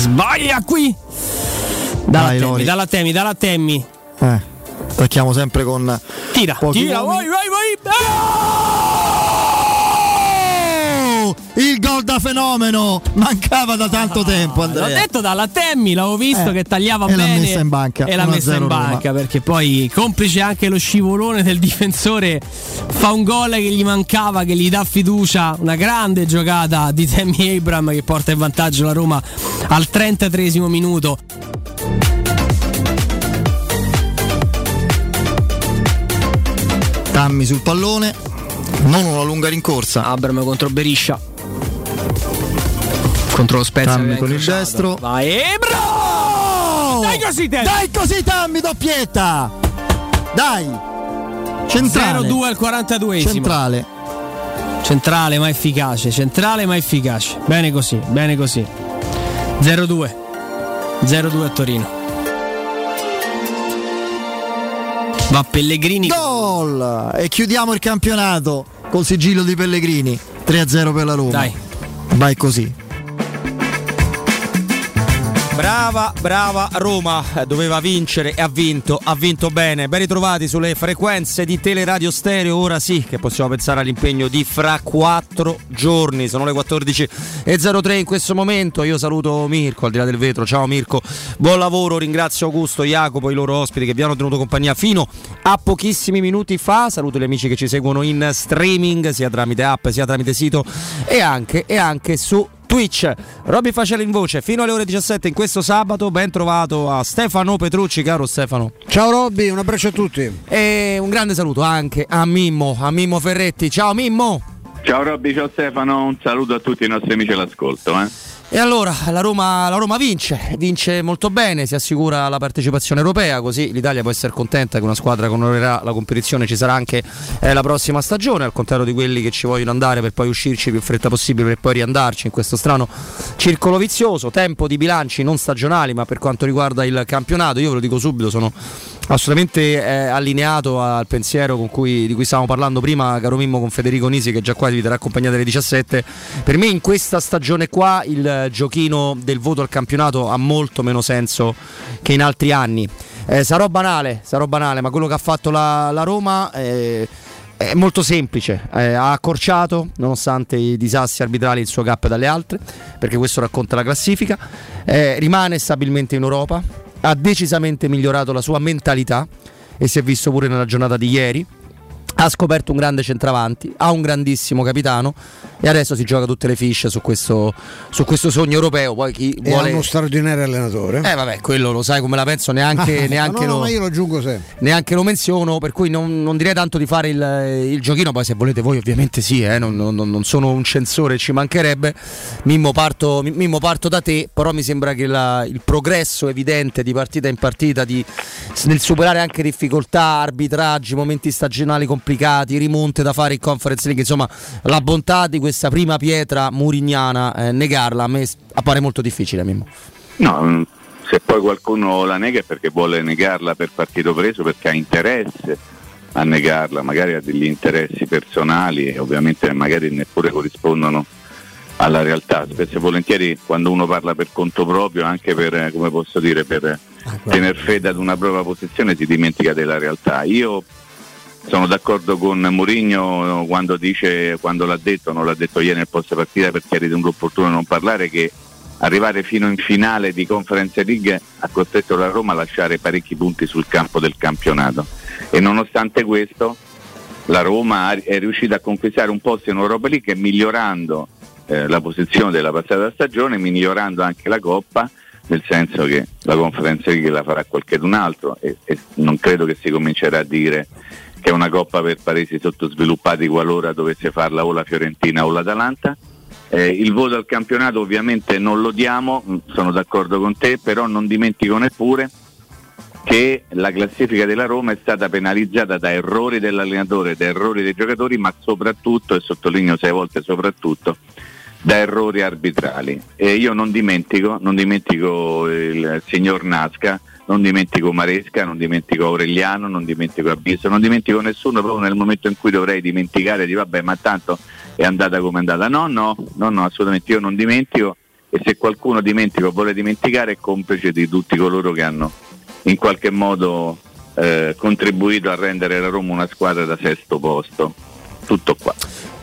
sbaglia qui. Dalla Vai, Temmi, dalla Temmi, dalla Temmi. Eh, attacchiamo sempre con. Tira, tira, vai, vai, vai. Oh! Il gol da fenomeno mancava da tanto ah, tempo. Andrea. L'ho detto dalla Temmi, l'avevo visto eh, che tagliava e bene. L'ha messa in banca. E l'ha messa in banca Roma. perché poi, complice anche lo scivolone del difensore, fa un gol che gli mancava, che gli dà fiducia. Una grande giocata di Tammy Abram che porta in vantaggio la Roma al 33 minuto. Tammy sul pallone, non una lunga rincorsa. Abram contro Beriscia. Contro lo Spezia. Tammy con il destro. Vai Ebro! Dai così Tammy! Dai così Tammy, doppietta! Dai! Centrale. 0-2 al 42 Centrale. Centrale ma efficace, centrale ma efficace. Bene così, bene così. 0-2. 0-2 a Torino. Va Pellegrini. Gol! E chiudiamo il campionato col sigillo di Pellegrini. 3-0 per la Roma. Dai. Vai così. Brava, brava Roma, doveva vincere e ha vinto, ha vinto bene. Ben ritrovati sulle frequenze di Teleradio Stereo. Ora sì che possiamo pensare all'impegno di fra quattro giorni. Sono le 14.03 in questo momento. Io saluto Mirko al di là del vetro. Ciao Mirko, buon lavoro. Ringrazio Augusto, Jacopo, i loro ospiti che vi hanno tenuto compagnia fino a pochissimi minuti fa. Saluto gli amici che ci seguono in streaming, sia tramite app sia tramite sito e anche, e anche su Twitch. Robby Facele in voce fino alle ore 17 in questo sabato. Ben trovato a Stefano Petrucci, caro Stefano. Ciao Robby, un abbraccio a tutti. E un grande saluto anche a Mimmo, a Mimmo Ferretti. Ciao Mimmo. Ciao Robby, ciao Stefano, un saluto a tutti i nostri amici all'ascolto. Eh. E allora la Roma, la Roma, vince, vince molto bene, si assicura la partecipazione europea, così l'Italia può essere contenta che una squadra che onorerà la competizione ci sarà anche eh, la prossima stagione, al contrario di quelli che ci vogliono andare per poi uscirci più fretta possibile per poi riandarci in questo strano circolo vizioso, tempo di bilanci non stagionali ma per quanto riguarda il campionato, io ve lo dico subito, sono assolutamente eh, allineato al pensiero cui, di cui stavamo parlando prima, caro Mimmo, con Federico Nisi che già qua vi terrà accompagnato alle 17. Per me in questa stagione qua il giochino del voto al campionato ha molto meno senso che in altri anni. Eh, sarò banale, sarò banale, ma quello che ha fatto la, la Roma... Eh, è molto semplice, eh, ha accorciato nonostante i disastri arbitrali il suo gap dalle altre, perché questo racconta la classifica, eh, rimane stabilmente in Europa, ha decisamente migliorato la sua mentalità e si è visto pure nella giornata di ieri. Ha scoperto un grande centravanti, ha un grandissimo capitano e adesso si gioca tutte le fiche su questo, su questo sogno europeo. Poi chi e vuole... uno straordinario allenatore. Eh vabbè, quello lo sai come la penso, neanche, neanche, no, no, lo, io lo aggiungo sempre. neanche lo menziono, per cui non, non direi tanto di fare il, il, giochino, poi se volete voi ovviamente sì, eh, non, non, non, sono un censore, ci mancherebbe. Mimmo parto, Mimmo parto da te, però mi sembra che la, il progresso evidente di partita in partita, di, nel superare anche difficoltà, arbitraggi, momenti stagionali complicati, rimonte da fare in conference league, insomma la bontà di questa prima pietra murignana, eh, negarla a me appare molto difficile. Mimmo. No, mm, se poi qualcuno la nega è perché vuole negarla per partito preso, perché ha interesse a negarla, magari ha degli interessi personali e ovviamente magari neppure corrispondono alla realtà. Spesso e volentieri quando uno parla per conto proprio, anche per, eh, come posso dire, per ah, tener fede ad una propria posizione si dimentica della realtà. Io sono d'accordo con Mourinho quando dice, quando l'ha detto, non l'ha detto ieri nel post partita perché ha ritenuto opportuno non parlare, che arrivare fino in finale di Conference League ha costretto la Roma a lasciare parecchi punti sul campo del campionato. E nonostante questo la Roma è riuscita a conquistare un posto in Europa League migliorando eh, la posizione della passata stagione, migliorando anche la Coppa nel senso che la Conference League la farà qualcun altro e, e non credo che si comincerà a dire che è una coppa per paesi sottosviluppati qualora dovesse farla o la Fiorentina o l'Atalanta. Eh, il voto al campionato ovviamente non lo diamo, mm, sono d'accordo con te, però non dimentico neppure che la classifica della Roma è stata penalizzata da errori dell'allenatore, da errori dei giocatori, ma soprattutto, e sottolineo sei volte soprattutto, da errori arbitrali. E io non dimentico, non dimentico il signor Nasca non dimentico Maresca, non dimentico Aureliano, non dimentico Abisso, non dimentico nessuno proprio nel momento in cui dovrei dimenticare di vabbè ma tanto è andata come è andata. No, no, no, no, assolutamente io non dimentico e se qualcuno dimentica o vuole dimenticare è complice di tutti coloro che hanno in qualche modo eh, contribuito a rendere la Roma una squadra da sesto posto. Tutto qua.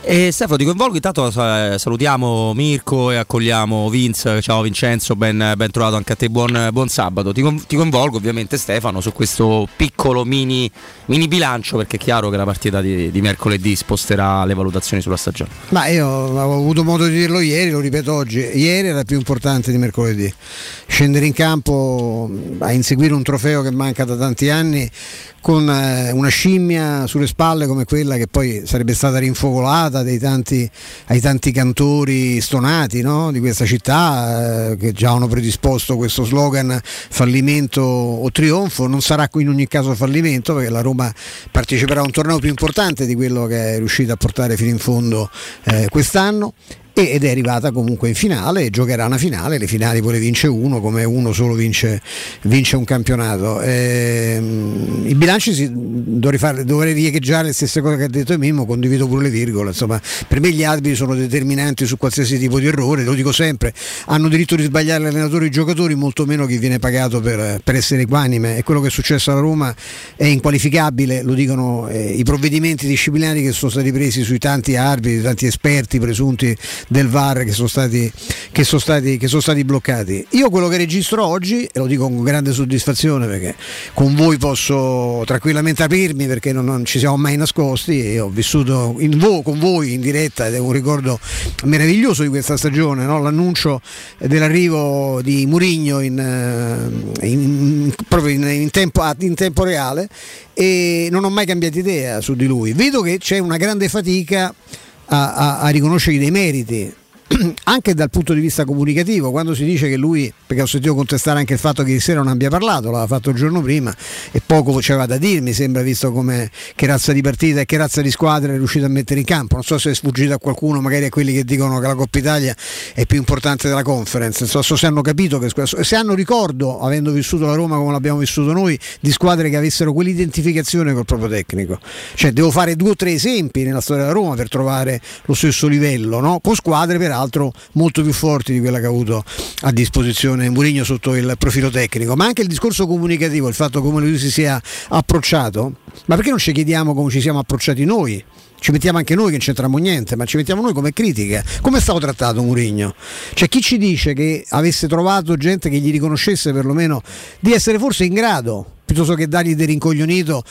E Stefano ti coinvolgo, intanto eh, salutiamo Mirko e accogliamo Vince, ciao Vincenzo, ben, ben trovato anche a te, buon, buon sabato. Ti, ti, coinvolgo ovviamente Stefano su questo piccolo mini, mini, bilancio perché è chiaro che la partita di, di, mercoledì sposterà le valutazioni sulla stagione. Ma io avevo avuto modo di dirlo ieri, lo ripeto oggi, ieri era più importante di mercoledì. Scendere in campo a inseguire un trofeo che manca da tanti anni con eh, una scimmia sulle spalle come quella che poi sarebbe stata rinfocolata tanti, ai tanti cantori stonati no? di questa città eh, che già hanno predisposto questo slogan fallimento o trionfo, non sarà in ogni caso fallimento perché la Roma parteciperà a un torneo più importante di quello che è riuscita a portare fino in fondo eh, quest'anno ed è arrivata comunque in finale e giocherà una finale, le finali poi le vince uno come uno solo vince, vince un campionato. Ehm, I bilanci si, dovrei, fare, dovrei riecheggiare le stesse cose che ha detto Mimmo, condivido pure le virgole, insomma per me gli arbitri sono determinanti su qualsiasi tipo di errore, lo dico sempre, hanno diritto di sbagliare l'allenatore e i giocatori, molto meno chi viene pagato per, per essere equanime e quello che è successo alla Roma è inqualificabile, lo dicono eh, i provvedimenti disciplinari che sono stati presi sui tanti arbitri, tanti esperti presunti del VAR che sono, stati, che, sono stati, che sono stati bloccati. Io quello che registro oggi, e lo dico con grande soddisfazione perché con voi posso tranquillamente aprirmi perché non, non ci siamo mai nascosti e ho vissuto vo, con voi in diretta ed è un ricordo meraviglioso di questa stagione, no? l'annuncio dell'arrivo di Murigno in, eh, in, proprio in, in, tempo, in tempo reale e non ho mai cambiato idea su di lui. Vedo che c'è una grande fatica a, a, a riconoscergli dei meriti anche dal punto di vista comunicativo, quando si dice che lui, perché ho sentito contestare anche il fatto che ieri sera non abbia parlato, l'aveva fatto il giorno prima e poco c'era da dire, mi sembra, visto come che razza di partita e che razza di squadra è riuscito a mettere in campo. Non so se è sfuggito a qualcuno, magari a quelli che dicono che la Coppa Italia è più importante della conference. Non so se hanno capito che se hanno ricordo, avendo vissuto la Roma come l'abbiamo vissuto noi, di squadre che avessero quell'identificazione col proprio tecnico. Cioè, devo fare due o tre esempi nella storia della Roma per trovare lo stesso livello, no? con squadre peraltro peraltro molto più forti di quella che ha avuto a disposizione Mourinho sotto il profilo tecnico, ma anche il discorso comunicativo, il fatto come lui si sia approcciato, ma perché non ci chiediamo come ci siamo approcciati noi? Ci mettiamo anche noi che non c'entriamo niente, ma ci mettiamo noi come critica. Come è stato trattato Murigno? Cioè chi ci dice che avesse trovato gente che gli riconoscesse perlomeno di essere forse in grado piuttosto che dargli del rincoglionito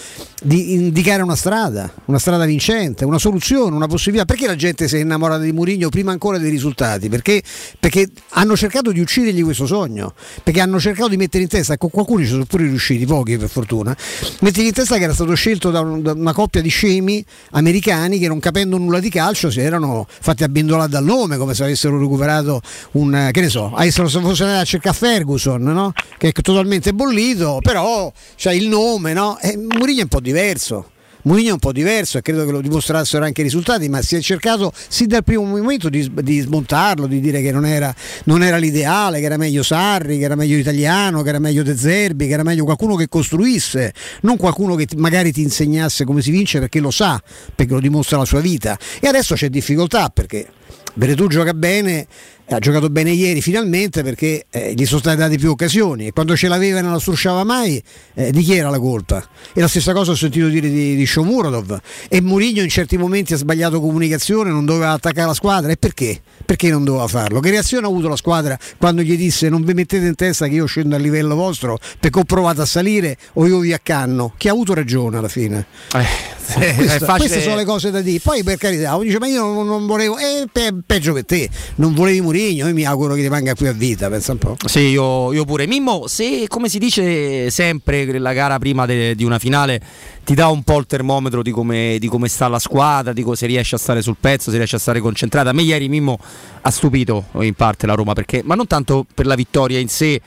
di indicare una strada, una strada vincente, una soluzione, una possibilità. Perché la gente si è innamorata di Murigno prima ancora dei risultati? Perché, perché, hanno cercato di uccidergli questo sogno, perché hanno cercato di mettere in testa, con qualcuno ci sono pure riusciti, pochi per fortuna, mettere in testa che era stato scelto da, un, da una coppia di scemi americani che non capendo nulla di calcio si erano fatti abbindolare dal nome, come se avessero recuperato un, che ne so, avessero fosse andati a cercare Ferguson, no? che è totalmente bollito, però c'ha il nome, no? E Mourinho è un po' diverso. Mourinho è un po' diverso e credo che lo dimostrassero anche i risultati, ma si è cercato sin dal primo momento di, di smontarlo, di dire che non era, non era, l'ideale, che era meglio Sarri, che era meglio Italiano, che era meglio De Zerbi, che era meglio qualcuno che costruisse, non qualcuno che magari ti insegnasse come si vince perché lo sa, perché lo dimostra la sua vita. E adesso c'è difficoltà perché Veretù gioca bene ha giocato bene ieri finalmente perché eh, gli sono state date più occasioni e quando ce l'aveva e non la strusciava mai eh, di chi era la colpa? E la stessa cosa ho sentito dire di, di Shomurodov. E Mourinho in certi momenti ha sbagliato comunicazione non doveva attaccare la squadra. E perché? perché non doveva farlo? che reazione ha avuto la squadra quando gli disse non vi mettete in testa che io scendo a livello vostro perché ho provato a salire o io vi accanno chi ha avuto ragione alla fine? Eh, Questa, queste sono le cose da dire poi per carità dice ma io non, non volevo eh, pe, peggio che te non volevi Mourinho, io mi auguro che rimanga qui a vita, pensa un po'. Sì, io, io pure. Mimmo, se come si dice sempre la gara prima de, di una finale ti dà un po' il termometro di come, di come, sta la squadra, di se riesce a stare sul pezzo, se riesce a stare concentrata. A me ieri Mimmo ha stupito in parte la Roma, perché, ma non tanto per la vittoria in sé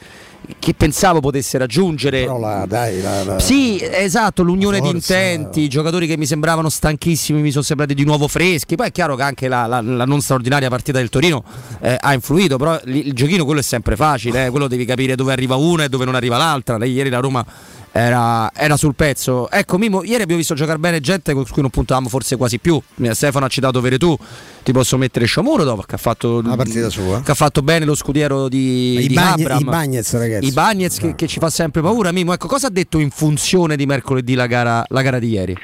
che pensavo potesse raggiungere. Però la, dai, la, la, sì, esatto, l'unione di intenti, i giocatori che mi sembravano stanchissimi mi sono sembrati di nuovo freschi. Poi è chiaro che anche la, non straordinaria partita del Torino eh, ha influito, però il, il, giochino quello è sempre facile, eh, quello devi capire dove arriva una e dove non arriva l'altra. Ieri la Roma era, era, sul pezzo. Ecco, Mimo, ieri abbiamo visto giocare bene gente con cui non puntavamo forse quasi più. Stefano ha citato Veretù, ti posso mettere Sciomuro che ha fatto la partita sua. Che ha fatto bene lo scudiero di, I, di bagni, Abram. I Bagnets, ragazzi. I Bagnets che, che, ci fa sempre paura. Mimo, ecco, cosa ha detto in funzione di mercoledì la gara, la gara di ieri?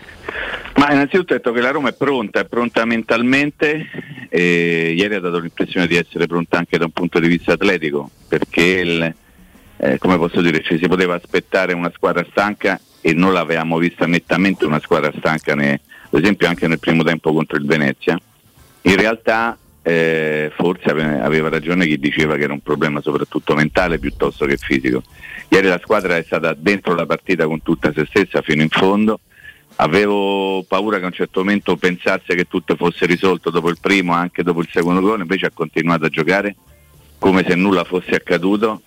Ma innanzitutto ho detto che la Roma è pronta, è pronta mentalmente e ieri ha dato l'impressione di essere pronta anche da un punto di vista atletico, perché il, eh, come posso dire, ci si poteva aspettare una squadra stanca e non l'avevamo vista nettamente una squadra stanca, ne, ad esempio anche nel primo tempo contro il Venezia. In realtà eh, forse aveva ragione chi diceva che era un problema soprattutto mentale piuttosto che fisico. Ieri la squadra è stata dentro la partita con tutta se stessa fino in fondo Avevo paura che a un certo momento pensasse che tutto fosse risolto dopo il primo, anche dopo il secondo gol, invece ha continuato a giocare come se nulla fosse accaduto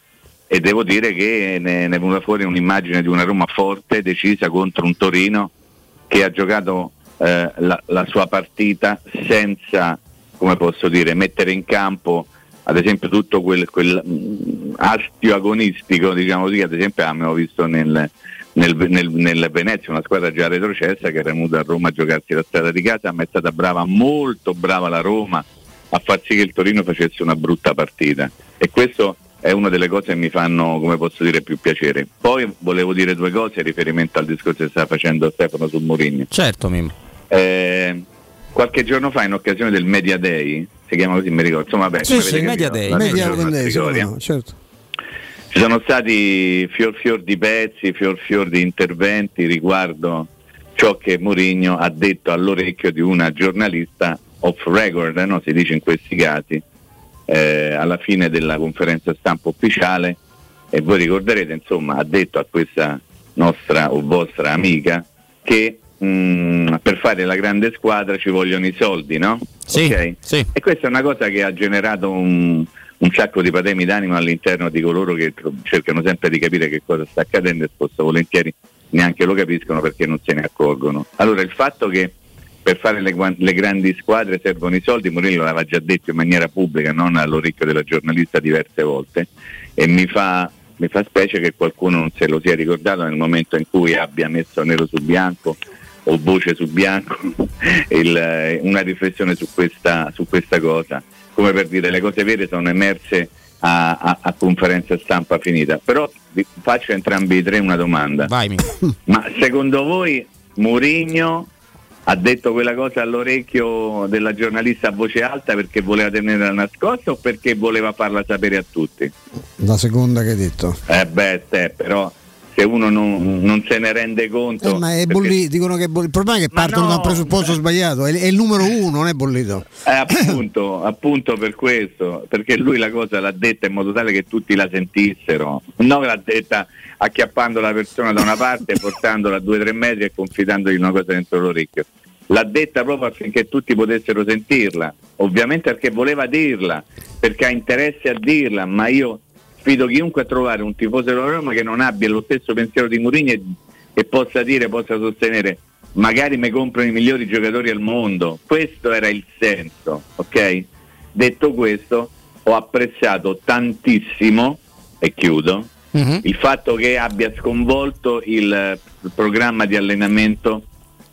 e devo dire che ne, ne è venuta fuori un'immagine di una Roma forte, decisa contro un Torino che ha giocato eh, la, la, sua partita senza, come posso dire, mettere in campo ad esempio tutto quel, quel mh, astio agonistico, diciamo così, ad esempio abbiamo visto nel, nel, nel, nel, Venezia, una squadra già retrocessa che era venuta a Roma a giocarsi la strada di casa, ma è stata brava, molto brava la Roma a far sì che il Torino facesse una brutta partita. E questo è una delle cose che mi fanno, come posso dire, più piacere. Poi volevo dire due cose a riferimento al discorso che stava facendo Stefano sul Mourinho. Certo, Mim. Eh, qualche giorno fa in occasione del Media Day, si chiama così, mi ricordo, insomma, beh, sì, sì, Media Day, Media Day, no, certo ci sono stati fior fior di pezzi, fior fior di interventi riguardo ciò che Mourinho ha detto all'orecchio di una giornalista off record, no? si dice in questi casi, eh, alla fine della conferenza stampa ufficiale e voi ricorderete, insomma, ha detto a questa nostra o vostra amica che mh, mm, per fare la grande squadra ci vogliono i soldi, no? Sì, okay? sì. E questa è una cosa che ha generato un, un sacco di patemi d'animo all'interno di coloro che cercano sempre di capire che cosa sta accadendo e spesso volentieri neanche lo capiscono perché non se ne accorgono. Allora il fatto che per fare le, le grandi squadre servono i soldi, Murillo l'aveva già detto in maniera pubblica, non all'orecchio della giornalista diverse volte, e mi fa, mi fa specie che qualcuno non se lo sia ricordato nel momento in cui abbia messo nero su bianco o voce su bianco il, una riflessione su questa, su questa cosa come per dire le cose vere sono emerse a, a, a conferenza stampa finita. Però vi faccio entrambi i tre una domanda. Vai, Ma secondo voi Mourinho ha detto quella cosa all'orecchio della giornalista a voce alta perché voleva tenerla nascosta o perché voleva farla sapere a tutti? La seconda che hai detto. Eh beh, te, però se uno non, non, se ne rende conto. Eh, ma è perché... dicono che boll- il problema è che partono no, da un presupposto sbagliato, è, è, il numero uno, non è bollito. Eh, appunto, appunto per questo, perché lui la cosa l'ha detta in modo tale che tutti la sentissero, non l'ha detta acchiappando la persona da una parte, portandola a due o tre metri e confidandogli una cosa dentro l'orecchio. L'ha detta proprio affinché tutti potessero sentirla, ovviamente perché voleva dirla, perché ha interesse a dirla, ma io sfido chiunque a trovare un tifoso della Roma che non abbia lo stesso pensiero di Mourinho e, e possa dire, possa sostenere magari mi comprano i migliori giocatori al mondo. Questo era il senso, ok? Detto questo, ho apprezzato tantissimo, e chiudo, uh-huh. il fatto che abbia sconvolto il, il programma di allenamento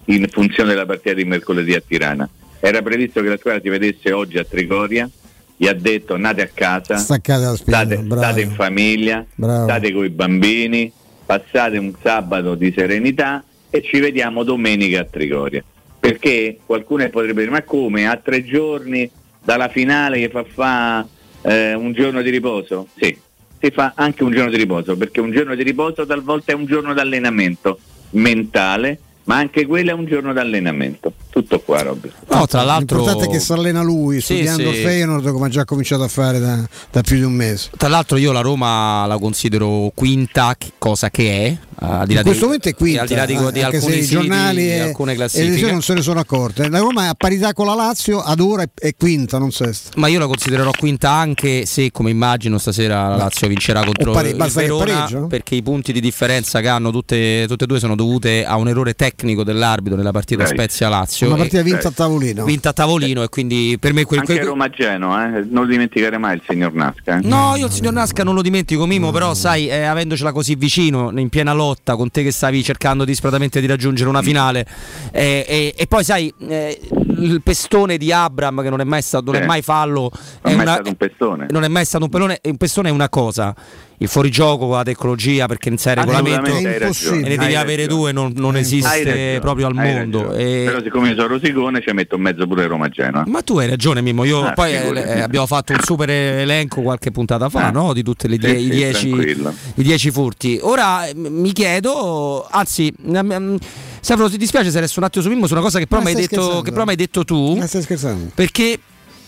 in funzione della partita di mercoledì a Tirana. Era previsto che la squadra si vedesse oggi a Trigoria, gli ha detto andate a casa, state, state, in famiglia, bravo. state con i bambini, passate un sabato di serenità e ci vediamo domenica a Trigoria. Perché qualcuno potrebbe dire ma come a tre giorni dalla finale che fa fa eh, un giorno di riposo? Sì, si fa anche un giorno di riposo perché un giorno di riposo talvolta è un giorno di allenamento mentale ma anche quello è un giorno d'allenamento. Tutto qua, Robby. No, tra l'altro... L'importante è che si allena lui, sì, studiando sì. Feyenoord come ha già cominciato a fare da, da, più di un mese. Tra l'altro io la Roma la considero quinta, cosa che è. Al di là In questo di, momento è quinta, al di là di, di alcuni siti, giornali e, alcune classifiche. E non se ne sono accorte. La Roma è a parità con la Lazio, ad ora è, è, quinta, non sesta. Ma io la considererò quinta anche se, come immagino, stasera la Lazio vincerà contro pare, il Verona, perché i punti di differenza che hanno tutte, tutte e due sono dovute a un errore tecnico dell'arbitro nella partita Spezia-Lazio. Una partita vinta a tavolino. Vinta a tavolino e quindi per me quel... Anche quel... Roma-Genoa, eh? non lo dimenticare mai il signor Nasca. Eh? No, io il signor Nasca non lo dimentico Mimo, mm. però sai, eh, avendocela così vicino, in piena lotta lotta, con te che stavi cercando disperatamente di raggiungere una finale. E, e, e poi sai, eh, il pestone di Abram, che non è mai stato, non è mai fallo, non è, una, mai stato un pestone. Non è mai stato un pellone, un pestone è una cosa. Il fuorigioco con la tecnologia, perché in sei regolamento è impossibile. e ne devi avere due, non, non esiste proprio al hai mondo. E- Però siccome io sono rosicone ci metto in mezzo pure Roma Genoa. ma tu hai ragione, Mimmo. Io Ah, poi eh, eh, abbiamo fatto un super elenco qualche puntata fa, Ah. no? Di tutti Sì, i sì, 10 tranquillo. i 10 furti. Ora eh, mi chiedo, anzi, mm, Stefano, ti dispiace se resto un attimo su Mimmo su una cosa che però mi hai detto, scherzando? che però mi hai detto tu? Ma stai scherzando? Perché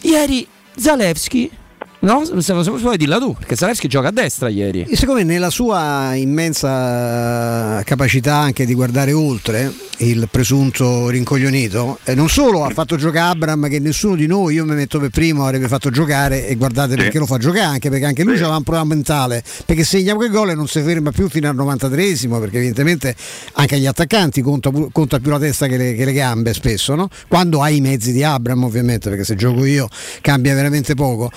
ieri Zalewski, no? Se, vuoi dirla tu, perché Zalewski gioca a destra ieri. E Secondo me nella sua immensa capacità anche di guardare oltre il presunto rincoglionito, eh, non solo ha fatto giocare Abram che nessuno di noi, io mi metto per primo, avrebbe fatto giocare e guardate Sì. perché lo fa giocare anche perché anche lui Sì. aveva un problema mentale, perché segna quel gol e non si ferma più fino al 93esimo perché evidentemente anche agli attaccanti conta, conta più la testa che le, che le gambe spesso, no? quando hai i mezzi di Abram ovviamente perché se gioco io cambia veramente poco.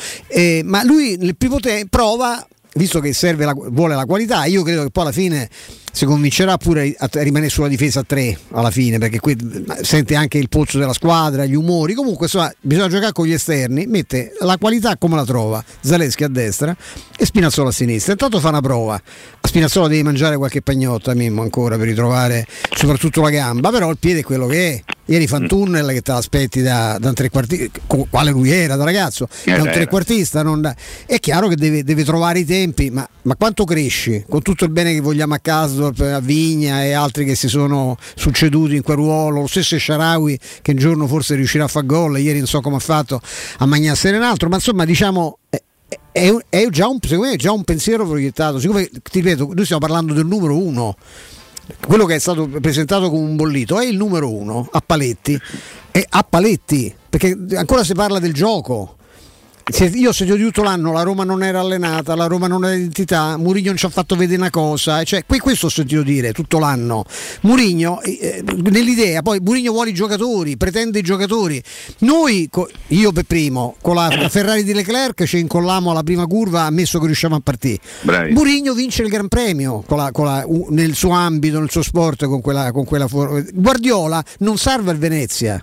Eh, ma lui nel primo tempo prova, visto che la- vuole la qualità, io credo che poi alla fine si convincerà pure a, rimanere sulla difesa a 3 alla fine, perché qui sente anche il polso della squadra, gli umori, comunque insomma, bisogna giocare con gli esterni, mette la qualità come la trova, Zaleschi a destra e Spinazzola a sinistra. Intanto fa una prova, a Spinazzola devi mangiare qualche pagnotta Mimmo ancora per ritrovare soprattutto la gamba, però il piede è quello che è. Ieri fa un tunnel che te l'aspetti da, da un trequartista, quale lui era da ragazzo, da un trequartista. Non da- È chiaro che deve, deve trovare i tempi, ma, ma quanto cresci? Con tutto il bene che vogliamo a Casdorp, a Vigna e altri che si sono succeduti in quel ruolo, lo stesso Sharawi che un giorno forse riuscirà a fare gol, ieri non so come ha fatto a magnarsene un altro, ma insomma diciamo... È, è, è già un, è già un pensiero proiettato, siccome ti ripeto, noi stiamo parlando del numero uno, quello che è stato presentato come un bollito è il numero uno a paletti. E a paletti perché ancora si parla del gioco Se- io ho sentito tutto l'anno la Roma non era allenata la Roma non ha identità Murigno non ci ha fatto vedere una cosa cioè, que- questo ho sentito dire tutto l'anno Murigno eh, nell'idea poi Murigno vuole i giocatori pretende i giocatori noi co- io per primo con la, la Ferrari di Leclerc ci incollammo alla prima curva ammesso che riusciamo a partire Bravi. Murigno vince il Gran Premio con la- con la- nel suo ambito, nel suo sport, con quella, con quella for- Guardiola non salva il Venezia.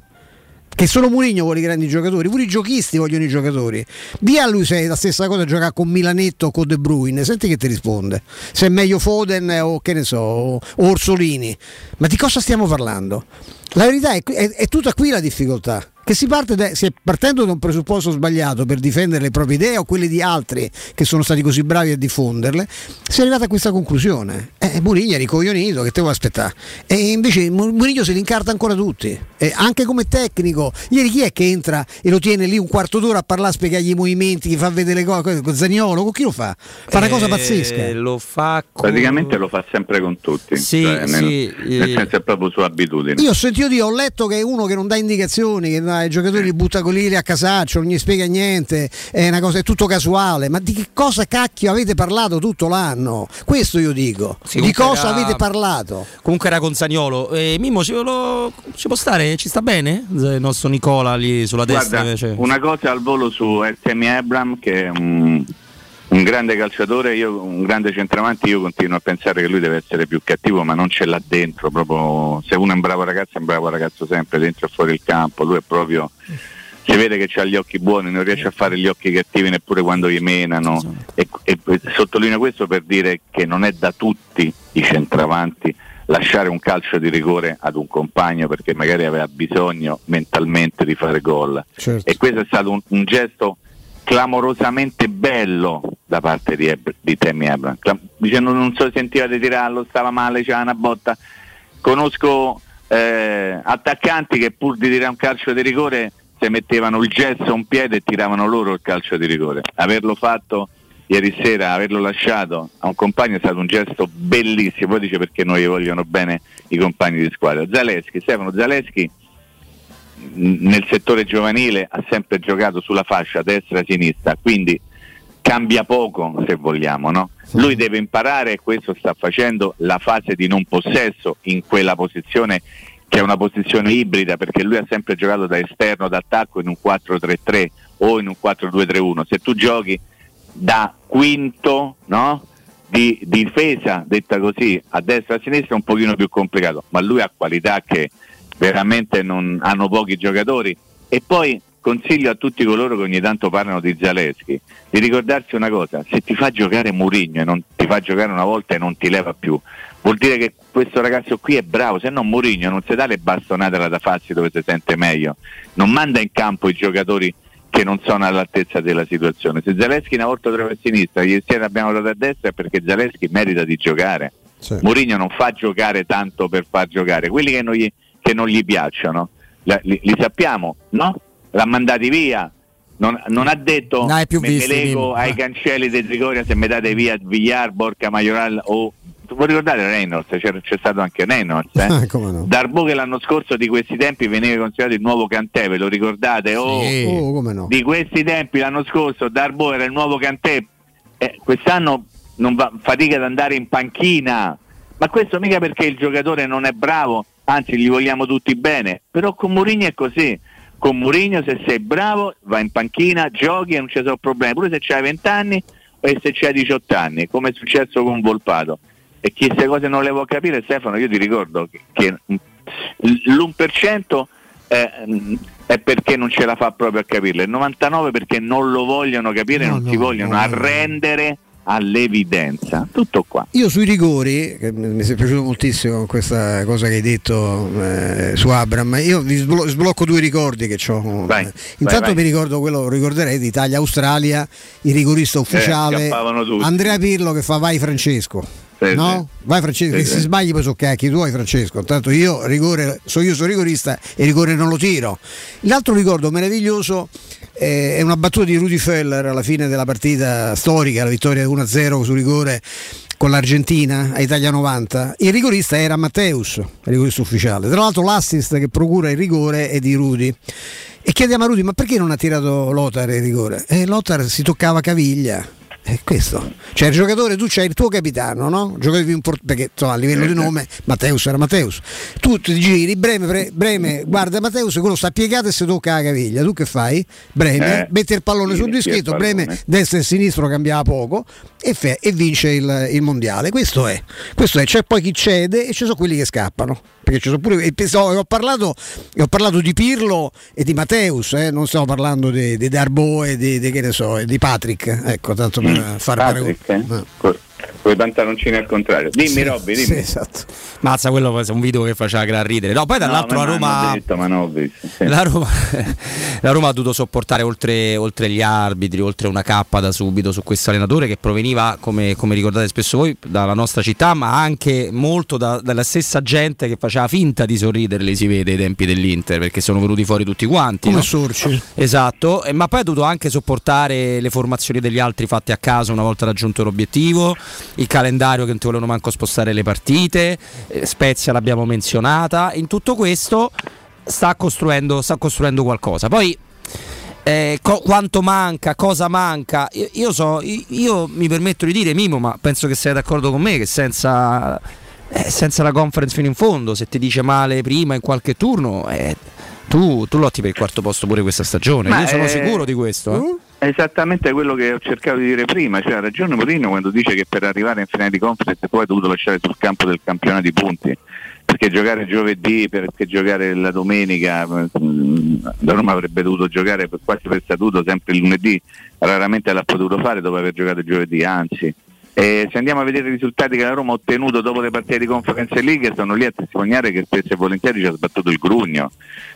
Che solo Murigno vuole i grandi giocatori, pure i giochisti vogliono i giocatori. Di a lui se è la stessa cosa giocare con Milanetto o con De Bruyne, senti che ti risponde. Se è meglio Foden o che ne so, o Orsolini. Ma di cosa stiamo parlando? La verità è, è, è tutta qui la difficoltà. Che si parte da, si è partendo da un presupposto sbagliato per difendere le proprie idee o quelle di altri che sono stati così bravi a diffonderle, si è arrivata a questa conclusione. Eh, Murigno è ricoglionito, che te vuoi aspettare? E invece Mu- Murigno se li incarta ancora tutti, Eh, anche come tecnico. Ieri chi è che entra e lo tiene lì un quarto d'ora a parlare, a spiegargli i movimenti, gli fa vedere le cose, con Zagnolo, con chi lo fa? Fa una cosa Eh, pazzesca. Lo fa con... Praticamente lo fa sempre con tutti. Sì, Cioè, nel, sì, nel eh. senso è proprio sua abitudine. Io ho sentito dire, ho letto che è uno che non dà indicazioni, che i giocatori li butta con lì a casaccio, non gli spiega niente, è una cosa, è tutto casuale. Ma di che cosa cacchio avete parlato tutto l'anno? Questo io dico. Sì, di cosa era- avete parlato? Comunque era con Zagnolo. Eh, Mimmo, ci, lo- ci può stare? Ci sta bene? Il nostro Nicola lì sulla destra Guarda, invece. una cosa al volo su Ertemi Abram che è un, grande calciatore, io, un grande centravanti, io continuo a pensare che lui deve essere più cattivo, ma non ce l'ha dentro, proprio se uno è un bravo ragazzo è un bravo ragazzo sempre, dentro e fuori il campo, lui è proprio si vede che ha gli occhi buoni, non riesce a fare gli occhi cattivi neppure quando gli menano e, e- e sottolineo questo per dire che non è da tutti i centravanti lasciare un calcio di rigore ad un compagno perché magari aveva bisogno mentalmente di fare gol Certo. e questo è stato un, un gesto clamorosamente bello da parte di, Eb- di Tammy Abraham Clam- dicendo non so sentiva di tirarlo stava male c'era una botta. Conosco eh, attaccanti che pur di tirare un calcio di rigore se mettevano il gesso a un piede e tiravano loro il calcio di rigore. Averlo fatto ieri sera averlo lasciato a un compagno è stato un gesto bellissimo. Poi dice perché non gli vogliono bene i compagni di squadra. Zaleschi, Stefano Zaleschi nel settore giovanile ha sempre giocato sulla fascia destra-sinistra, quindi cambia poco se vogliamo, no? Lui deve imparare, e questo sta facendo, la fase di non possesso in quella posizione che è una posizione ibrida perché lui ha sempre giocato da esterno d'attacco in un 4-3-3 o in un 4-2-3-1. Se tu giochi da quinto, no? di difesa, detta così, a destra e a sinistra è un pochino più complicato, ma lui ha qualità che veramente non hanno pochi giocatori. E poi consiglio a tutti coloro che ogni tanto parlano di Zaleschi di ricordarsi una cosa, se ti fa giocare Murigno e non ti fa giocare una volta e non ti leva più, vuol dire che questo ragazzo qui è bravo, se no Murigno non si dà le bastonate alla da farsi dove si sente meglio, non manda in campo i giocatori che non sono all'altezza della situazione. Se Zaleschi una volta trova a sinistra, ieri sera abbiamo dato a destra è perché Zaleschi merita di giocare. Sì. Mourinho non fa giocare tanto per far giocare, quelli che non gli, che non gli piacciono, li, li sappiamo, no? L'ha mandati via. Non, non ha detto hai più me, visti, me lego ai cancelli del Trigoria se mi date via Villar, Borca Majoral o voi ricordate Reynolds? C'è, c'è stato anche Reynolds eh? Ah, come no? Darbo che l'anno scorso di questi tempi veniva considerato il nuovo Cantè, ve lo ricordate? Oh, Sì. Oh, come no? di questi tempi l'anno scorso Darbo era il nuovo Cantè Eh, quest'anno non va, fatica ad andare in panchina ma questo mica perché il giocatore non è bravo anzi gli vogliamo tutti bene. Però con Mourinho è così. Con Mourinho se sei bravo vai in panchina giochi e non ci sono problemi. Pure se c'hai 20 anni e se c'hai 18 anni come è successo con Volpato. E chi queste cose non le può capire Stefano io ti ricordo che, che l'1% è, è perché non ce la fa proprio a capirle, il 99% perché non lo vogliono capire, No, non no, si vogliono no. arrendere all'evidenza. Tutto qua. Io sui rigori, che mi è piaciuto moltissimo questa cosa che hai detto eh, su Abram, io vi sblo- sblocco due ricordi che ho. Vai, Intanto vai, vai. mi ricordo quello, ricorderei di Italia-Australia, il rigorista ufficiale scappavano tutti. Andrea Pirlo che fa vai Francesco. Sì, no? sì. Vai Francesco, Sì, si sbagli poi sono cacchi tuoi Francesco. Intanto io rigore, so io sono rigorista e rigore non lo tiro. L'altro ricordo meraviglioso eh, è una battuta di Rudy Feller alla fine della partita storica, la vittoria 1-0 su rigore con l'Argentina a Italia 90. Il rigorista era Matteus, il rigorista ufficiale. Tra l'altro l'assist che procura il rigore è di Rudy. E chiediamo a Rudy, ma perché non ha tirato Lothar il rigore? E Lothar si toccava caviglia. È questo. Cioè il giocatore, tu c'hai il tuo capitano, no? Giocatore più import- perché insomma, a livello di nome Matteus era Matteus. Tu ti giri, Breme, pre- Breme guarda Matteus, quello sta piegato e si tocca la caviglia. Tu che fai? Breme, Eh, mette il pallone sì, sul dischetto, Breme destra e sinistro cambiava poco e, fe- e vince il, il mondiale. Questo è. Questo è. C'è poi chi cede e ci sono quelli che scappano. Perché ci sono pure. e penso- ho, parlato, ho parlato di Pirlo e di Matteus, eh, non stiamo parlando di, di Darbo e di, di che ne so, di Patrick. Ecco, tanto per fare Patrick, eh? Co- con i pantaloncini al contrario. Dimmi Robby, dimmi. Sì, esatto. Mazza, quello è un video che faceva gran ridere. No, poi dall'altro No, la Roma. detto, visto. sì. La Roma, la Roma ha dovuto sopportare oltre, oltre gli arbitri, oltre una cappa da subito su questo allenatore che proveniva, come, come ricordate spesso voi, dalla nostra città, ma anche molto da- dalla stessa gente che faceva finta di sorriderle, si vede ai tempi dell'Inter, perché sono venuti fuori tutti quanti. Come no? Sorci. Esatto, e- ma poi ha dovuto anche sopportare le formazioni degli altri fatte a caso una volta raggiunto l'obiettivo, il calendario che non ti volevano manco spostare le partite, eh, Spezia l'abbiamo menzionata, in tutto questo sta costruendo, sta costruendo qualcosa. Poi eh, co- quanto manca, cosa manca, io, io so, io, io mi permetto di dire Mimo, ma penso che sei d'accordo con me che senza, eh, senza la conference fino in fondo, se ti dice male prima in qualche turno, eh, tu, tu lotti per il quarto posto pure questa stagione, Ma, io sono eh, sicuro di questo. Esattamente quello che ho cercato di dire prima, cioè ha ragione Mourinho quando dice che per arrivare in finale di conference poi ha dovuto lasciare sul campo del campionato di punti, perché giocare giovedì, perché giocare la domenica, mm, la Roma avrebbe dovuto giocare quasi per statuto sempre il lunedì, raramente l'ha potuto fare dopo aver giocato giovedì, anzi. E se andiamo a vedere i risultati che la Roma ha ottenuto dopo le partite di Conference League, sono lì a testimoniare che spesso e volentieri ci ha sbattuto il grugno,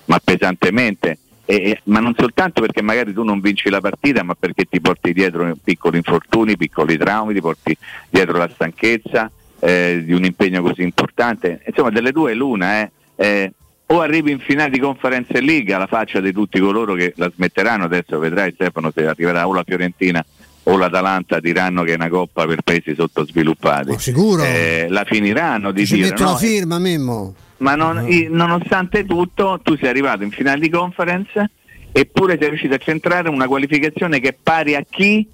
ma pesantemente. E- e- ma non soltanto perché magari tu non vinci la partita, ma perché ti porti dietro piccoli infortuni, piccoli traumi, ti porti dietro la stanchezza eh, di un impegno così importante. Insomma, delle due l'una è eh, o arrivi in finale di Conference League alla faccia di tutti coloro che la smetteranno, adesso vedrai Stefano se arriverà o la Fiorentina o l'Atalanta diranno che è una coppa per paesi sottosviluppati. Oh, sicuro? Eh, la finiranno di Ci dire metto no? la firma, Memmo. Ma non- i- nonostante tutto tu sei arrivato in finale di conference eppure sei riuscito a centrare una qualificazione che è pari a chi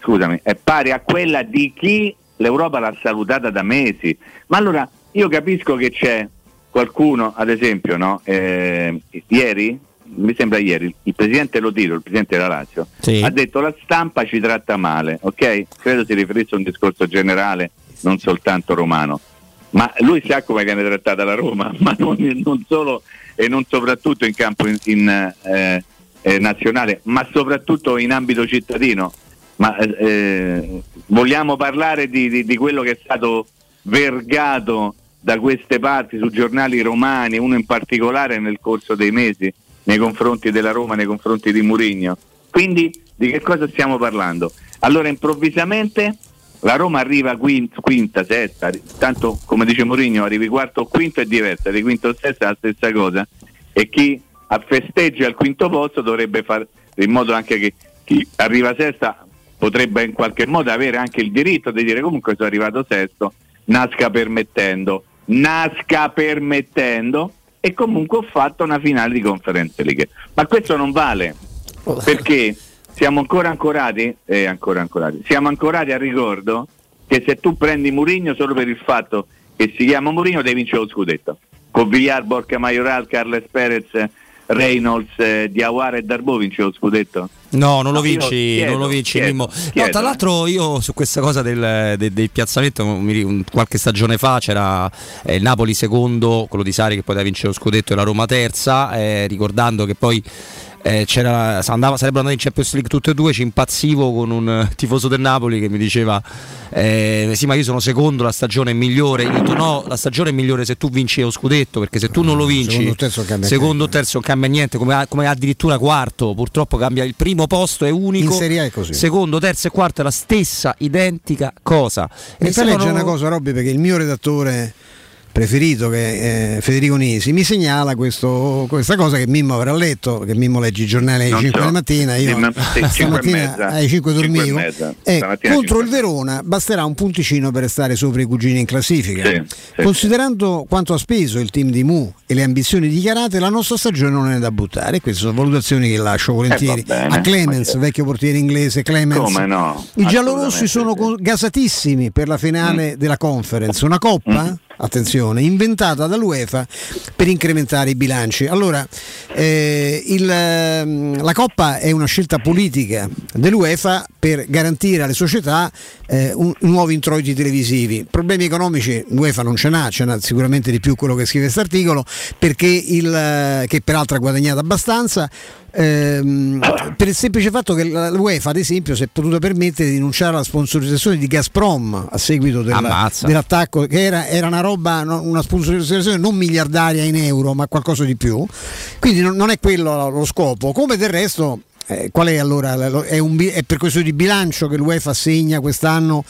scusami è pari a quella di chi l'Europa l'ha salutata da mesi ma allora io capisco che c'è qualcuno ad esempio no, eh, ieri mi sembra ieri, il presidente Lotiro, il presidente della Lazio, Sì. ha detto la stampa ci tratta male, ok? Credo si riferisse a un discorso generale, non soltanto romano. Ma lui sa come viene trattata la Roma, ma non, non solo e non soprattutto in campo in, in, eh, eh, nazionale, ma soprattutto in ambito cittadino. Ma eh, vogliamo parlare di, di- di quello che è stato vergato da queste parti su giornali romani, uno in particolare nel corso dei mesi, nei confronti della Roma, nei confronti di Murigno. Quindi di che cosa stiamo parlando? Allora improvvisamente la Roma arriva quinta, quinta sesta, tanto come dice Mourinho arrivi quarto o quinto è diversa, di quinto o sesta è la stessa cosa e chi festeggia al quinto posto dovrebbe fare in modo anche che chi arriva sesta potrebbe in qualche modo avere anche il diritto di dire comunque sono arrivato sesto, nasca permettendo, nasca permettendo e comunque ho fatto una finale di conferenze League. Ma questo non vale perché siamo ancora ancorati, eh, ancora ancorati, siamo ancorati al ricordo che se tu prendi Murigno solo per il fatto che si chiama Murigno devi vincere lo scudetto. Con Villar, Borca Majoral, Carles Perez, Reynolds, eh, Diawara e Darbo vince lo scudetto. No, non lo No, vinci, chiedo, non lo vinci chiedo, Mimmo. chiedo, no, tra l'altro io su questa cosa del, de- del piazzamento, un- qualche stagione fa c'era eh, il Napoli secondo, quello di Sari che poteva vincere lo scudetto e la Roma terza, eh, ricordando che poi eh, c'era, andava, sarebbero andati in Champions League tutte e due, ci impazzivo con un eh, tifoso del Napoli che mi diceva eh, sì ma io sono secondo, la stagione è migliore, io ho detto no, la stagione è migliore se tu vinci lo scudetto perché se tu non lo vinci Secondo o terzo non cambia secondo terzo non cambia niente, come, come addirittura quarto, purtroppo cambia il primo posto è unico, In Serie A è così. secondo, terzo e quarto è la stessa identica cosa. Mi E fai leggere stavano- una cosa, Robby, perché il mio redattore preferito, che è Federico Nisi, mi segnala questo- questa cosa che Mimmo avrà letto, che Mimmo legge i giornali alle Non 5 so. della mattina, io Sì, sì, e stamattina alle 5 Cinque e dormivo. mezza. E Stamattina contro il. Verona basterà un punticino per restare sopra i cugini in classifica. Sì, sì, Considerando quanto ha speso il team di Mu e le ambizioni dichiarate, la nostra stagione non è da buttare. Queste sono valutazioni che lascio volentieri Eh, bene, a Clemens, vecchio portiere inglese. Clemens. No? I giallorossi sono sì. gasatissimi per la finale della conference, una coppa, Mm. Attenzione, inventata dall'UEFA per incrementare i bilanci. Allora, eh, il, ehm, la coppa è una scelta politica dell'UEFA per garantire alle società eh, un- nuovi introiti televisivi. Problemi economici l'UEFA non ce n'ha, ce n'ha sicuramente di più quello che scrive questo articolo, perché il, eh, che peraltro ha guadagnato abbastanza. Ehm, per il semplice fatto che l'UEFA ad esempio si è potuta permettere di rinunciare alla sponsorizzazione di Gazprom a seguito della- dell'attacco che era, era una roba una sponsorizzazione non miliardaria in euro ma qualcosa di più. Quindi non, non è quello lo scopo. Come del resto eh, qual è allora? È, un è per questo di bilancio che l'UEFA assegna quest'anno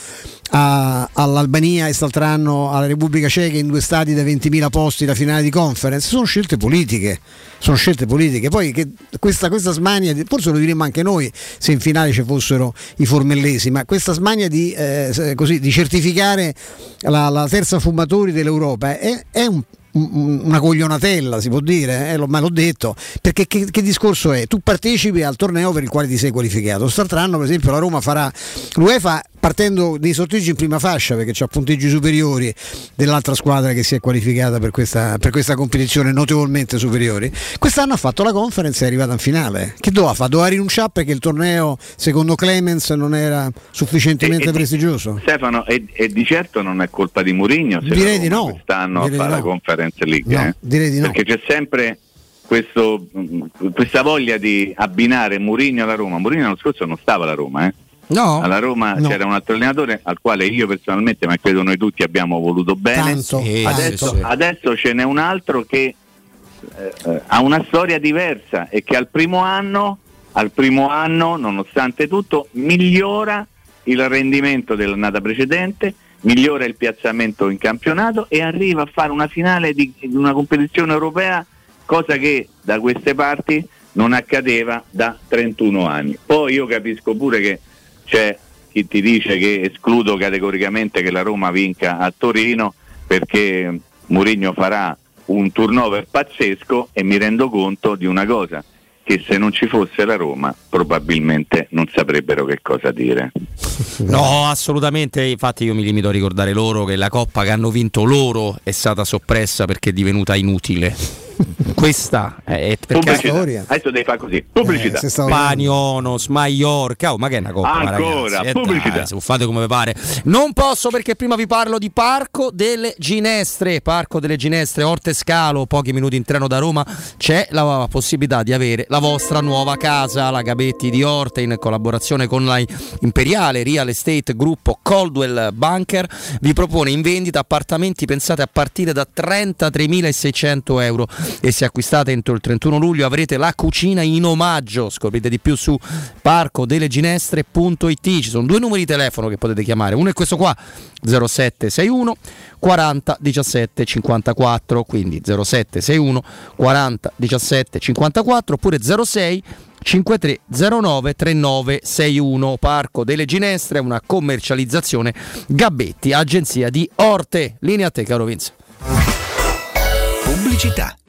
a- all'Albania e quest'altro anno alla Repubblica Ceca in due stati da 20.000 posti la finale di conference? Sono scelte politiche, sono scelte politiche. Poi che questa, questa smania, forse lo diremmo anche noi se in finale ci fossero i formellesi, ma questa smania di, eh, così, di certificare la, la terza fumatori dell'Europa è, è un- una coglionatella si può dire, eh, ma l'ho detto, perché che, che discorso è? Tu partecipi al torneo per il quale ti sei qualificato, quest'altro anno per esempio la Roma farà l'UEFA partendo dei sorteggi in prima fascia perché c'ha punteggi superiori dell'altra squadra che si è qualificata per questa, per questa competizione notevolmente superiori, quest'anno ha fatto la conference e è arrivata in finale, che doveva fare? Doveva rinunciare perché il torneo secondo Clemens non era sufficientemente E- e- prestigioso? Stefano, e, e di certo non è colpa di Mourinho se Direi di no. quest'anno Direi fa la no. Conference League. No, eh? direi di no. Perché c'è sempre questo, mh, questa voglia di abbinare Mourinho alla Roma. Mourinho l'anno scorso non stava alla Roma, eh? No, alla Roma No. c'era un altro allenatore al quale io personalmente, ma credo noi tutti abbiamo voluto bene. Tanto. Adesso, adesso ce n'è un altro che eh, eh, ha una storia diversa e che al primo anno, al primo anno, nonostante tutto, migliora il rendimento dell'annata precedente, migliora il piazzamento in campionato e arriva a fare una finale di, di una competizione europea, cosa che da queste parti non accadeva da 31 anni. Poi io capisco pure che c'è chi ti dice che escludo categoricamente che la Roma vinca a Torino perché Mourinho farà un turnover pazzesco e mi rendo conto di una cosa, che se non ci fosse la Roma probabilmente non saprebbero che cosa dire. no, assolutamente. Infatti, io mi limito a ricordare loro che la coppa che hanno vinto loro è stata soppressa perché è divenuta inutile. Questa è storia. Adesso devi fare così. Pubblicità. Eh, Panionos, Maiorca, oh, ma che è una coppa, Ancora, ragazzi, eh, pubblicità. dai, fate come vi pare. Non posso perché prima vi parlo di Parco delle Ginestre, Parco delle Ginestre, Orte Scalo, pochi minuti in treno da Roma, c'è la possibilità di avere la vostra nuova casa, la Gabetti di Orte in collaborazione con la Imperiale Real Estate Gruppo Coldwell Banker vi propone in vendita appartamenti pensate a partire da 33.600 euro e se acquistate entro il 31 luglio avrete la cucina in omaggio. Scoprite di più su parcodeleginestre.it. Ci sono due numeri di telefono che potete chiamare. Uno è questo qua 0761 40 17 54, quindi 0761 40 17 54 oppure 06 5309 3961 Parco delle Ginestre, una commercializzazione Gabbetti, agenzia di Orte. Linea a te, caro Vince. Pubblicità.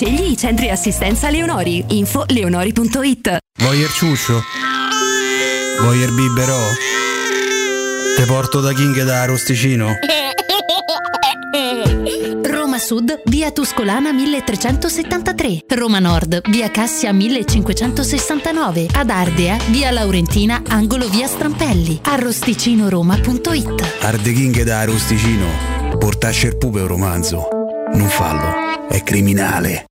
Scegli i centri assistenza Leonori. Info leonori.it. Voyer ciuscio? Voyer biberò? Te porto da King da Rosticino? Roma Sud, via Tuscolana 1373. Roma Nord, via Cassia 1569. Ad Ardea, via Laurentina, angolo via Strampelli. Arrosticinoroma.it. Arde King da Rosticino. Portasce il pupe un romanzo. Non fallo, è criminale.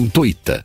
gratuita.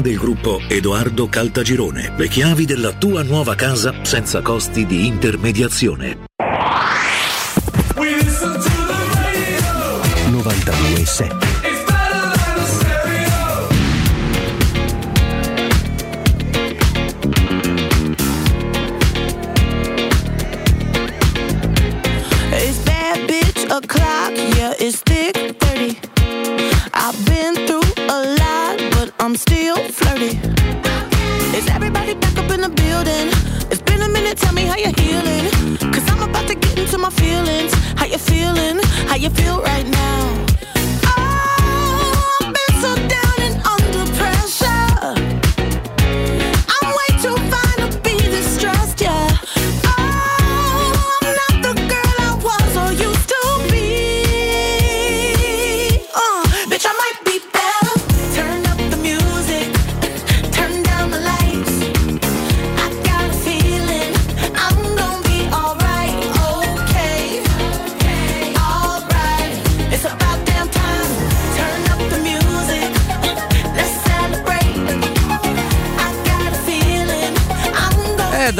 del gruppo Edoardo Caltagirone. Le chiavi della tua nuova casa senza costi di intermediazione. 92.7 I'm still flirty. Is everybody back up in the building? It's been a minute, tell me how you're healing. Cause I'm about to get into my feelings. How you feeling? How you feel right now?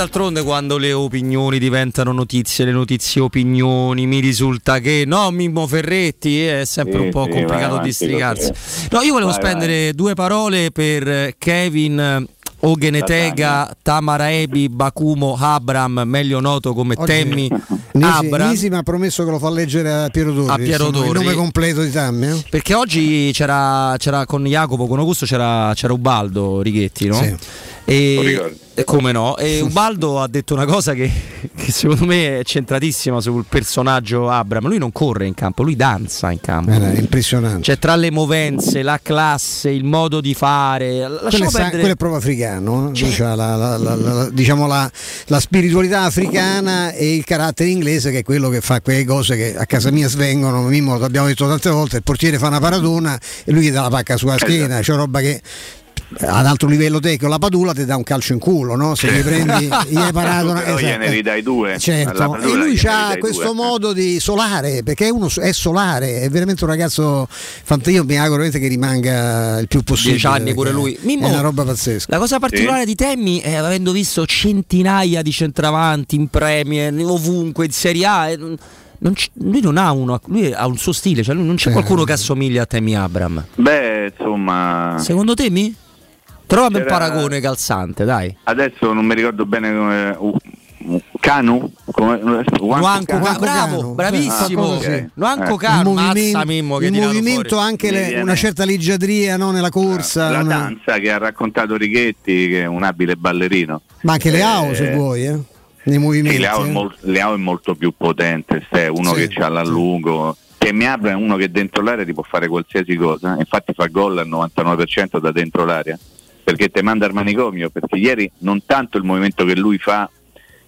D'altronde quando le opinioni diventano notizie, le notizie opinioni, mi risulta che no, Mimmo Ferretti è sempre Sì, un po' sì, complicato vai districarsi. No, io volevo Vai, spendere due parole per Kevin Oghenetega Tamaraebi Bakumo Abram, meglio noto come Oggi- Temmi Nisi, Abram. Nisi mi ha promesso che lo fa leggere a Piero Torri. A Piero insomma, Il Torri. nome completo di Tammy. eh? Perché oggi c'era, c'era con Jacopo, con Augusto c'era, c'era Ubaldo Righetti, no? Sì. E, come no? E Ubaldo ha detto una cosa che, che secondo me è centratissima sul personaggio Abram. Lui non corre in campo, lui danza in campo. Era impressionante. Cioè, tra le movenze, la classe, il modo di fare. quello, è sa- quello è proprio africano, eh? Lui c'ha la, la- la- diciamo la, la spiritualità africana e il carattere inglese che è quello che fa quelle cose che a casa mia svengono, Mimmo l'abbiamo detto tante volte, il portiere fa una paradona e lui gli dà la pacca sulla schiena, c'è roba che ad alto livello tecnico la padula ti dà un calcio in culo, no? Se gli prendi gli hai parato una Però gliene ridai due. Alla Certo, e lui ha questo due. modo di solare, perché è, uno, è solare, è veramente un ragazzo fantastico, io mi auguro che rimanga il più possibile. Dieci anni pure lui. Mimmo, è una roba pazzesca. La cosa particolare di Temmi è avendo visto centinaia di centravanti in Premier, ovunque, in Serie A. eh, non- c- lui non ha uno, lui ha un suo stile, cioè lui non c'è Eh. qualcuno che assomiglia a Temi Abram. Beh, insomma, Secondo te mi? Trovami un paragone calzante, dai. adesso non mi ricordo bene come uh, Canu? Come, Nuanco Canu, bravo, bravissimo. Ah, ok. Nuanco Eh. Canu, il movimento, Mimmo che il movimento anche le- una certa leggiadria no, nella corsa, La una- danza che ha raccontato Righetti, che è un abile ballerino. ma anche le Eh, AO se vuoi, eh, nei movimenti. Leao, è eh. mol- Leao è molto più potente, è uno Sì, che ha l'allungo. Che mi apre è uno che dentro l'area ti può fare qualsiasi cosa, infatti fa gol al 99% da dentro l'area, perché te manda al manicomio, perché ieri non tanto il movimento che lui fa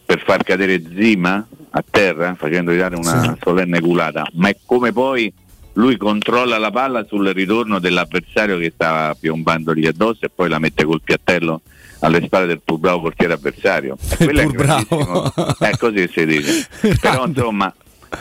per far cadere Zima a terra, facendogli dare una solenne culata, ma è come poi lui controlla la palla sul ritorno dell'avversario che stava piombandogli addosso e poi la mette col piattello alle spalle del più bravo portiere avversario. E quello è pur. È così si dice. Però insomma,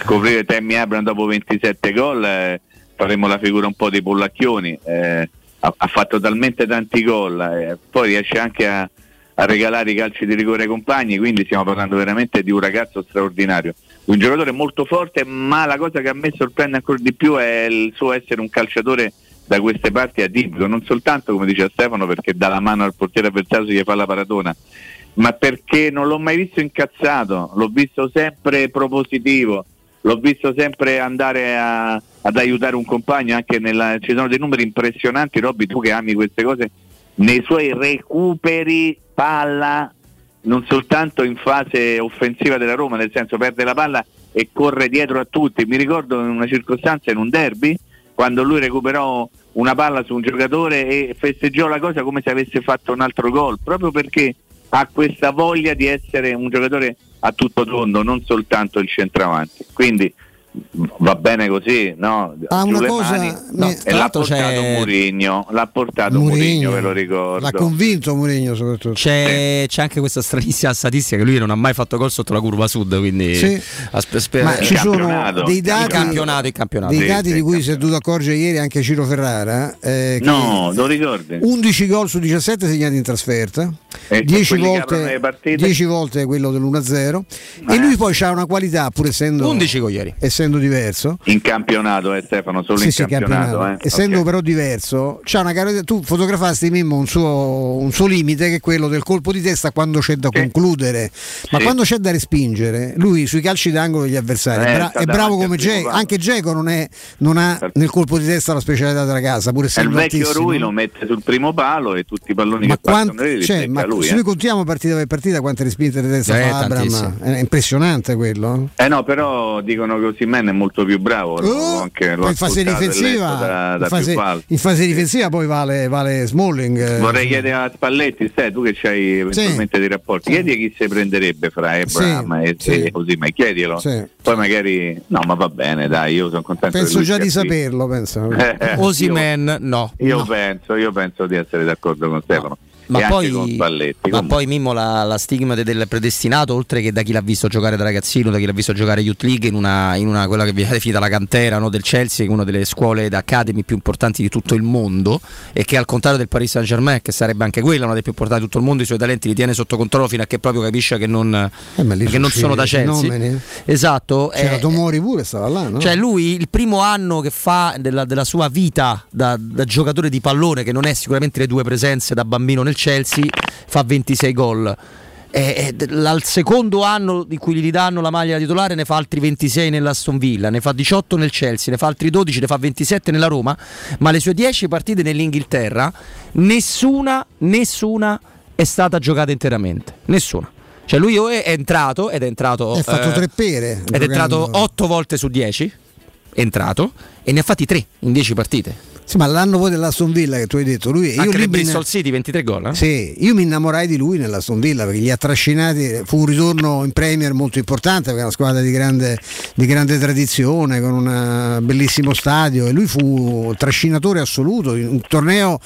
scoprire Tammy Abraham dopo 27 gol eh, faremo la figura un po' dei pollacchioni. eh, ha, ha fatto talmente tanti gol, eh, poi riesce anche a, a regalare i calci di rigore ai compagni, quindi stiamo parlando veramente di un ragazzo straordinario. Un giocatore molto forte, ma la cosa che a me sorprende ancora di più è il suo essere un calciatore da queste parti atipico, non soltanto come dice Stefano perché dà la mano al portiere avversario se gli fa la paratona, ma perché non l'ho mai visto incazzato, l'ho visto sempre propositivo, l'ho visto sempre andare a- ad aiutare un compagno, nella, ci sono dei numeri impressionanti, Robby, tu che ami queste cose, nei suoi recuperi palla, non soltanto in fase offensiva della Roma, nel senso perde la palla e corre dietro a tutti. Mi ricordo in una circostanza in un derby, quando lui recuperò una palla su un giocatore e festeggiò la cosa come se avesse fatto un altro gol, proprio perché ha questa voglia di essere un giocatore a tutto tondo, non soltanto il centravanti. Quindi va bene così, no? Ah, una cosa- mani. No, e tra l'ha portato c'è- Murigno, l'ha portato Murigno, ve lo ricordo. L'ha convinto Mourinho soprattutto. C'è, c'è anche questa stranissima statistica che lui non ha mai fatto gol sotto la curva sud, quindi Sì. aspe- spe- Ma eh, ci sono dei dati, il campionato, il campionato. dei Sì, dati sì. di cui si è dovuto accorgere ieri anche Ciro Ferrara. eh, che No, lo ricordi? 11 gol su 17 segnati in trasferta, E 10 quelli che aprono le volte, partite? 10 volte quello dell'1-0 e lui poi ha una qualità pur essendo, 11 gol ieri. essendo diverso. In campionato, eh, Stefano, solo Sì, in sì, campionato. campionato. eh. Essendo Ok. però diverso, c'ha una caratteristica- tu fotografasti Mimmo un suo, un suo limite che è quello del colpo di testa quando c'è da concludere, ma Sì. quando c'è da respingere, lui sui calci d'angolo degli avversari Eh, è, bra- è bravo come Geco, anche Geco non, è- non ha nel colpo di testa la specialità della casa, pur E il essendo vecchio. Rui lo mette sul primo palo e tutti i palloni Ma, che passano quant- lì li cioè, ma lui. se eh. noi contiamo partita per partita quante respinte di testa Eh, fa Abram, è impressionante quello. Eh no, però dicono che Osimhen è molto più bravo. Oh, anche, in fase difensiva, da, da in, fase, in fase difensiva poi vale, vale Smalling. eh. Vorrei chiedere a Spalletti, stai tu che hai eventualmente dei rapporti, chiedi chi si prenderebbe fra Abraham e, sì. e Osimhen, chiedilo. Sì. Poi magari, no, ma va bene, dai, io sono contento. Penso già di saperlo, penso. Eh, Osimen, no. Io, no. penso, io penso di essere d'accordo con Stefano. e Ma poi, con Spalletti. ma poi Mimmo la, la stigma de- del predestinato, oltre che da chi l'ha visto giocare da ragazzino, da chi l'ha visto giocare Youth League in una, in una quella che viene definita la cantera no, del Chelsea, che è una delle scuole d'academy più importanti di tutto il mondo, e che al contrario del Paris Saint Germain, che sarebbe anche quella una delle più importanti di tutto il mondo, i suoi talenti li tiene sotto controllo fino a che proprio capisce che non, Eh, che non sono da Chelsea. Esatto. C'era eh, Tomori pure, stava là, no? cioè lui il primo anno che fa della, della sua vita da, da giocatore di pallone, che non è sicuramente le due presenze da bambino nel Chelsea, fa 26 gol. E, e al secondo anno di cui gli danno la maglia titolare ne fa altri 26 nell'Aston Villa, ne fa 18 nel Chelsea, ne fa altri 12, ne fa 27 nella Roma, ma le sue 10 partite nell'Inghilterra nessuna, nessuna è stata giocata interamente, nessuna. Cioè lui è entrato ed è entrato Ha fatto eh, tre pere. ed è entrato 8 volte su 10 è entrato e ne ha fatti 3 in 10 partite Sì, ma l'anno poi dell'Aston Villa che tu hai detto, lui, io anche lì nel mi- Bristol City 23 gol eh? Sì, io mi innamorai di lui nell'Aston Villa perché li ha trascinati, fu un ritorno in Premier molto importante perché è una squadra di grande, di grande tradizione, con un bellissimo stadio e lui fu trascinatore assoluto in un torneo.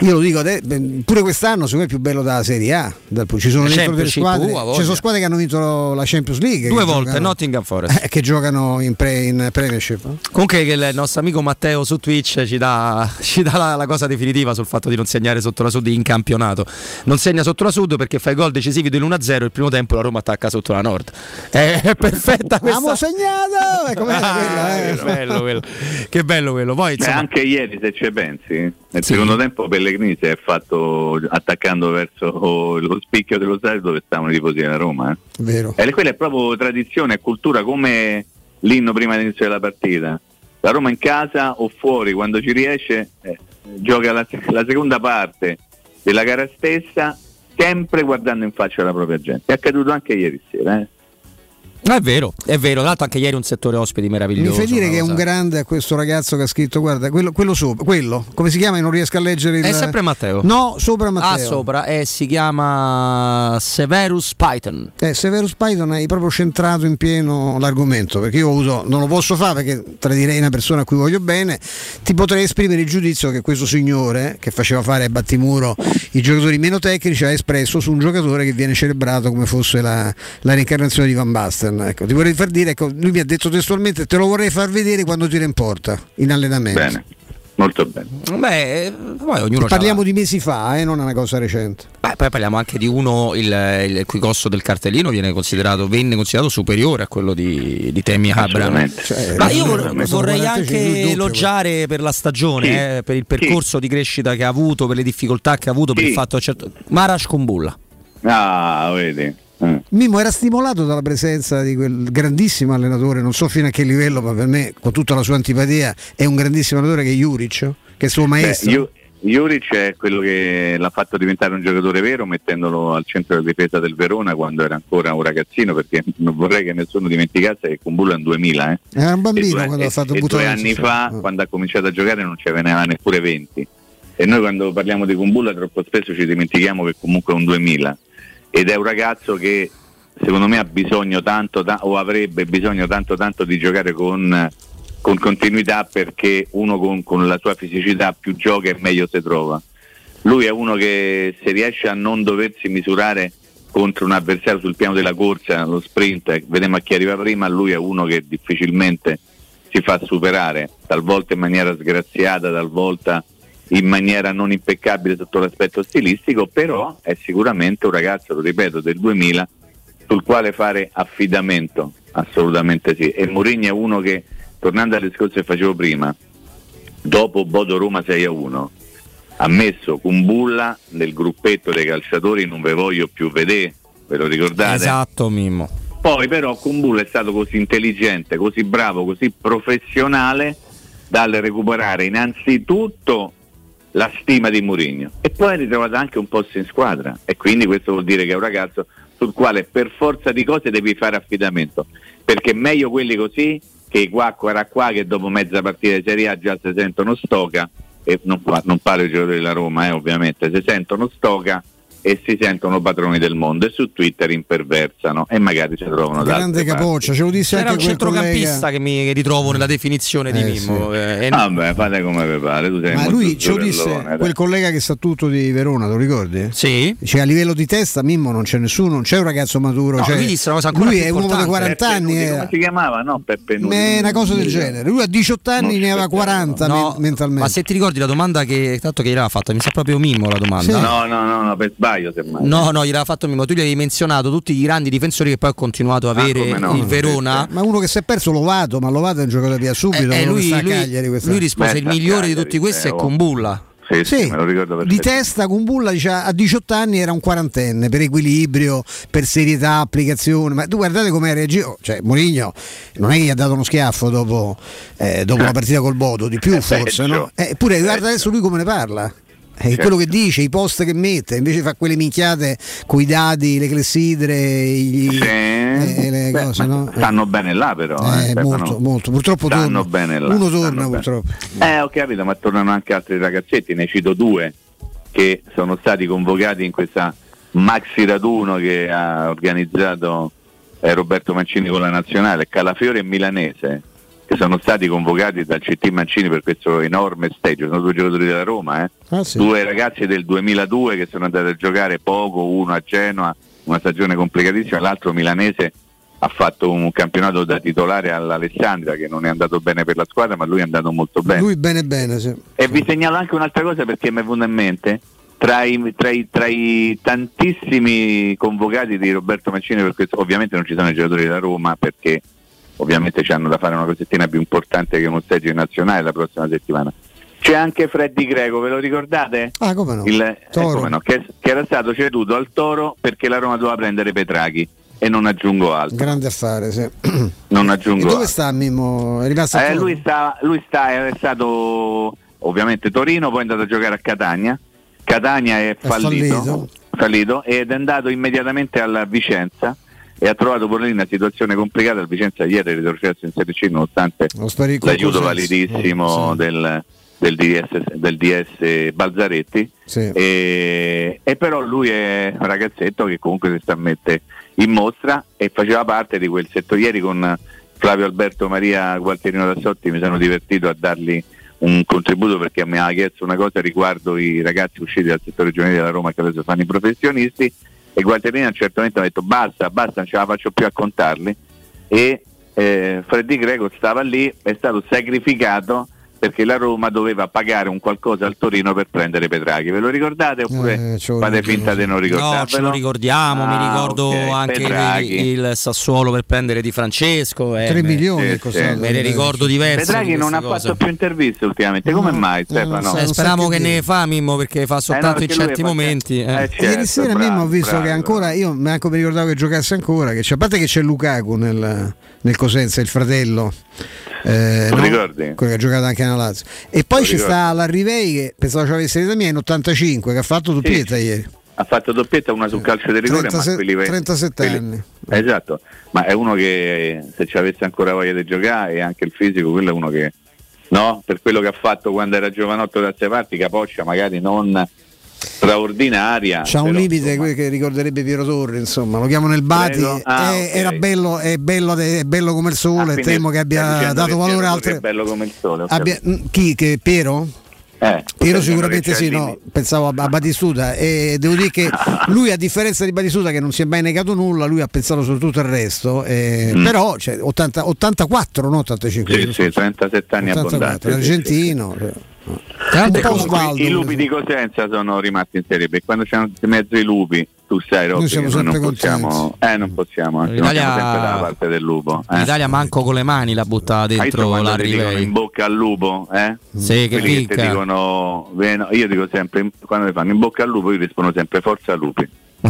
Io lo dico, ade- pure quest'anno secondo me è più bello della Serie A. Dal- Ci sono Championship, squadre, voglia. ci sono squadre che hanno vinto la Champions League. due volte giocano- Nottingham Forest eh, che giocano in, pre- in Premiership. comunque che il nostro amico Matteo su Twitch ci dà, ci dà la, la cosa definitiva sul fatto di non segnare sotto la Sud in campionato non segna sotto la Sud perché fa i gol decisivi dell'1-0 il primo tempo la Roma attacca sotto la Nord è, è perfetta questa Abbiamo segnato! Eh, com'era Ah, quella, eh? che bello quello che bello quello poi Beh, insomma, anche ieri, se ci pensi, Nel secondo tempo Pellegrini si è fatto attaccando verso lo spicchio dello stadio dove stavano i tifosi della Roma. eh. Vero. E quella è proprio tradizione, è cultura come l'inno prima dell'inizio della partita. La Roma in casa o fuori, quando ci riesce, eh, gioca la, la seconda parte della gara stessa, sempre guardando in faccia la propria gente. È accaduto anche ieri sera. eh. È vero, è vero. Tra l'altro anche ieri un settore ospiti meraviglioso. Mi fai dire che è un grande a questo ragazzo che ha scritto, guarda, quello, quello sopra, quello, come si chiama? Non riesco a leggere il È sempre Matteo. No, sopra Matteo. Ah, sopra. E si chiama Severus Python. Eh, Severus Python hai proprio centrato in pieno l'argomento perché io avuto, non lo posso fare perché tradirei una persona a cui voglio bene ti potrei esprimere il giudizio che questo signore che faceva fare a Battimuro i giocatori meno tecnici ha espresso su un giocatore che viene celebrato come fosse la, la reincarnazione di Van Basten ecco, ti vorrei far dire, ecco, lui mi ha detto testualmente te lo vorrei far vedere quando tira in porta in allenamento Bene, molto bene. Beh, poi ognuno parliamo di mesi fa eh, non è una cosa recente Beh, poi parliamo anche di uno il, il cui costo del cartellino viene considerato, venne considerato superiore a quello di, di Temi Abraham. Cioè, Ma io vorrei 45 il anche elogiare per la stagione, Chi? eh, per il percorso di crescita che ha avuto, per le difficoltà che ha avuto, per Chi? il fatto certo. Marash Kumbulla. Ah, vedi. Eh. Mimmo era stimolato dalla presenza di quel grandissimo allenatore, non so fino a che livello, ma per me, con tutta la sua antipatia, è un grandissimo allenatore che è Juric, che è il suo maestro. Beh, Ju- Juric è quello che l'ha fatto diventare un giocatore vero mettendolo al centro della difesa del Verona quando era ancora un ragazzino perché non vorrei che nessuno dimenticasse che Kumbulla è un 2000 eh. Era un bambino due, quando ha fatto buttare due anni fa quando ha cominciato a giocare non ce ne aveva neppure 20 e noi quando parliamo di Kumbulla troppo spesso ci dimentichiamo che comunque è un 2000 ed è un ragazzo che secondo me ha bisogno tanto ta- o avrebbe bisogno tanto tanto di giocare con, con continuità perché uno con, con la sua fisicità più gioca e meglio si trova. Lui è uno che se riesce a non doversi misurare contro un avversario sul piano della corsa, lo sprint, vediamo a chi arriva prima, lui è uno che difficilmente si fa superare, talvolta in maniera sgraziata, talvolta in maniera non impeccabile sotto l'aspetto stilistico, però è sicuramente un ragazzo, lo ripeto, del 2000 sul quale fare affidamento, assolutamente sì. E Mourinho è uno che, tornando al discorso che facevo prima, dopo Bodo Roma 6 a 1, ha messo Kumbulla nel gruppetto dei calciatori non ve voglio più vedere, ve lo ricordate? Esatto, Mimmo. Poi però Kumbulla è stato così intelligente, così bravo, così professionale dal recuperare innanzitutto la stima di Mourinho. E poi ha ritrovato anche un posto in squadra. E quindi questo vuol dire che è un ragazzo sul quale per forza di cose devi fare affidamento. Perché meglio quelli così che i qua qua che dopo mezza partita di Serie A già si sentono stoca. E non, non parlo dei giocatori della Roma eh, ovviamente. Si sentono stoca e si sentono padroni del mondo e su Twitter imperversano e magari ci trovano da Grande capoccia, ce lo disse Era un anche quel centrocampista collega. che mi ritrovo nella definizione di Eh, Mimmo. eh, e- Vabbè, fate come vi pare, tu sei Ma lui ce lo disse dai. quel collega che sa tutto di Verona, lo ricordi? Sì. Cioè, a livello di testa, Mimmo non c'è nessuno, non c'è un ragazzo maturo. No, cioè, lui disse una cosa ancora lui è un uomo di importante. 40 anni. Nuti, era. come si chiamava? No, Peppe Nuti. Ma è una cosa del genere. Lui a 18 anni ne aveva 40 No, men- mentalmente. Ma se ti ricordi la domanda che tanto che gliel'aveva fatta, mi sa proprio Mimmo la domanda. No, no, no, no, per sbaglio semmai. No, no, gliel'aveva fatto Mimmo. Tu gli avevi menzionato tutti i grandi difensori che poi ha continuato a avere come no, il Verona. Ma uno che si è perso Lovato, ma Lovato è un giocatore via subito. Eh, eh, lui, lui- Cagliari lui rispose: Beh, il migliore di Cagliari, tutti questi eh, è oh. Kumbulla. Sì, sì, di testa Kumbulla diceva, a 18 anni era un quarantenne per equilibrio, per serietà, applicazione. Ma tu guardate come ha reagito. Cioè, Mourinho non è che gli ha dato uno schiaffo dopo, eh, dopo la partita col Bodo, di più forse, no? Eppure guarda adesso lui come ne parla. È Certo. quello che dice, i post che mette, invece fa quelle minchiate con i dadi, le clessidre, gli, Sì. eh, le Beh, cose, no? Stanno bene là però. Eh, eh, molto, molto. Purtroppo Stanno torna. bene là. Uno torna bene. purtroppo. Eh, ho capito, ma tornano anche altri ragazzetti, ne cito due che sono stati convocati in questa maxi raduno che ha organizzato eh, Roberto Mancini con la nazionale, Calafiore e Milanese, che sono stati convocati dal CT Mancini per questo enorme stage, sono due giocatori della Roma, eh. Ah, sì. due ragazzi del 2002 che sono andati a giocare poco, uno a Genoa, una stagione complicatissima, l'altro milanese ha fatto un campionato da titolare all'Alessandria che non è andato bene per la squadra ma lui è andato molto bene. Lui bene bene, sì. E vi segnalo anche un'altra cosa perché mi è venuta in mente. Tra i, tra i- tra i tantissimi convocati di Roberto Mancini, per questo, ovviamente non ci sono i giocatori della Roma perché ovviamente ci hanno da fare una cosettina più importante che uno stage nazionale la prossima settimana. C'è anche Freddy Greco, ve lo ricordate? Ah, come no? Il- eh, come no, che, che era stato ceduto al Toro perché la Roma doveva prendere Petrachi e non aggiungo altro. Grande affare, sì. Non E aggiungo dove altro. sta Mimmo? È rimasto a Eh, lui sta, lui sta, è stato ovviamente Torino, poi è andato a giocare a Catania. Catania è fallito, fallito. fallito ed è andato immediatamente alla Vicenza e ha trovato pure lì una situazione complicata. Il Vicenza ieri è retrocesso in Serie C nonostante l'aiuto validissimo Sì. del, del DS, del DS Balzaretti. Sì. E, e però lui è un ragazzetto che comunque si sta a mettere in mostra e faceva parte di quel settore. Ieri con Flavio Alberto Maria Gualtierino Dassotti mi sono divertito a dargli un contributo perché mi aveva chiesto una cosa riguardo i ragazzi usciti dal settore giovanile della Roma che adesso fanno i professionisti e Gualtierino certamente mi ha detto basta, basta, non ce la faccio più a contarli. E eh, Freddy Greco stava lì, è stato sacrificato perché la Roma doveva pagare un qualcosa al Torino per prendere Petrachi. Ve lo ricordate oppure Eh, fate finta di non ricordarvelo? No, ce lo ricordiamo, mi Ah, ricordo ok, anche il, il Sassuolo per prendere Di Francesco. eh, 3 me- milioni sì, costato. Me ne ricordo diversi. Petrachi di non ha cose. fatto più interviste ultimamente, come mai Stefano? Eh, speriamo che ne fa Mimmo perché fa soltanto in perché lui certi momenti. eh. Eh, certo, Ieri sera bravo, Mimmo ho visto bravo. che ancora, io manco mi ricordavo che giocasse ancora, che c'è, a parte che c'è Lukaku nel, nel Cosenza, il fratello. Eh, no? Quello che ha giocato anche nella Lazio. E poi ci sta l'Arrivei che pensavo ci avesse l'età mia in 85, che ha fatto doppietta ieri. Ha fatto doppietta una sul calcio di rigore, 37 ma quelli ve- 37 quelli- anni. Esatto, ma è uno che se ci avesse ancora voglia di giocare e anche il fisico, quello è uno che no, per quello che ha fatto quando era giovanotto da queste parti, capoccia magari non straordinaria. C'ha un limite que- che ricorderebbe Piero Torri, insomma, lo chiamo nel Bati. Ah, è- ok. era bello, è bello, è bello come il sole, Ah, temo che abbia dato che valore a altre... È bello come il sole. Abbia- chi? Che Piero? Eh, Piero stai sicuramente sì, il no, pensavo a, a Batistuta e devo dire che lui a differenza di Batistuta che non si è mai negato nulla, lui ha pensato su tutto il resto, eh, Mm. però cioè, 80 84, non 85. Sì, sì, 37 anni 84, abbondanti. sì, argentino. cioè. sì. I lupi di Cosenza sono rimasti in Serie B. Quando c'erano in mezzo i lupi, tu sai, Robby, non sempre possiamo, eh, non possiamo, anzi, L'Italia- siamo sempre dalla parte del lupo. Eh. L'Italia manco con le mani la butta dentro la Rivei. in bocca al lupo, eh? Sì, che Quelli che dicono, io dico sempre, quando mi fanno in bocca al lupo, io rispondo sempre forza lupi.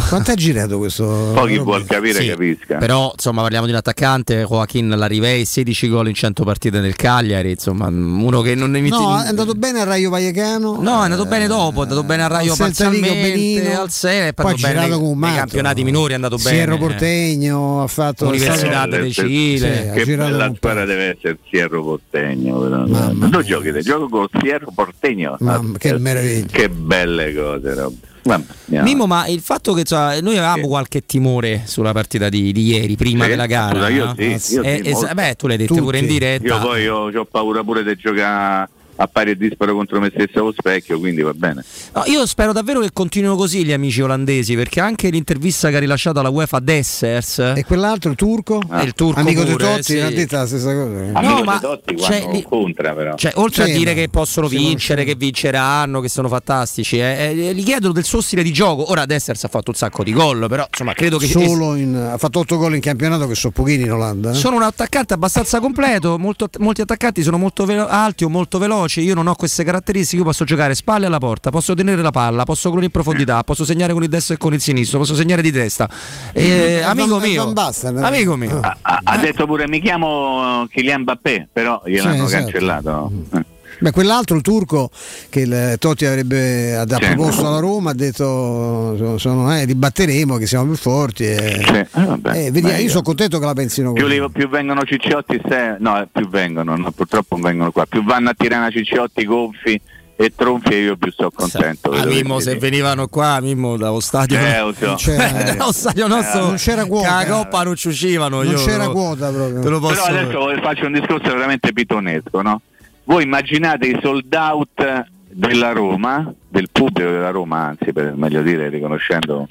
Quanto ha girato questo? Poi chi Robby? vuol capire Sì, capisca. Però insomma parliamo di un attaccante, Joaquin Larivei, 16 gol in 100 partite nel Cagliari, insomma uno che non ne No, è andato bene a Raio Vallecano. No, è andato bene dopo, è andato bene a Raio al Vigo, parzialmente, benino. al e Poi poi è andato bene girato nei, come un nei matto. campionati minori è andato bene. Sierro Portegno ha fatto Università è stato- de Cile. Sì, che bella squadra deve essere Sierro Portegno. veramente. Tu giochi, te gioco con Sierro Portegno. Mamma, che meraviglia. Che belle cose, Rob. Vabbè. Mimmo, ma il fatto che insomma, noi avevamo qualche timore sulla partita di, di ieri, prima Sì, della gara. scusa, io no? sì, io sì, Eh, es- molto. beh, tu l'hai detto Tutti. pure in diretta. Io poi ho, ho paura pure di giocare a pari e disparo contro me stesso allo specchio, quindi va bene. No, io spero davvero che continuino così gli amici olandesi, perché anche l'intervista che ha rilasciato alla UEFA Dessers E quell'altro, il turco? il turco Amico di pure, Totti, sì. ha detto la stessa cosa. Amico ma di Totti cioè, li- contra però. Cioè, oltre Sì, a dire ma che possono vincere, che vinceranno, che sono fantastici, eh, eh, gli chiedono del suo stile di gioco. Ora Dessers ha fatto un sacco di gol, però insomma credo che Solo in, ha fatto 8 gol in campionato che sono pochini in Olanda. eh. sono un attaccante abbastanza completo. molto- molti attaccanti sono molto velo- alti o molto veloci. Io non ho queste caratteristiche. Io posso giocare spalle alla porta, posso tenere la palla, posso correre in profondità, posso segnare con il destro e con il sinistro, posso segnare di testa. Eh, Eh, amico mio, Van Basten, eh. amico mio. Ha, ha- ha detto pure mi chiamo Kylian Mbappé, però gliel'hanno Sì, esatto. cancellato. Eh. Beh, quell'altro, il turco, che il Totti avrebbe ha, proposto alla Roma, ha detto sono, eh, ribatteremo, che siamo più forti. E, Sì, eh, vabbè, eh, vediamo, io sono contento che la pensino Più, così. li- più vengono cicciotti, se- no, più vengono, no, purtroppo non vengono qua. Più vanno a Tirana cicciotti gonfi e tronfi, io più sono contento. Ah, Mimmo, se venivano qua, Mimmo, dallo stadio. Eh, so. Non c'era- Eh. dallo stadio nostro. non c'era quota. La coppa non ci uscivano. Non io c'era lo- quota proprio. Te lo posso Però adesso faccio un discorso veramente pitonesco, no? Voi immaginate i sold out della Roma, del pubblico della Roma, anzi per meglio dire riconoscendo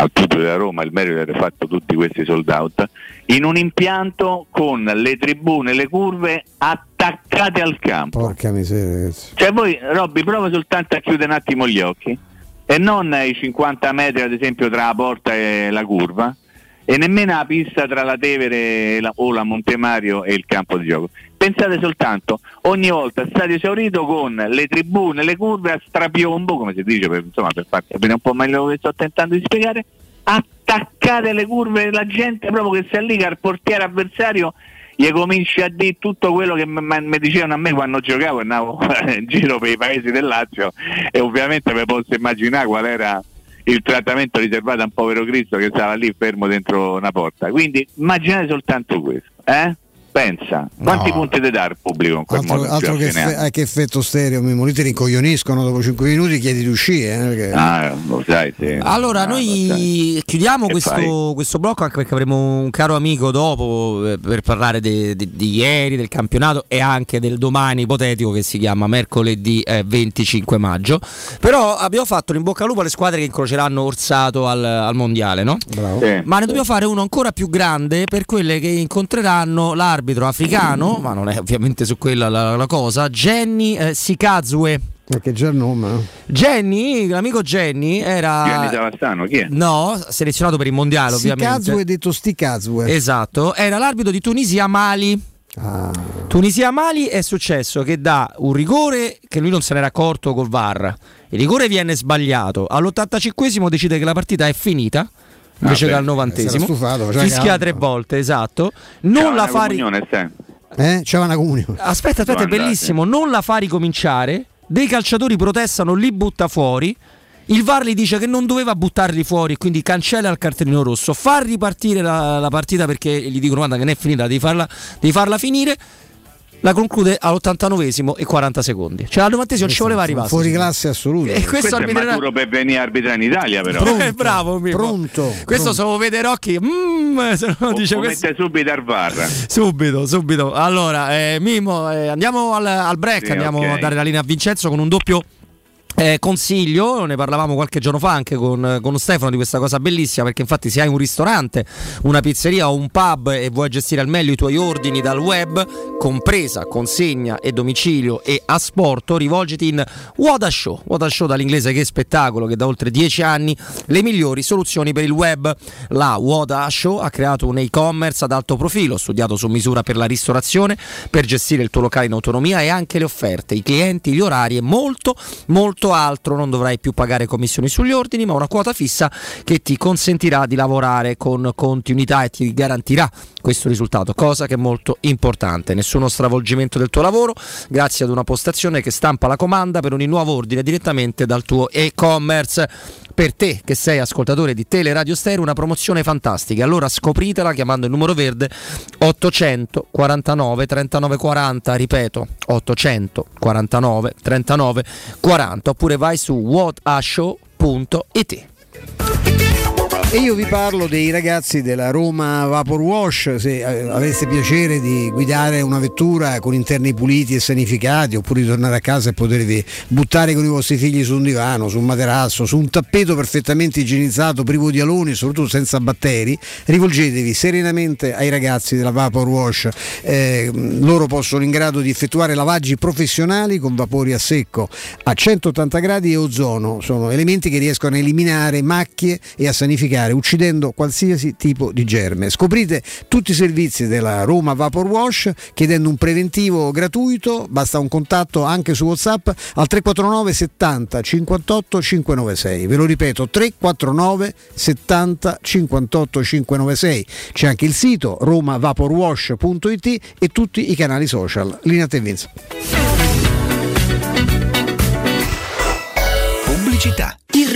al pubblico della Roma il merito di aver fatto tutti questi sold out, in un impianto con le tribune, le curve attaccate al campo. Porca miseria. Cioè voi, Robby, prova soltanto a chiudere un attimo gli occhi e non i 50 metri ad esempio tra la porta e la curva e nemmeno la pista tra la Tevere la- o la Montemario e il campo di gioco. Pensate soltanto, ogni volta stadio esaurito con le tribune, le curve a strapiombo, come si dice per, insomma, per farti capire un po' meglio quello che sto tentando di spiegare, attaccate le curve, la gente proprio che sta lì che al portiere avversario gli cominci a dire tutto quello che mi dicevano a me quando giocavo e andavo in giro per i paesi del Lazio e ovviamente mi posso immaginare qual era il trattamento riservato a un povero Cristo che stava lì fermo dentro una porta. Quindi immaginate soltanto questo, eh? Pensa, quanti No. punti ti dà il pubblico in quel Altro, modo? altro che, anno? eh, che effetto stereo, Mimmo, lì ti rincoglioniscono dopo 5 minuti, chiedi di uscire. eh, perché- Ah, lo sai, sì. Allora, Ah, lo sai. noi chiudiamo questo, questo blocco anche perché avremo un caro amico dopo eh, per parlare de- de- di ieri, del campionato e anche del domani ipotetico che si chiama mercoledì eh, 25 maggio. Però abbiamo fatto in bocca al lupo alle squadre che incroceranno Orsato al, al mondiale, no? Sì. Ma ne dobbiamo fare uno ancora più grande per quelle che incontreranno l'arbitro africano, ma non è ovviamente su quella la, la cosa, Jenny eh, Sikazue. Perché già il nome. Jenny, l'amico Jenny era... Gianni Savastano, chi è? No, selezionato per il mondiale ovviamente. Sikazue detto Stikazue. Esatto, era l'arbitro di Tunisia-Mali. Ah. Tunisia-Mali è successo che da un rigore che lui non se n'era accorto col VAR, il rigore viene sbagliato, all'85esimo decide che la partita è finita. Invece Ah, che al novantesimo stufato, fischia tre volte, esatto. C'era Non la una fa ri- comunione, Ste. Eh? C'era una comunione. Aspetta, aspetta, è bellissimo. Non la fa ricominciare. Dei calciatori protestano, li butta fuori. Il VAR gli dice che non doveva buttarli fuori, quindi cancella il cartellino rosso. Fa ripartire la, la partita perché gli dicono: Guarda, che non è finita, devi farla, devi farla finire. La conclude all'89esimo e 40 secondi. Cioè, al 90esimo non ci voleva arrivare. Fuori classe assoluto. E questo Questo è arbitrerà- maturo per venire a arbitrare in Italia però. Eh, bravo, Mimmo. Pronto. Questo se lo vede Rocchi. mm, se no dice o questo- mette subito al VAR. Subito, subito. Allora, eh, Mimmo, eh, andiamo al, al break, Sì, andiamo ok. a dare la linea a Vincenzo con un doppio. Eh, consiglio, ne parlavamo qualche giorno fa anche con, con Stefano di questa cosa bellissima perché infatti se hai un ristorante, una pizzeria o un pub e vuoi gestire al meglio i tuoi ordini dal web, compresa consegna e domicilio e asporto, rivolgiti in Wada Show. Wada Show dall'inglese che spettacolo, che da oltre 10 anni le migliori soluzioni per il web. La Wada Show ha creato un e-commerce ad alto profilo, studiato su misura per la ristorazione, per gestire il tuo locale in autonomia e anche le offerte, i clienti, gli orari e molto, molto altro. Non dovrai più pagare commissioni sugli ordini, ma una quota fissa che ti consentirà di lavorare con continuità e ti garantirà questo risultato, cosa che è molto importante. Nessuno stravolgimento del tuo lavoro, grazie ad una postazione che stampa la comanda per ogni nuovo ordine direttamente dal tuo e-commerce. Per te che sei ascoltatore di Teleradio Stereo, una promozione fantastica. Allora scopritela chiamando il numero verde 849 39 40, ripeto 849 39 40, oppure vai su whatashow.it. E io vi parlo dei ragazzi della Roma Vapor Wash, se eh, aveste piacere di guidare una vettura con interni puliti e sanificati, oppure di tornare a casa e potervi buttare con i vostri figli su un divano, su un materasso, su un tappeto perfettamente igienizzato, privo di aloni e soprattutto senza batteri, rivolgetevi serenamente ai ragazzi della Vapor Wash. Eh, loro possono in grado di effettuare lavaggi professionali con vapori a secco a 180 gradi e ozono, sono elementi che riescono a eliminare macchie e a sanificare uccidendo qualsiasi tipo di germe. Scoprite tutti i servizi della Roma Vapor Wash chiedendo un preventivo gratuito, basta un contatto anche su WhatsApp al 349 70 58 596. Ve lo ripeto 349 70 58 596. C'è anche il sito romavaporwash.it e tutti i canali social. Linea te Vince. Pubblicità.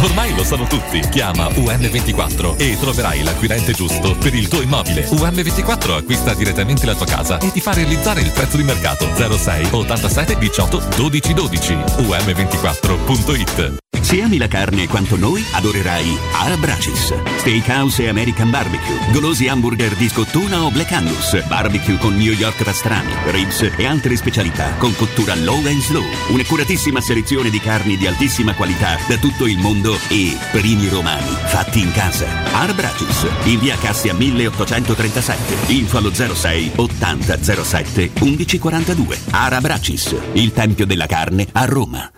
Ormai lo sanno tutti. Chiama UM24 e troverai l'acquirente giusto per il tuo immobile. UM24 acquista direttamente la tua casa e ti fa realizzare il prezzo di mercato 06 87 18 12 12. UM24.it Se ami la carne quanto noi, adorerai Arabracis. Steakhouse e American Barbecue. Golosi hamburger di scottuna o Black Angus. Barbecue con New York pastrami, ribs e altre specialità con cottura low and slow. Un'accuratissima selezione di carni di altissima qualità da tutto il mondo e primi romani fatti in casa. Arabracis. In via Cassia 1837. Info allo 06 80 07 1142. Arabracis. Il tempio della carne a Roma.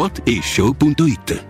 whatishow.it.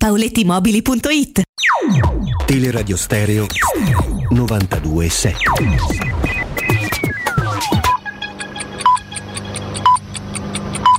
paolettimobili.it. Teleradio Stereo 927.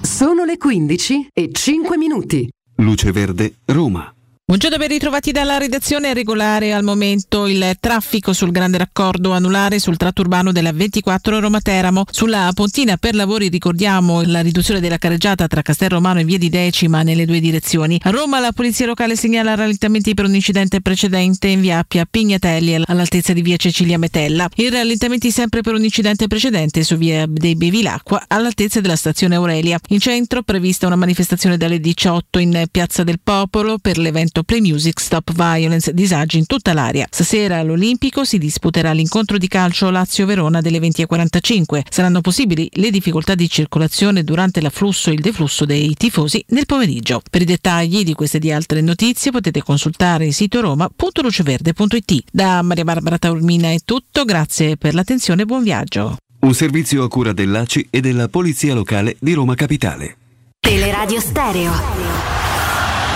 Sono le 15 e 5 minuti. Luce Verde, Roma. Buongiorno ben ritrovati dalla redazione regolare al momento il traffico sul grande raccordo anulare sul tratto urbano della 24 Roma Teramo. Sulla Pontina per lavori ricordiamo la riduzione della carreggiata tra Castel Romano e Via di Decima nelle due direzioni. A Roma la polizia locale segnala rallentamenti per un incidente precedente in via Appia Pignatelli all'altezza di via Cecilia Metella. I rallentamenti sempre per un incidente precedente su via dei Bevilacqua all'altezza della stazione Aurelia. In centro prevista una manifestazione dalle 18 in Piazza del Popolo per l'evento Play Music Stop Violence, disagi in tutta l'area. Stasera all'Olimpico si disputerà l'incontro di calcio Lazio-Verona delle 20.45. Saranno possibili le difficoltà di circolazione durante l'afflusso e il deflusso dei tifosi nel pomeriggio. Per i dettagli di queste e di altre notizie potete consultare il sito roma.luceverde.it. Da Maria Barbara Taormina è tutto, grazie per l'attenzione e buon viaggio. Un servizio a cura dell'ACI e della Polizia Locale di Roma Capitale. Teleradio Stereo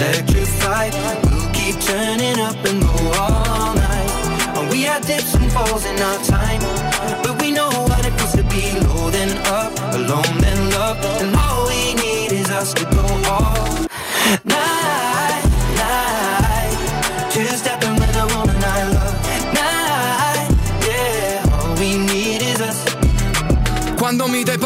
Electrified. We'll keep turning up and go all night. We had dips and falls in our time, but we know what it feels to be low then up, alone then love, and all we need is us to go all night, night. Two stepping with a woman I love, night, yeah. All we need is us. Quando mi dai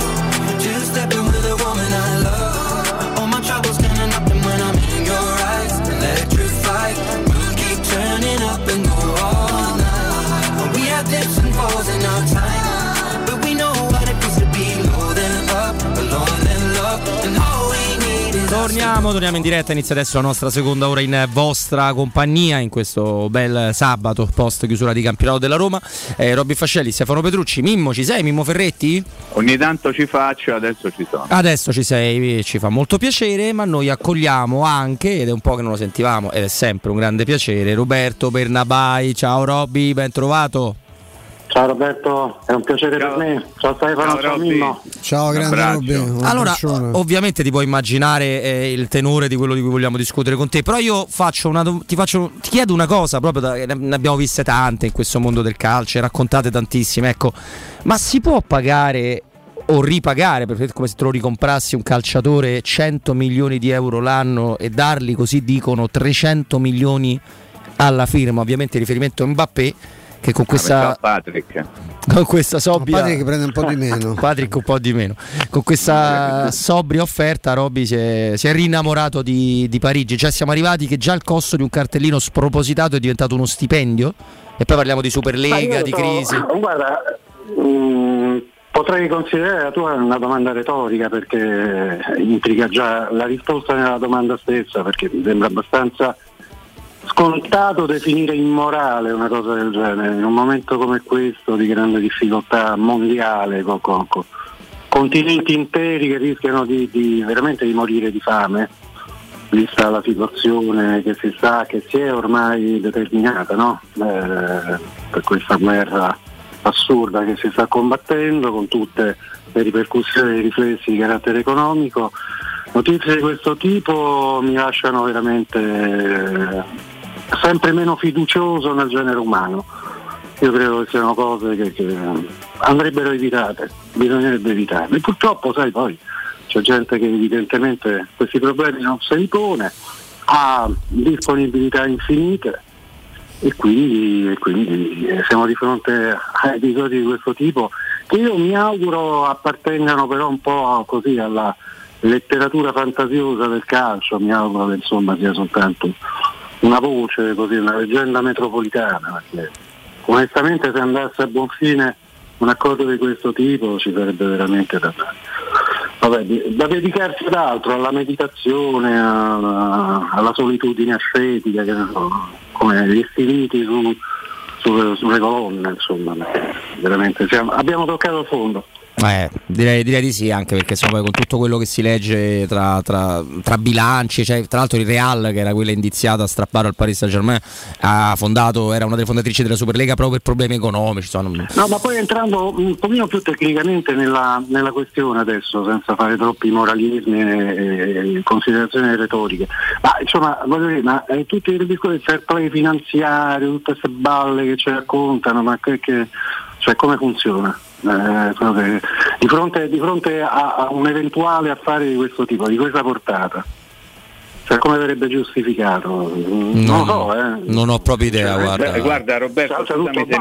night, two stepping Torniamo, torniamo in diretta, inizia adesso la nostra seconda ora in vostra compagnia in questo bel sabato post chiusura di campionato della Roma. Eh, Robby Fascelli, Stefano Petrucci, Mimmo ci sei? Mimmo Ferretti? Ogni tanto ci faccio, adesso ci sono. Adesso ci sei, ci fa molto piacere, ma noi accogliamo anche, ed è un po' che non lo sentivamo, ed è sempre un grande piacere, Roberto Bernabai. Ciao Robby, ben trovato. Ciao Roberto, è un piacere per me. Ciao Stefano, ciao, Mimmo. Ciao, grande Robby. Allora, ovviamente ti puoi immaginare eh, il tenore di quello di cui vogliamo discutere con te, però io faccio una ti, faccio- ti chiedo una cosa, proprio da- ne abbiamo viste tante in questo mondo del calcio, raccontate tantissime, ecco, ma si può pagare o ripagare, perché come se te lo ricomprassi un calciatore 100 milioni di euro l'anno e dargli così dicono 300 milioni alla firma, ovviamente riferimento a Mbappé che con questa Patrick. con questa sobria Patrick prende un po' di meno. Patrick un po' di meno con questa sobria offerta Robby si è, si è rinnamorato di, di Parigi cioè siamo arrivati che già il costo di un cartellino spropositato è diventato uno stipendio e poi parliamo di Ma Superlega di so- crisi Guarda, mm, potrei considerare la tua una domanda retorica perché implica già la risposta nella domanda stessa, perché mi sembra abbastanza scontato definire immorale una cosa del genere in un momento come questo di grande difficoltà mondiale con, con- con continenti interi che rischiano di, di- veramente di morire di fame vista la situazione che si sa che si è ormai determinata no? Eh, per questa guerra assurda che si sta combattendo con tutte le ripercussioni e i riflessi di carattere economico. Notizie di questo tipo mi lasciano veramente sempre meno fiducioso nel genere umano. Io credo che siano cose che, che andrebbero evitate, bisognerebbe evitarle. Purtroppo, sai, poi c'è gente che evidentemente questi problemi non se li pone, ha disponibilità infinite e quindi, e quindi eh, siamo di fronte a episodi di questo tipo che io mi auguro appartengano però un po' così alla letteratura fantasiosa del calcio, mi auguro che insomma sia soltanto una voce, così, una leggenda metropolitana, perché onestamente se andasse a buon fine un accordo di questo tipo ci sarebbe veramente da, vabbè, da dedicarsi ad altro, alla meditazione, alla, alla solitudine ascetica, come gli stiliti su, su, sulle colonne, insomma, veramente siamo, abbiamo toccato il fondo. Eh, direi, direi, di sì, anche perché insomma, con tutto quello che si legge tra, tra, tra bilanci, cioè, tra l'altro il Real, che era quella indiziata a strappare al Paris Saint Germain, fondato, era una delle fondatrici della Superlega proprio per problemi economici. Sono... No, ma poi entrando un pochino più tecnicamente nella, nella questione adesso, senza fare troppi moralismi e, e considerazioni retoriche, ma insomma, voglio dire, ma eh, tutti i discorsi del fair play finanziario, tutte queste balle che ci raccontano, ma che, che, cioè, come funziona? Eh, di fronte, di fronte a, a, un eventuale affare di questo tipo, di questa portata. Cioè, come verrebbe giustificato? Non, non lo so, eh. Non ho proprio idea, Cioè, guarda. beh, guarda, Roberto, scusami se,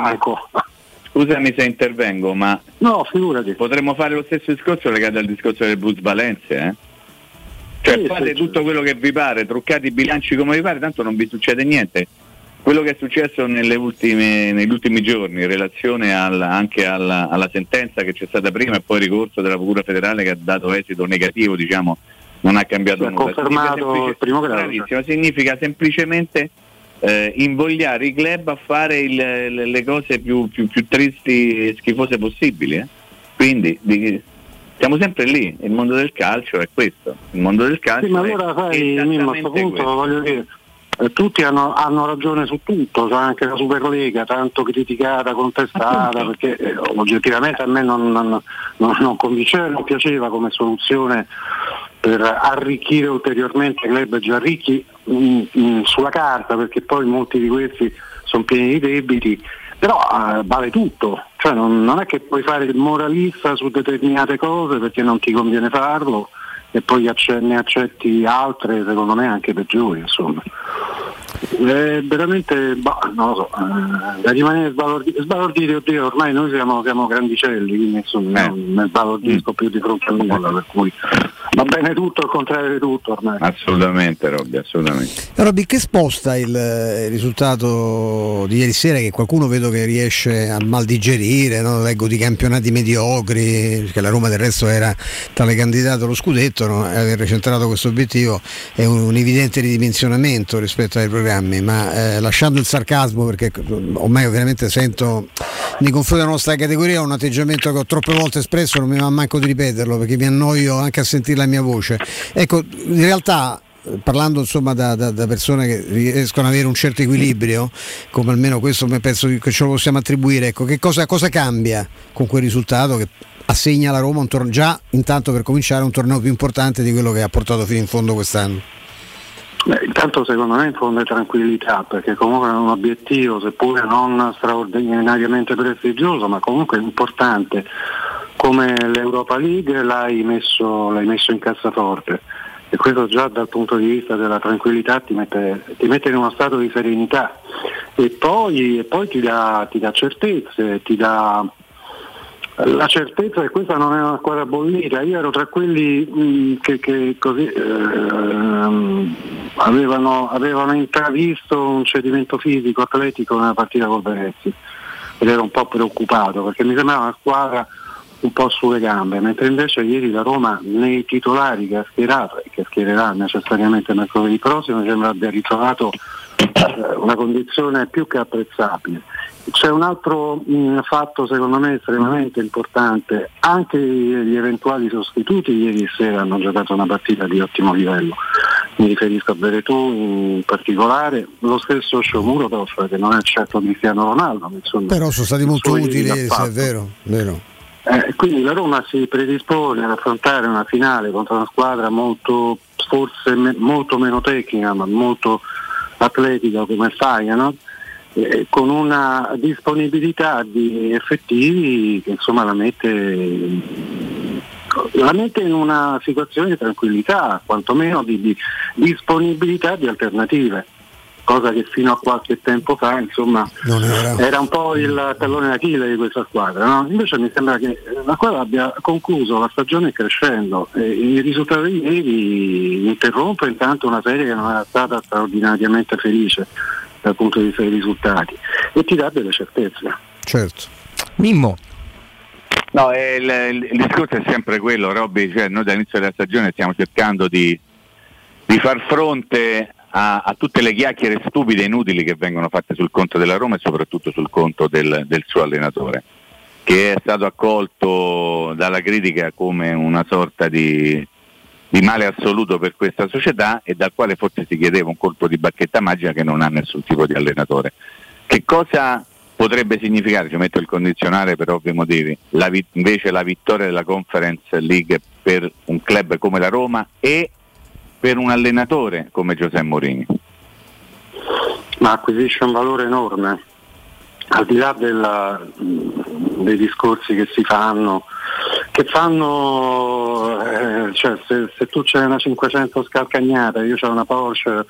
scusami se intervengo, ma No, figurati. potremmo fare lo stesso discorso legato al discorso del Blues Valencia, eh? Cioè Sì, fate sì, tutto quello che vi pare, truccate i bilanci come vi pare, tanto non vi succede niente. Quello che è successo nelle ultime- negli ultimi giorni in relazione alla- anche alla, alla sentenza che c'è stata prima e poi ricorso della Procura federale che ha dato esito negativo, diciamo, non ha cambiato Si nulla. confermato Significa semplice- il primo grado, significa semplicemente eh, invogliare i club a fare il- le, le cose più, più- più tristi e schifose possibili. eh. Quindi di- siamo sempre lì, il mondo del calcio è questo, il mondo del calcio Sì, ma allora sai, a questo punto voglio dire, eh, tutti hanno, hanno ragione su tutto, cioè anche la Superlega, tanto criticata, contestata, perché eh, oggettivamente a me non, non, non, non convinceva, non piaceva come soluzione per arricchire ulteriormente i club già ricchi mm, mm, sulla carta, perché poi molti di questi sono pieni di debiti, però eh, vale tutto, cioè non, non è che puoi fare il moralista su determinate cose perché non ti conviene farlo e poi ne accetti altre secondo me anche peggiori insomma. È veramente bah, non lo so, eh, da rimanere sbalorditi, sbalorditi oddio, ormai noi siamo, siamo grandicelli, quindi insomma non ne sbalordisco più di fronte a nulla, per cui va bene tutto, al contrario di tutto ormai. Assolutamente Robby, assolutamente. Robby, che sposta il, eh, il risultato di ieri sera che qualcuno vedo che riesce a mal digerire, no? leggo di campionati mediocri, perché la Roma del resto era tra le candidate allo scudetto, no? aver centrato questo obiettivo è un, un evidente ridimensionamento rispetto ai programmi, ma eh, lasciando il sarcasmo perché ormai veramente sento nei confronti della nostra categoria un atteggiamento che ho troppe volte espresso, non mi va manco di ripeterlo perché mi annoio anche a sentire la mia voce. Ecco, in realtà parlando insomma da, da- da persone che riescono ad avere un certo equilibrio, come almeno questo penso che ce lo possiamo attribuire, ecco, che cosa, cosa cambia con quel risultato che assegna alla Roma un torneo, già intanto per cominciare un torneo più importante di quello che ha portato fino in fondo quest'anno? Beh, intanto secondo me infonde tranquillità perché comunque è un obiettivo seppure non straordinariamente prestigioso ma comunque importante. Come l'Europa League l'hai messo, l'hai messo in cassaforte. E questo già dal punto di vista della tranquillità ti mette, ti mette in uno stato di serenità. E poi, e poi ti, dà, ti dà certezze, ti dà la certezza che questa non è una squadra bollita, io ero tra quelli mh, che, che così ehm, avevano, avevano intravisto un cedimento fisico atletico nella partita col Venezia ed ero un po' preoccupato perché mi sembrava una squadra un po' sulle gambe, mentre invece ieri la Roma nei titolari che ha schierato e che schiererà necessariamente mercoledì prossimo mi sembra abbia ritrovato eh, una condizione più che apprezzabile. C'è un altro mh, fatto secondo me estremamente importante, anche gli eventuali sostituti ieri sera hanno giocato una partita di ottimo livello, mi riferisco a Veretù in particolare, lo stesso Shomurodov che non è certo Cristiano Ronaldo, ma insomma, Però sono stati molto utili, ieri, se è vero, vero. Eh, quindi la Roma si predispone ad affrontare una finale contro una squadra molto, forse me- molto meno tecnica, ma molto atletica come Feyenoord, eh, con una disponibilità di effettivi che insomma la mette, la mette in una situazione di tranquillità, quantomeno di, di disponibilità di alternative cosa che fino a qualche tempo fa insomma, era. era. un po' il tallone d'Achille di questa squadra. No? Invece mi sembra che la squadra abbia concluso la stagione crescendo e il risultato di ieri interrompe intanto una serie che non era stata straordinariamente felice dal punto di vista dei risultati e ti dà delle certezze. Certo. Mimmo. No, eh, il, il, il, discorso è sempre quello, Robby, cioè noi dall'inizio della stagione stiamo cercando di, di far fronte a, a, tutte le chiacchiere stupide e inutili che vengono fatte sul conto della Roma e soprattutto sul conto del, del suo allenatore, che è stato accolto dalla critica come una sorta di, di male assoluto per questa società e dal quale forse si chiedeva un colpo di bacchetta magica che non ha nessun tipo di allenatore. Che cosa potrebbe significare, ci metto il condizionale per ovvi motivi, la vi- invece la vittoria della Conference League per un club come la Roma e per un allenatore come Giuseppe Morini? Ma acquisisce un valore enorme, al di là della, dei discorsi che si fanno, che fanno, eh, cioè se, se, tu c'hai una 500 scalcagnata, io ho una Porsche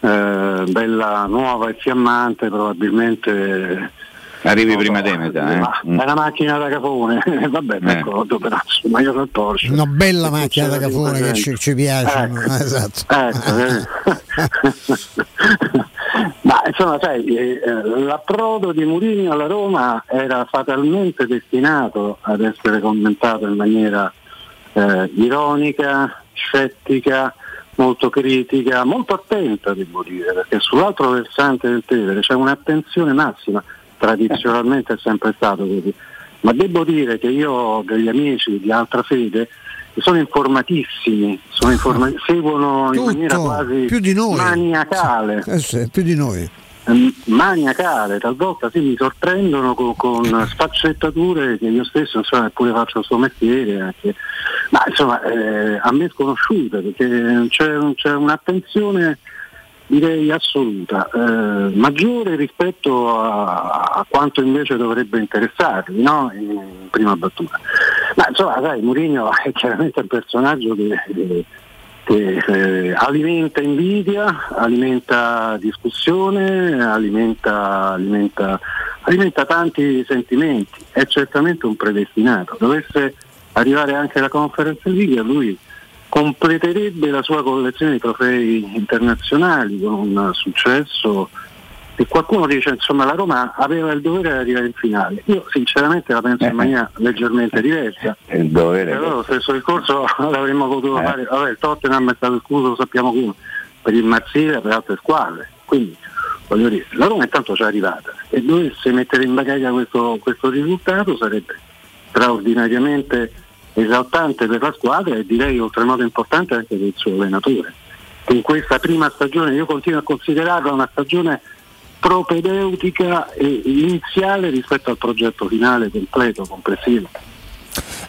eh, bella nuova e fiammante, probabilmente Arrivi prima di metà. Eh? Mm. È una macchina da capone, vabbè, eh. d'accordo, però ma io sono Porsche. Una bella macchina da capone che ci, ci piacciono. Ecco. Esatto. Ecco, ma insomma, sai, eh, l'approdo di Murini alla Roma era fatalmente destinato ad essere commentato in maniera eh, ironica, scettica, molto critica, molto attenta devo dire, perché sull'altro versante del Tevere c'è un'attenzione massima tradizionalmente è sempre stato così. Ma devo dire che io ho degli amici di altra fede sono informatissimi, sono informa- seguono Tutto, in maniera quasi più di noi. maniacale. Eh sì, più di noi. Ehm, Maniacale, talvolta sì, mi sorprendono con, con sfaccettature che io stesso insomma, eppure faccio il suo mestiere, anche. ma insomma eh, a me sconosciute perché c'è, c'è un'attenzione direi assoluta, eh, maggiore rispetto a, a, quanto invece dovrebbe interessarli no? in prima battuta. Ma insomma, sai, Mourinho è chiaramente un personaggio che, che eh, alimenta invidia, alimenta discussione, alimenta, alimenta, alimenta tanti sentimenti, è certamente un predestinato. Dovesse arrivare anche la conferenza League, lui completerebbe la sua collezione di trofei internazionali con un successo e qualcuno dice insomma la Roma aveva il dovere di arrivare in finale. Io sinceramente la penso in Eh. maniera leggermente diversa. Il dovere. Allora lo stesso discorso l'avremmo potuto fare, vabbè il Tottenham è stato escluso, lo sappiamo come, per il e per altre squadre. Quindi voglio dire, la Roma intanto c'è arrivata e dovesse mettere in bagaglia questo, questo risultato sarebbe straordinariamente esaltante per la squadra e direi oltremodo importante anche per il suo allenatore. In questa prima stagione io continuo a considerarla una stagione propedeutica e iniziale rispetto al progetto finale completo, complessivo.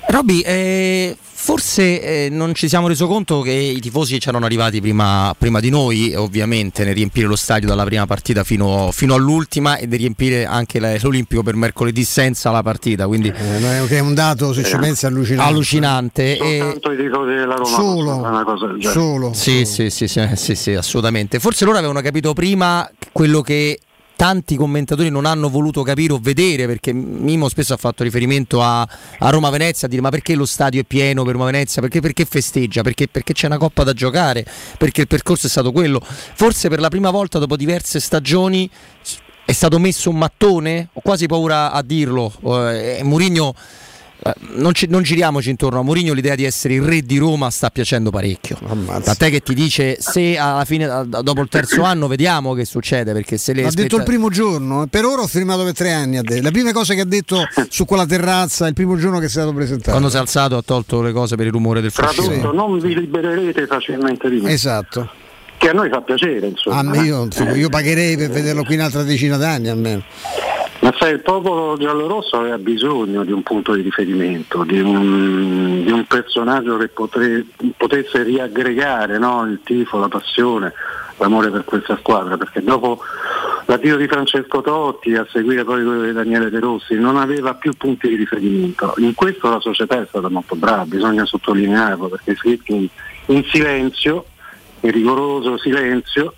Robby, eh, forse eh, non ci siamo reso conto che i tifosi c'erano arrivati prima, prima di noi, ovviamente, nel riempire lo stadio dalla prima partita fino, fino all'ultima e di riempire anche l'Olimpico per mercoledì senza la partita. Quindi Eh, è un dato, se ci pensi, allucinante. allucinante. E- i tifosi della Roma Solo, solo. Sì, sì, sì, sì, sì, sì, assolutamente. Forse loro avevano capito prima quello che tanti commentatori non hanno voluto capire o vedere, perché Mimo spesso ha fatto riferimento a, a Roma-Venezia, a dire ma perché lo stadio è pieno per Roma-Venezia, perché, perché festeggia, perché, perché c'è una coppa da giocare, perché il percorso è stato quello. Forse per la prima volta dopo diverse stagioni è stato messo un mattone, ho quasi paura a dirlo, eh, Mourinho... eh, Non, ci- non giriamoci intorno a Mourinho, l'idea di essere il re di Roma sta piacendo parecchio. Tant'è che ti dice se alla fine, a- dopo il terzo anno, vediamo che succede. Perché se le L'ha detto aspetta- il primo giorno, eh. per ora ho firmato per tre anni. ha detto. La prima cosa che ha detto su quella terrazza il primo giorno che è stato presentato. quando si è alzato ha tolto le cose per il rumore del Tradotto, fruscio. non vi libererete facilmente di me. Esatto. Che a noi fa piacere, insomma. A me io, io pagherei per vederlo qui un'altra decina d'anni almeno. Ma sai, il popolo giallorosso aveva bisogno di un punto di riferimento, di un, di un personaggio che potre- potesse riaggregare no, il tifo, la passione, l'amore per questa squadra, perché dopo l'addio di Francesco Totti a seguire poi quello di Daniele De Rossi non aveva più punti di riferimento. In questo la società è stata molto brava, bisogna sottolinearlo, perché scritti in silenzio, in rigoroso silenzio,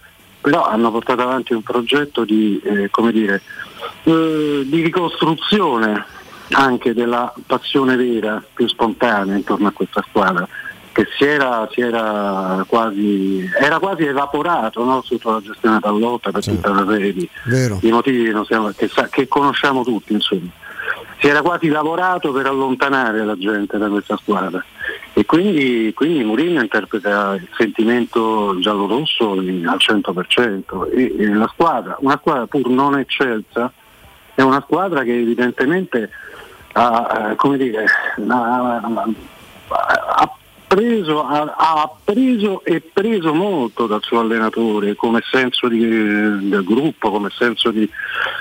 però hanno portato avanti un progetto di, eh, come dire, eh, di ricostruzione anche della passione vera, più spontanea intorno a questa squadra che si era, si era, quasi, era quasi evaporato no? sotto la gestione Pallotta per tutta una serie di, di motivi che, che, che, conosciamo tutti. Insomma. Si era quasi lavorato per allontanare la gente da questa squadra. E quindi, quindi Mourinho interpreta il sentimento giallo-rosso al 100% e, e la squadra, una squadra pur non eccelsa, è una squadra che evidentemente ha, come dire, ha, ha preso, ha, ha, preso e preso molto dal suo allenatore come senso di, del gruppo, come senso di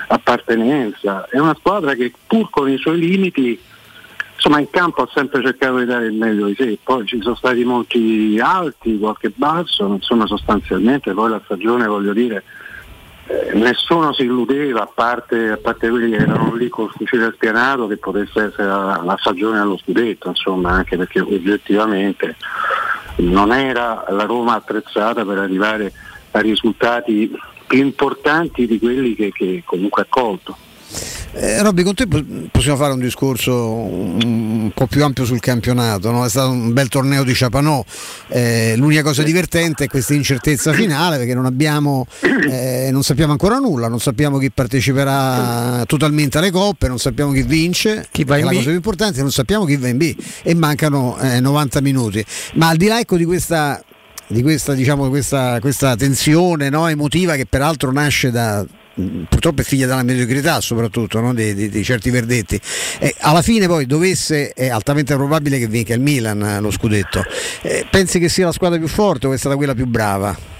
appartenenza. È una squadra che pur con i suoi limiti insomma in campo ha sempre cercato di dare il meglio di sé, poi ci sono stati molti alti, qualche basso, insomma sostanzialmente poi la stagione voglio dire eh, nessuno si illudeva, a parte, a parte, quelli che erano lì col fucile spianato, che potesse essere la, la stagione allo scudetto, insomma, anche perché oggettivamente non era la Roma attrezzata per arrivare a risultati più importanti di quelli che, che comunque ha colto. Eh, Robby, con te possiamo fare un discorso un po' più ampio sul campionato. No? È stato un bel torneo di Ciapanò. Eh, l'unica cosa divertente è questa incertezza finale perché non, abbiamo, eh, non sappiamo ancora nulla, non sappiamo chi parteciperà totalmente alle coppe, non sappiamo chi vince, chi va in è la B. cosa più importante, non sappiamo chi va in B e mancano 90 eh, minuti. Ma al di là ecco, di questa di questa, diciamo, questa, questa tensione no, emotiva che peraltro nasce da, purtroppo è figlia della mediocrità soprattutto no? di, di, di, certi verdetti. E alla fine poi dovesse è altamente probabile che vinca il Milan eh, lo scudetto. Eh, pensi che sia la squadra più forte o è stata quella più brava?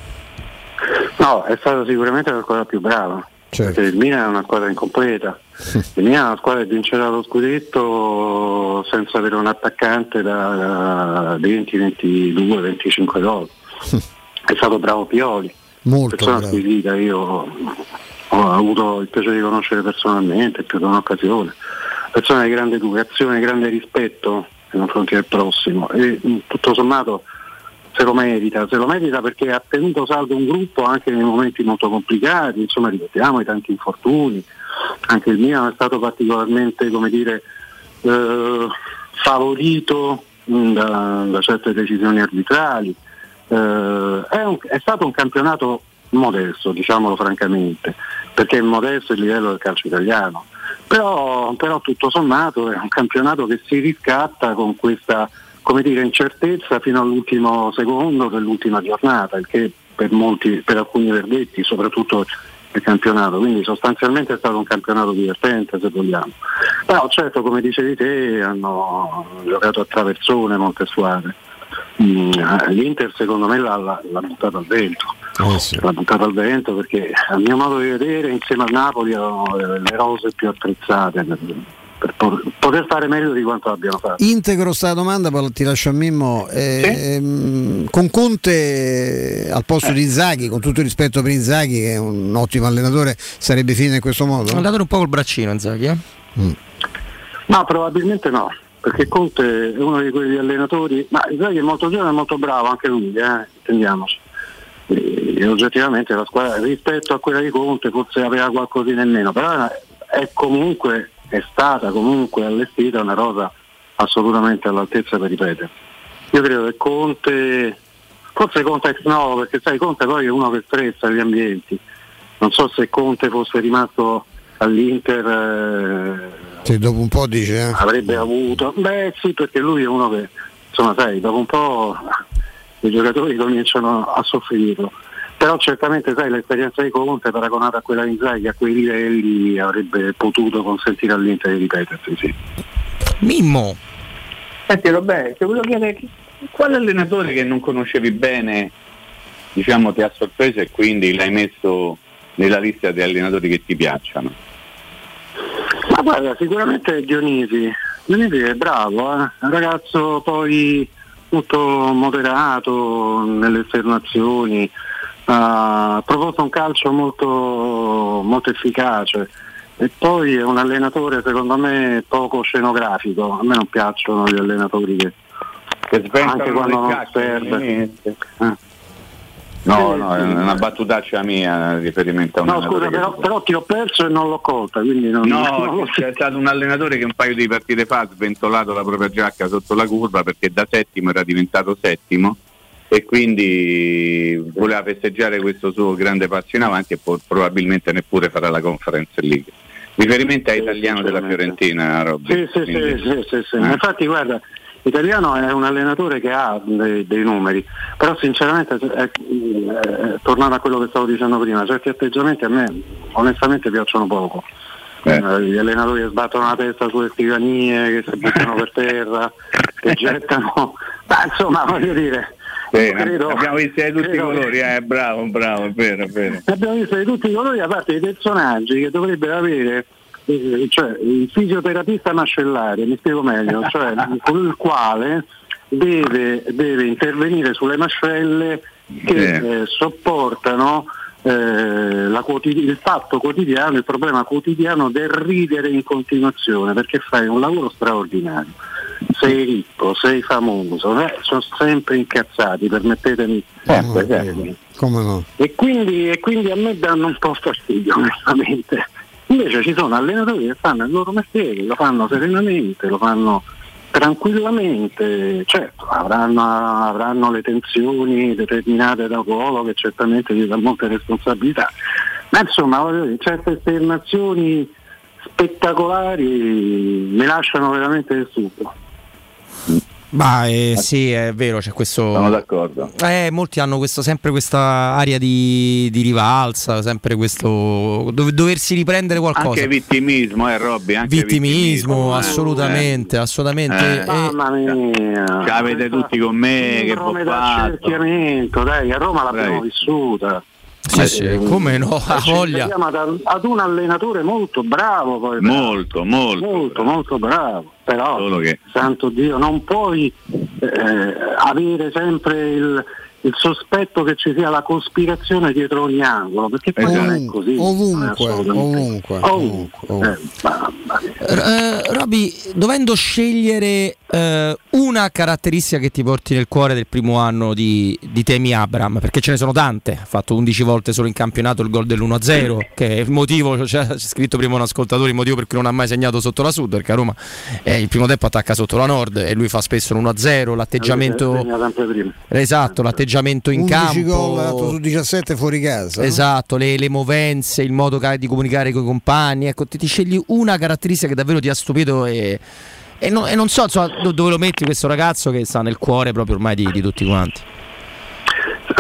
no è stata sicuramente la squadra più brava. Certo. perché il Milan è una squadra incompleta. Il Milan è una squadra che vincerà lo scudetto senza avere un attaccante da 20, 22, 25 gol. È stato bravo Pioli. Molto persona squisita io ho avuto il piacere di conoscere personalmente più di un'occasione, persona di grande educazione, grande rispetto nei confronti del prossimo. E tutto sommato se lo merita, se lo merita perché ha tenuto saldo un gruppo anche nei momenti molto complicati, insomma ripetiamo i tanti infortuni, anche il mio è stato particolarmente come dire, eh, favorito da, da, certe decisioni arbitrali. Eh, è, un, è stato un campionato modesto, diciamolo francamente, perché è modesto il livello del calcio italiano. Però, però, tutto sommato è un campionato che si riscatta con questa dire, incertezza fino all'ultimo secondo dell'ultima giornata, il che per, molti, per alcuni verdetti, soprattutto il campionato, quindi sostanzialmente è stato un campionato divertente se vogliamo. Però certo come dicevi te hanno giocato a traversone molte squadre. Mm, L'Inter secondo me l'ha, l'ha buttata al vento eh sì. l'ha buttata al vento perché a mio modo di vedere insieme al Napoli erano le rose più attrezzate per, per poter fare meglio di quanto abbiano fatto. Integro sta domanda, poi ti lascio a Mimmo. Eh, sì? ehm, con Conte al posto eh. di Inzaghi, con tutto il rispetto per Inzaghi, che è un ottimo allenatore, sarebbe finito in questo modo? È andato un po' col braccino Inzaghi, eh? Mm. No, probabilmente no, perché Conte è uno di quegli allenatori, ma Inzaghi è molto giovane e molto bravo, anche lui, eh, intendiamoci e oggettivamente la squadra rispetto a quella di Conte forse aveva qualcosina in meno, però è comunque è stata comunque allestita una rosa assolutamente all'altezza per ripetere. Io credo che Conte, forse Conte ex no, perché sai Conte poi è uno che stressa gli ambienti. Non so se Conte fosse rimasto all'Inter eh, dopo un po' dice eh. avrebbe avuto beh sì perché lui è uno che insomma sai dopo un po' i giocatori cominciano a soffrirlo. Però certamente sai, l'esperienza di Conte paragonata a quella di Inzaghi a quei livelli avrebbe potuto consentire all'Inter di ripetersi. Sì. Mimmo! Senti Roberto, ti volevo chiedere quale allenatore che non conoscevi bene diciamo, ti ha sorpreso e quindi l'hai messo nella lista degli allenatori che ti piacciono? Ma guarda, sicuramente Dionisi. Dionisi è bravo, eh? un ragazzo poi molto moderato nelle esternazioni, ha proposto un calcio molto, molto efficace e poi è un allenatore secondo me poco scenografico, a me non piacciono gli allenatori che, anche quando non serve. Eh. No, no, è una battutaccia mia in riferimento a un No scusa, allenatore che- però, però ti ho perso e non l'ho colta, quindi non, No, c'è stato un allenatore che un paio di partite fa ha sventolato la propria giacca sotto la curva perché da settimo era diventato settimo e quindi voleva festeggiare questo suo grande passo in avanti e poi probabilmente neppure farà la conference league. Riferimento a italiano della Fiorentina, Robby. Sì, sì, sì, sì, sì, sì. Eh. Infatti guarda, l'italiano è un allenatore che ha dei, dei numeri, però sinceramente eh, eh, tornando a quello che stavo dicendo prima, certi atteggiamenti a me onestamente piacciono poco. Eh, gli allenatori che sbattono la testa sulle scrivanie, che si buttano per terra, che gettano. Ma insomma voglio dire. Sì, credo- abbiamo visto di tutti i colori, eh, bravo, bravo, è vero, è vero. abbiamo visto di tutti i colori da parte dei personaggi che dovrebbero avere eh, cioè il fisioterapista mascellare, mi spiego meglio, cioè con il quale deve, deve intervenire sulle mascelle che eh, sopportano eh, la quotidi- il fatto quotidiano, il problema quotidiano del ridere in continuazione, perché fai un lavoro straordinario. Sei ricco, sei famoso, eh, sono sempre incazzati, permettetemi. Eh, Come no? E quindi, e quindi a me danno un po' fastidio onestamente. Invece ci sono allenatori che fanno il loro mestiere, lo fanno serenamente, lo fanno tranquillamente, certo avranno, avranno le tensioni determinate da ruolo che certamente gli dà molte responsabilità, ma insomma dire, certe esternazioni spettacolari mi lasciano veramente stupro. Ma eh, sì, è vero, c'è questo. Sono d'accordo. Eh, molti hanno questo, sempre questa aria di, di rivalsa, sempre questo dove- doversi riprendere qualcosa. Anche vittimismo, eh Robby, anche Vittimismo, eh. assolutamente, assolutamente. Eh. Mamma mia! Ce l'avete tutti con me, che ho da fatto. accerchiamento, dai, a Roma l'abbiamo Dai. vissuta. Sì, sì, come no, ha voglia. ad un allenatore molto bravo poi. Molto, molto. Molto, molto bravo. Però, Solo che- santo Dio, non puoi eh, avere sempre il, il sospetto che ci sia la cospirazione dietro ogni angolo, perché poi non è così. Ovunque, assolutamente ovunque, Ovunque. Eh. Eh, Roby, dovendo scegliere eh, una caratteristica che ti porti nel cuore del primo anno di, di Temi Abram, perché ce ne sono tante, ha fatto 11 volte solo in campionato il gol dell'1-0, che è il motivo, c'è, c'è scritto prima un ascoltatore, il motivo per cui non ha mai segnato sotto la Sud, perché a Roma eh, il primo tempo attacca sotto la Nord e lui fa spesso l'1-0, l'atteggiamento... Esatto, l'atteggiamento in 11 gol campo. dato su 17 fuori casa. no? Esatto, le, le movenze, il modo di comunicare con i compagni. Ecco, ti, ti scegli una caratteristica che davvero ti ha stupito e, e no- e non so insomma, do- dove lo metti questo ragazzo che sta nel cuore proprio ormai di, di tutti quanti.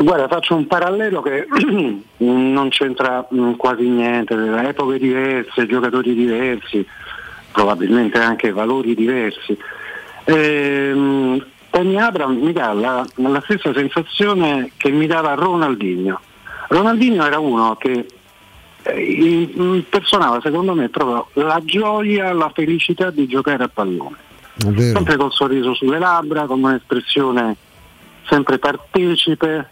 Guarda, faccio un parallelo che non c'entra mh, quasi niente, epoche diverse, giocatori diversi, probabilmente anche valori diversi. Ehm, Tony Abram mi dà la, la stessa sensazione che mi dava Ronaldinho. Ronaldinho era uno che impersonava secondo me proprio la gioia, la felicità di giocare a pallone È vero. sempre col sorriso sulle labbra, con un'espressione sempre partecipe,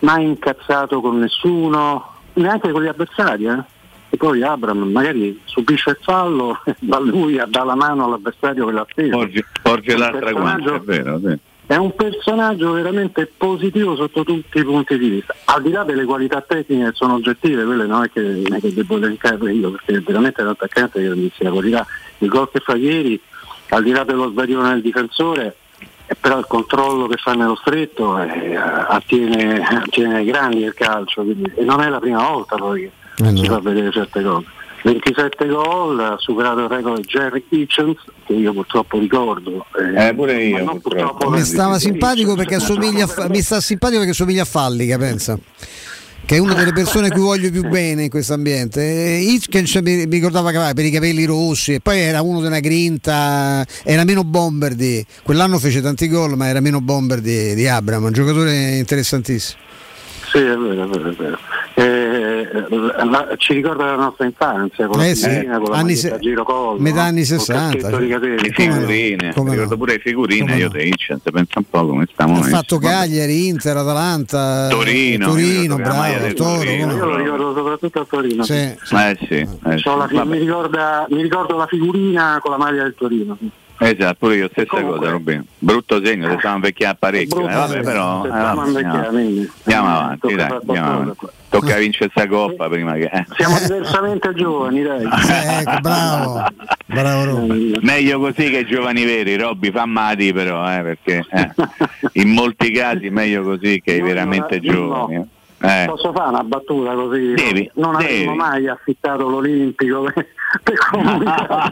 mai incazzato con nessuno, neanche con gli avversari. Eh? E poi Abram magari subisce il fallo, va lui a dare la mano all'avversario che l'ha preso. Porge, porge È l'altra guancia, è vero, sì. È un personaggio veramente positivo sotto tutti i punti di vista, al di là delle qualità tecniche che sono oggettive, quelle non è che, non è che devo elencare io, perché è veramente un attaccante di grandissima qualità. Il gol che fa ieri, al di là dello sbaglione del difensore, eh, però il controllo che fa nello stretto eh, attiene, attiene ai grandi del calcio, quindi- e non è la prima volta poi che Eh no. si fa vedere certe cose. 27 gol, ha superato il record di Jerry Hitchens, che io purtroppo ricordo. Eh, pure io, non purtroppo. Mi stava simpatico perché assomiglia a, Fa- mi sta simpatico perché assomiglia a Fallica, pensa. Che è una delle persone a cui voglio più bene in questo ambiente. E Hitchens mi, mi ricordava che aveva per i capelli rossi e poi era uno della grinta, era meno bomber di. Quell'anno fece tanti gol, ma era meno bomber di, di Abram, un giocatore interessantissimo. Sì, è vero, è vero, è vero. Eh, la- la- ci ricorda la nostra infanzia con la Eh sì, figurina, con la anni se- a girocollo, metà anni Col 60, caschetto di cioè. Le figurine, Come no? ricordo pure le figurine, Come io no? te Hitchens, pensa un po' come stiamo Ha fatto Cagliari, Inter, Atalanta, Torino, io Torino, la maglia bravo, Toro. Torino. Io lo ricordo soprattutto a Torino. Sì, Eh sì, eh C'ho la sì. Vabbè. mi, ricorda- mi ricordo la figurina con la maglia del Torino. Esatto, pure io, stessa Comunque- cosa, Robin. Brutto segno, se stiamo invecchiando parecchio. Brutto eh, vabbè, però. se eh, andiamo, avanti, Tocca dai, andiamo avanti. Tocca vincere questa coppa prima che. eh. Siamo diversamente giovani, dai. ecco, bravo, bravo Roma. Meglio così che giovani veri, Robby, fa mati però, eh, perché eh, in molti casi meglio così che i No, veramente no, no. giovani. eh. Posso fare una battuta così? Devi, non devi. avevo mai affittato l'Olimpico per, comunicare.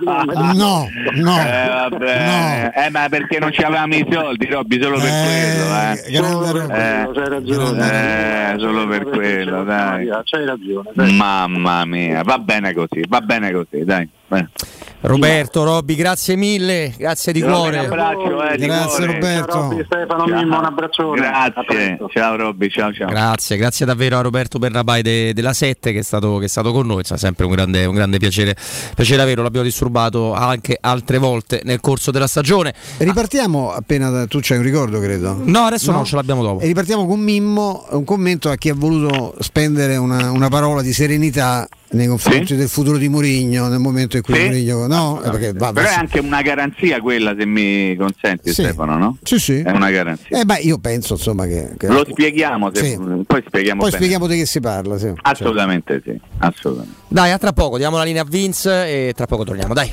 No, no. Eh, vabbè. Eh, ma perché non c'avevamo i soldi, Robby, solo per quello, eh. grande Roma. Eh, C'hai ragione. eh, solo per quello, dai. C'hai ragione. dai. Mamma mia, va bene così, va bene così, dai. Beh. Roberto, Robby, grazie mille, grazie di Robby, cuore. Un abbraccio, eh, di Grazie cuore. Roberto. Robby, Stefano, Mimmo, un abbraccione. Grazie, ciao Robby, ciao ciao. Grazie, grazie davvero a Roberto Bernabai de- della Sette che è stato, che è stato con noi, è sempre un grande, un grande piacere, piacere averlo, l'abbiamo disturbato anche altre volte nel corso della stagione. Ripartiamo appena da, tu c'hai un ricordo, credo. No, adesso no, ce l'abbiamo dopo. E ripartiamo con Mimmo, un commento a chi ha voluto spendere una, una parola di serenità nei confronti del futuro di Mourinho nel momento in cui Sì. Mourinho no, eh, perché va- Però va- è anche una garanzia quella, se mi consenti Sì. Stefano, no? Sì, sì. È una garanzia. Eh beh, io penso insomma che, che- Lo spieghiamo, se- Sì. poi spieghiamo poi bene. spieghiamo di che si parla, sì. Assolutamente sì, assolutamente. Dai, a tra poco, diamo la linea a Vince e tra poco torniamo, dai.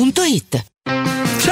otticasalvagente.it.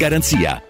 garanzia.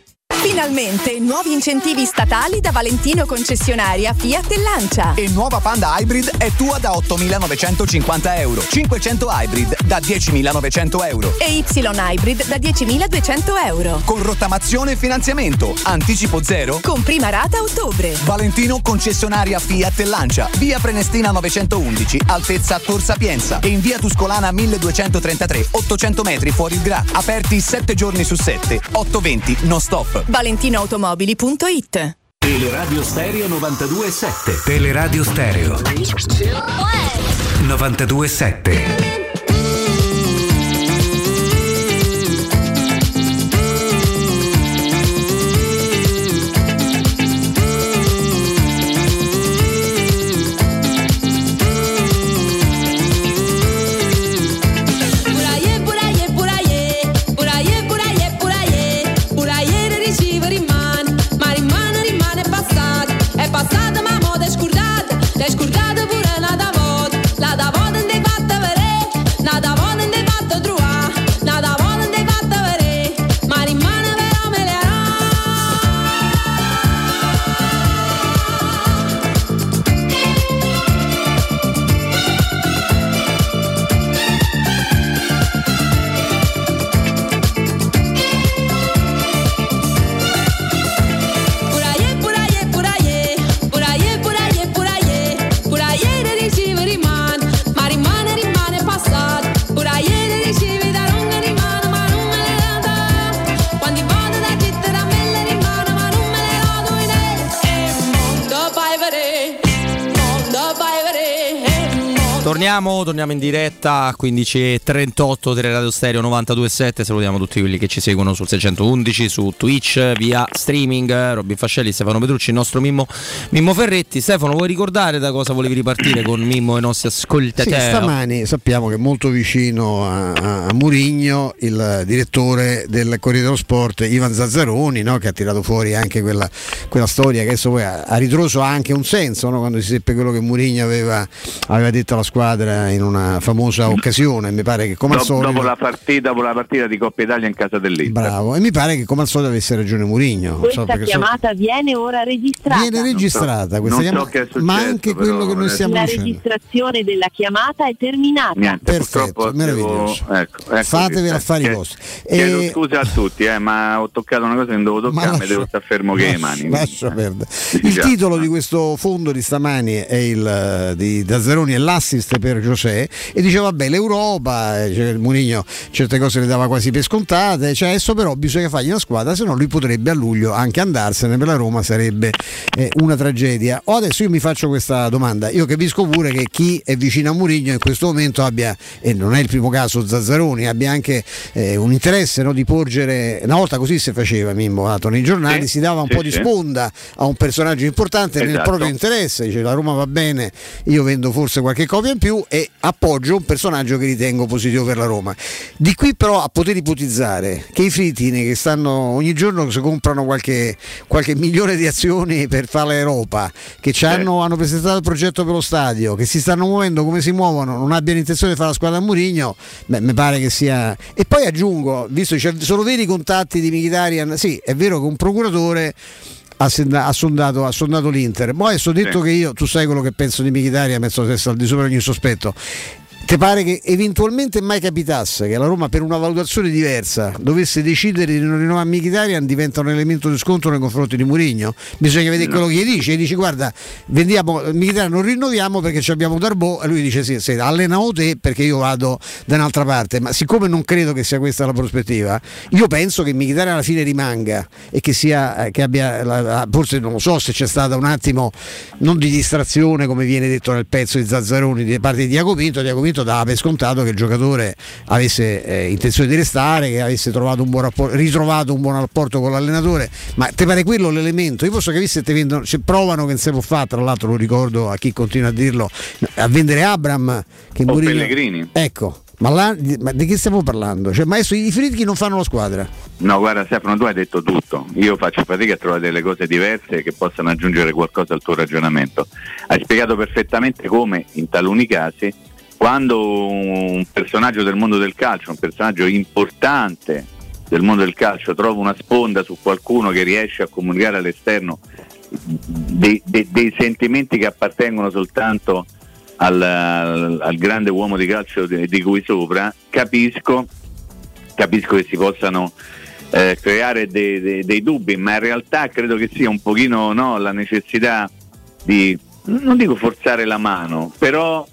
Finalmente nuovi incentivi statali da Valentino concessionaria Fiat e Lancia. E nuova Panda Hybrid è tua da 8.950 euro. 500 Hybrid da 10.900 euro. E Y Hybrid da 10.200 euro. Con rottamazione e finanziamento. Anticipo zero. Con prima rata a ottobre. Valentino concessionaria Fiat e Lancia. Via Prenestina 911, altezza Tor Sapienza. E in via Tuscolana 1233, 800 metri fuori il Gra. Aperti 7 giorni su 7. 820 non stop. ValentinoAutomobili.it Teleradio Stereo 92.7 Teleradio Stereo. 92.7 Torniamo, torniamo in diretta a 15.38 Teleradio Stereo 92.7 Salutiamo tutti quelli che ci seguono sul 611 Su Twitch, via streaming Robin Fascelli, Stefano Petrucci, il nostro Mimmo, Mimmo Ferretti Stefano, vuoi ricordare da cosa volevi ripartire con Mimmo e i nostri Sì, ascoltatori? stamani sappiamo che molto vicino a, a, Murigno il direttore del Corriere dello Sport Ivan Zazzaroni no? che ha tirato fuori anche quella, quella storia che adesso poi a, a ritroso ha anche un senso no? quando si seppe quello che Murigno aveva, aveva detto alla squadra squadra in una famosa occasione. Mi pare che come al Dopo, solito. dopo la partita, dopo la partita di Coppa Italia in casa dell'Inter. Bravo, e mi pare che come al solito avesse ragione Mourinho. So Questa so- chiamata viene ora registrata. Viene registrata questa so chiamata, che è successo, ma anche quello che noi stiamo La dicendo. registrazione della chiamata è terminata. Niente, Perfetto, purtroppo meraviglioso. devo- ecco, ecco, Fatevi affari vostri. Chiedo E- scusa a tutti, eh, ma ho toccato una cosa che non dovevo toccare, lascia- devo stare fermo che le lascia- mani. lascia perdere. Il titolo di questo fondo di stamani è il eh, di Dazzaroni e l'assist per José e dice vabbè l'Europa, eh, cioè, il Mourinho certe cose le dava quasi per scontate, cioè adesso però bisogna fargli una squadra, se no lui potrebbe a luglio anche andarsene, per la Roma sarebbe eh, una tragedia. O adesso io mi faccio questa domanda, io capisco pure che chi è vicino a Mourinho in questo momento abbia, e non è il primo caso Zazzaroni, abbia anche eh, un interesse no, di porgere, una volta così si faceva Mimmo, Ato, nei giornali Sì, si dava un sì, po' di sponda a un personaggio importante nel Esatto. proprio interesse, dice la Roma va bene, io vendo forse qualche copia in più e appoggio un personaggio che ritengo positivo per la Roma. Di qui però a poter ipotizzare che i fritini che stanno ogni giorno si comprano qualche, qualche milione di azioni per fare l'Europa, che ci hanno, hanno presentato il progetto per lo stadio, che si stanno muovendo come si muovono, non abbiano intenzione di fare la squadra a Murigno, mi pare che sia... E poi aggiungo, visto che sono veri i contatti di Mkhitaryan, sì, è vero che un procuratore ha, sondato, ha sondato l'Inter. Ma adesso detto Sì. che io, tu sai quello che penso di Mkhitaryan, penso che sia al di sopra ogni sospetto. Ti pare che eventualmente mai capitasse che la Roma per una valutazione diversa dovesse decidere di non rinnovare Mkhitaryan diventa un elemento di scontro nei confronti di Mourinho? Bisogna vedere No. quello che gli dice, gli dici guarda, vendiamo Mkhitaryan non rinnoviamo perché ci abbiamo Darbo e lui dice sì, sì, allenavo te perché io vado da un'altra parte, ma siccome non credo che sia questa la prospettiva, io penso che Mkhitaryan alla fine rimanga e che sia eh, che abbia la- la- forse non lo so se c'è stata un attimo non di distrazione come viene detto nel pezzo di Zazzaroni da parte di Diaco Pinto, Diaco Pinto dava per scontato che il giocatore avesse eh, intenzione di restare, che avesse trovato un buon rapporto, ritrovato un buon rapporto con l'allenatore, ma ti pare quello l'elemento? Io posso capire se ti vendono, se provano che non si può fare, tra l'altro lo ricordo a chi continua a dirlo, a vendere Abram che O Pellegrini. Ecco, ma, là, di- ma di che stiamo parlando? Cioè, ma adesso i Fritchi non fanno la squadra. No, guarda Stefano, tu hai detto tutto. Io faccio fatica a trovare delle cose diverse che possano aggiungere qualcosa al tuo ragionamento. Hai spiegato perfettamente come in taluni casi, quando un personaggio del mondo del calcio, un personaggio importante del mondo del calcio, trova una sponda su qualcuno che riesce a comunicare all'esterno dei, dei- dei sentimenti che appartengono soltanto al, al- al grande uomo di calcio di, di cui sopra, capisco, capisco che si possano eh, creare dei, dei- dei dubbi, ma in realtà credo che sia un pochino no, la necessità di, non dico forzare la mano, però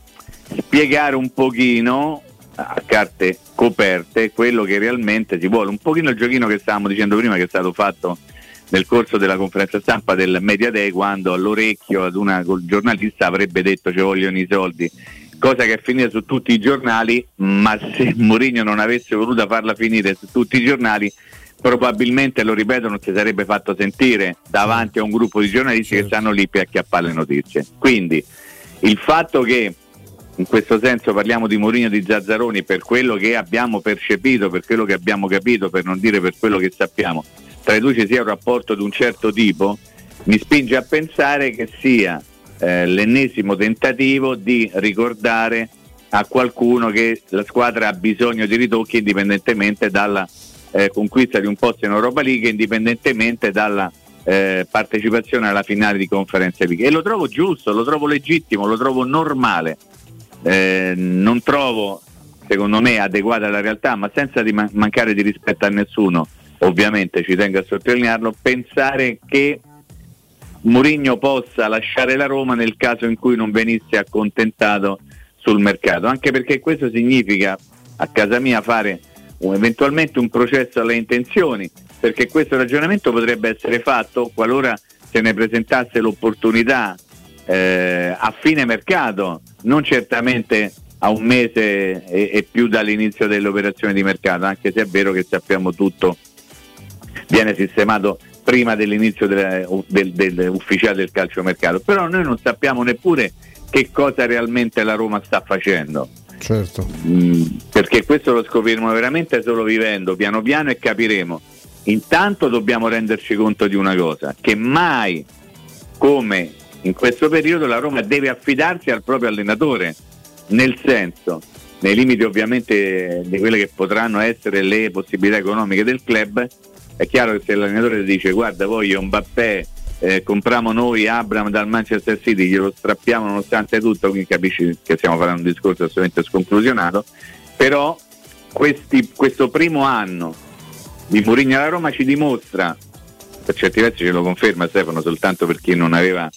spiegare un pochino a carte coperte quello che realmente si vuole, un pochino il giochino che stavamo dicendo prima che è stato fatto nel corso della conferenza stampa del Media Day quando all'orecchio ad una giornalista avrebbe detto ci vogliono i soldi. Cosa che è finita su tutti i giornali ma se Mourinho non avesse voluto farla finire su tutti i giornali probabilmente lo ripeto non si sarebbe fatto sentire davanti a un gruppo di giornalisti che stanno lì per acchiappare le notizie. Quindi il fatto che in questo senso parliamo di Mourinho di Zazzaroni per quello che abbiamo percepito, per quello che abbiamo capito, per non dire per quello che sappiamo, tra i due ci sia un rapporto di un certo tipo, mi spinge a pensare che sia eh, l'ennesimo tentativo di ricordare a qualcuno che la squadra ha bisogno di ritocchi indipendentemente dalla eh, conquista di un posto in Europa League, indipendentemente dalla eh, partecipazione alla finale di Conference League. E lo trovo giusto, lo trovo legittimo, lo trovo normale. Eh, non trovo, secondo me, adeguata alla realtà, ma senza di man- mancare di rispetto a nessuno, ovviamente ci tengo a sottolinearlo, pensare che Mourinho possa lasciare la Roma nel caso in cui non venisse accontentato sul mercato, anche perché questo significa a casa mia fare un- eventualmente un processo alle intenzioni, perché questo ragionamento potrebbe essere fatto qualora se ne presentasse l'opportunità eh, a fine mercato, non certamente a un mese e, e più dall'inizio delle operazioni di mercato, anche se è vero che sappiamo tutto viene sistemato prima dell'inizio delle- del, del- del calciomercato, però noi non sappiamo neppure che cosa realmente la Roma sta facendo. Certo. Mm, perché questo lo scopriremo veramente solo vivendo piano piano e capiremo. Intanto dobbiamo renderci conto di una cosa, che mai come in questo periodo la Roma deve affidarsi al proprio allenatore, nel senso, nei limiti ovviamente di quelle che potranno essere le possibilità economiche del club, è chiaro che se l'allenatore dice guarda voglio Mbappé, eh, compriamo noi Abram dal Manchester City, glielo strappiamo nonostante tutto, quindi capisci che stiamo facendo un discorso assolutamente sconclusionato, però questi- questo primo anno di Mourinho alla Roma ci dimostra, per certi versi ce lo conferma Stefano, soltanto per chi non aveva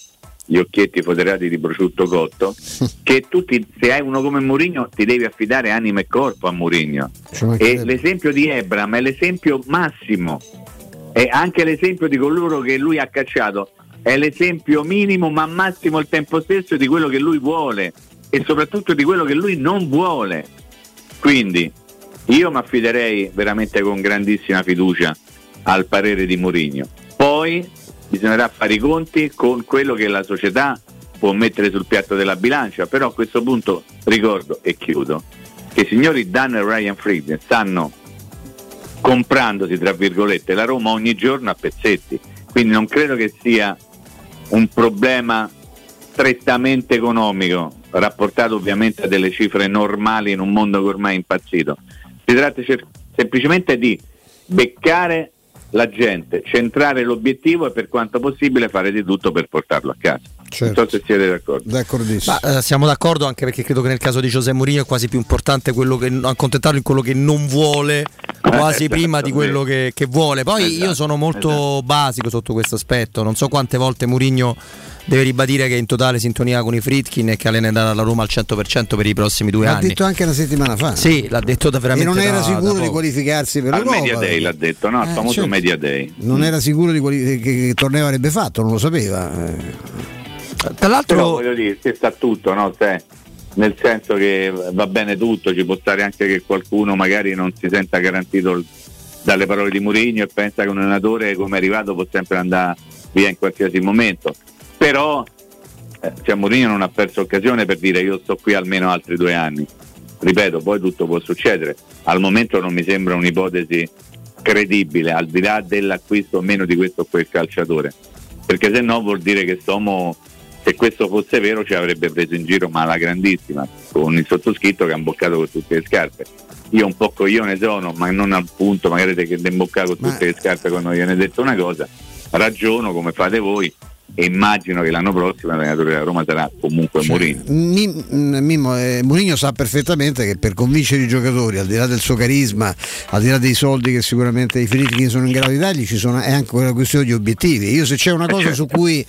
gli occhietti foderati di prosciutto cotto, che tu ti- se hai uno come Mourinho ti devi affidare anima e corpo a Mourinho. E l'esempio di Ebram è l'esempio massimo, è anche l'esempio di coloro che lui ha cacciato, è l'esempio minimo ma massimo al tempo stesso di quello che lui vuole e soprattutto di quello che lui non vuole. Quindi io mi affiderei veramente con grandissima fiducia al parere di Mourinho. Poi bisognerà fare i conti con quello che la società può mettere sul piatto della bilancia, però a questo punto ricordo e chiudo che i signori Dan e Ryan Friedman stanno comprandosi tra virgolette la Roma ogni giorno a pezzetti, quindi non credo che sia un problema strettamente economico, rapportato ovviamente a delle cifre normali in un mondo che ormai è impazzito. Si tratta semplicemente di beccare la gente, centrare l'obiettivo e per quanto possibile fare di tutto per portarlo a casa. Non so se siete d'accordo. D'accordissimo. Ma, eh, siamo d'accordo anche perché credo che nel caso di Giuseppe Mourinho è quasi più importante quello che accontentarlo in quello che non vuole quasi esatto, prima di quello che, che vuole. Poi io Esatto, sono molto basico sotto questo aspetto. Non so quante volte Mourinho deve ribadire che è in totale sintonia con i Fritkin e che allenerà la Roma al 100% per i prossimi due L'ha anni. detto anche una settimana fa. Sì, l'ha detto da E veramente non era da- sicuro da di qualificarsi per Al l'Europa. Media Day l'ha detto, no? Al Eh, famoso certo. Media Day. Non era sicuro di quali- che, che torneo avrebbe fatto, non lo sapeva. eh. Tra l'altro, Però voglio dire, ci sta tutto, no? Se- nel senso che va bene tutto, ci può stare anche che qualcuno magari non si senta garantito il- dalle parole di Mourinho e pensa che un allenatore come è arrivato può sempre andare via in qualsiasi momento. Però eh, cioè, Mourinho non ha perso occasione per dire io sto qui almeno altri due anni. Ripeto, poi tutto può succedere. Al momento non mi sembra un'ipotesi credibile, al di là dell'acquisto o meno di questo o quel calciatore. Perché se no vuol dire che Somo, se questo fosse vero, ci avrebbe preso in giro ma alla grandissima, con il sottoscritto che ha imboccato con tutte le scarpe. Io un po' coglione sono, ma non al punto magari che di imboccare con tutte le scarpe quando gliene detto una cosa, ragiono come fate voi e immagino che l'anno prossimo l'allenatore della Roma sarà comunque Mourinho. Mi- mm, Mimmo, eh, Mourinho sa perfettamente che per convincere i giocatori, al di là del suo carisma, al di là dei soldi che sicuramente i Fritkin sono in grado di dargli, ci sono, è anche una questione di obiettivi. Io se c'è una cosa su cui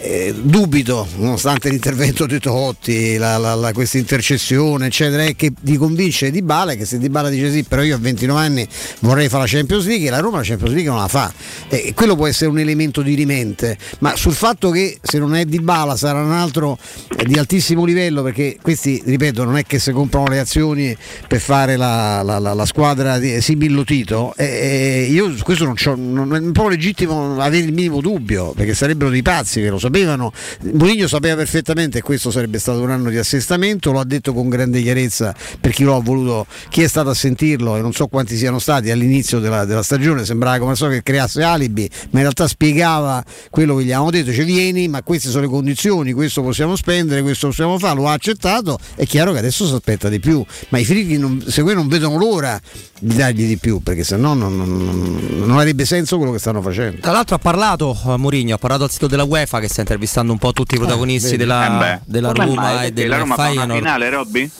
eh, dubito, nonostante l'intervento di Totti, la, la- la- questa intercessione, eccetera, è che di convincere Di Bala che se Di Bala dice sì, però io a 29 anni vorrei fare la Champions League e la Roma la Champions League non la fa. E quello può essere un elemento di rimente, ma sul fatto che se non è Di Bala sarà un altro eh, di altissimo livello, perché questi, ripeto, non è che se comprano le azioni per fare la, la- squadra di Sibillo Tito, eh, eh, io su questo non, non è un po' legittimo avere il minimo dubbio, perché sarebbero dei pazzi che lo sapevano. Mourinho sapeva perfettamente che questo sarebbe stato un anno di assestamento, lo ha detto con grande chiarezza per chi lo ha voluto, chi è stato a sentirlo e non so quanti siano stati all'inizio della, della stagione, sembrava come so che creasse alibi, ma in realtà spiegava quello che gli avevamo detto, cioè vieni, ma queste sono le condizioni, questo possiamo spendere, questo possiamo fare, lo ha accettato, è chiaro che adesso si aspetta di più, ma i frighi se quelli non vedono l'ora di dargli di più, perché se no non, non- non- non avrebbe senso quello che stanno facendo. Tra l'altro ha parlato eh, Mourinho, ha parlato al sito della UEFA che sta intervistando un po' tutti i protagonisti della, Eh della come Roma e Perché del la Roma fa una finale, Robby?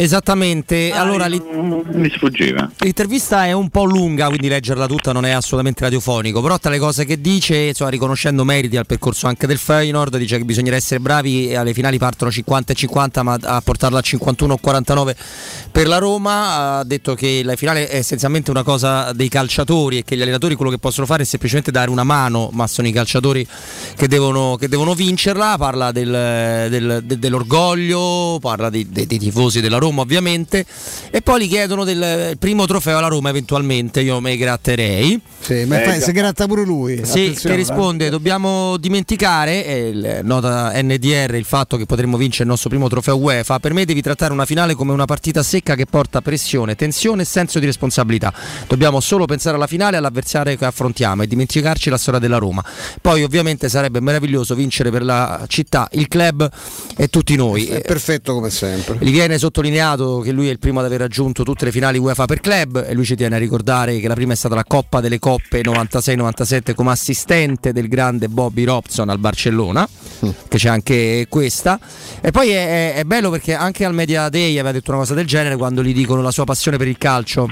Esattamente, Ah, allora li- Mi sfuggiva. L'intervista è un po' lunga, quindi leggerla tutta non è assolutamente radiofonico, però tra le cose che dice, insomma, riconoscendo meriti al percorso anche del Feyenoord, dice che bisognerà essere bravi e alle finali partono 50 e 50, ma a portarla a 51 o 49 per la Roma, ha detto che la finale è essenzialmente una cosa dei calciatori e che gli allenatori quello che possono fare è semplicemente dare una mano, ma sono i calciatori che devono, che devono vincerla, parla del- del- de- dell'orgoglio, parla dei, dei- dei tifosi della Roma Roma ovviamente, e poi gli chiedono del primo trofeo alla Roma eventualmente, io me gratterei. Sì, ma fai- si gratta pure lui. Sì, che risponde, dobbiamo dimenticare, eh, nota NDR, il fatto che potremmo vincere il nostro primo trofeo UEFA, per me devi trattare una finale come una partita secca che porta pressione, tensione e senso di responsabilità. Dobbiamo solo pensare alla finale e all'avversario che affrontiamo e dimenticarci la storia della Roma. Poi ovviamente sarebbe meraviglioso vincere per la città, il club e tutti noi. È perfetto come sempre. Gli viene sottolineato che lui è il primo ad aver raggiunto tutte le finali UEFA per club e lui ci tiene a ricordare che la prima è stata la Coppa delle Coppe 96-97 come assistente del grande Bobby Robson al Barcellona, che c'è anche questa. E poi è, è- è bello perché anche al Media Day aveva detto una cosa del genere quando gli dicono la sua passione per il calcio.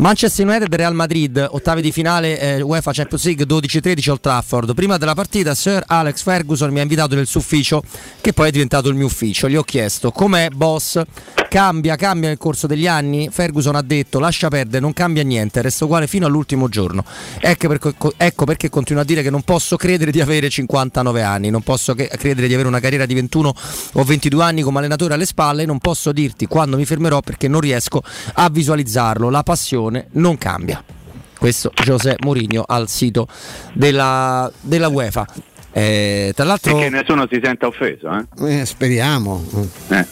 Manchester United Real Madrid, ottavi di finale eh, UEFA Champions League 12-13 Old Trafford. Prima della partita Sir Alex Ferguson mi ha invitato nel suo ufficio, che poi è diventato il mio ufficio. Gli ho chiesto com'è boss? Cambia, cambia nel corso degli anni? Ferguson ha detto lascia perdere, non cambia niente, resto uguale fino all'ultimo giorno. Ecco perché, ecco perché continuo a dire che non posso credere di avere 59 anni, non posso che- credere di avere una carriera di 21 o 22 anni come allenatore alle spalle, non posso dirti quando mi fermerò perché non riesco a visualizzarlo. La passione non cambia. Questo José Mourinho al sito della, della UEFA. Eh, tra l'altro, E che nessuno si senta offeso, eh? Eh, speriamo. Eh,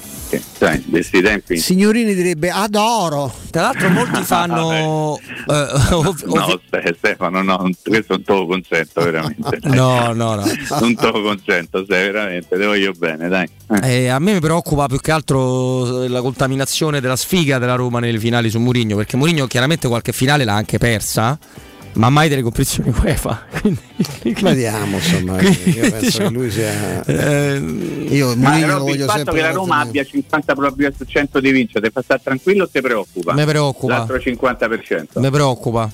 sai, di questi tempi. Signorini direbbe adoro. Tra l'altro molti fanno... eh, No, Ste- Stefano, no, questo non te lo consento veramente. dai. No, no, no. Non te lo consento, sei veramente, te voglio bene, dai. Eh, a me mi preoccupa più che altro la contaminazione della sfiga della Roma nelle finali su Mourinho, perché Mourinho chiaramente qualche finale l'ha anche persa, ma mai delle competizioni UEFA. Quindi, Vediamo, insomma, Quindi, io penso diciamo, che lui sia. eh, Io Ma Robby, il voglio fatto sempre. che la Roma abbia 50 probabilità su 100 di vincere, ti fa stare tranquillo o ti preoccupa? Mi preoccupa. L'altro 50%. mi preoccupa.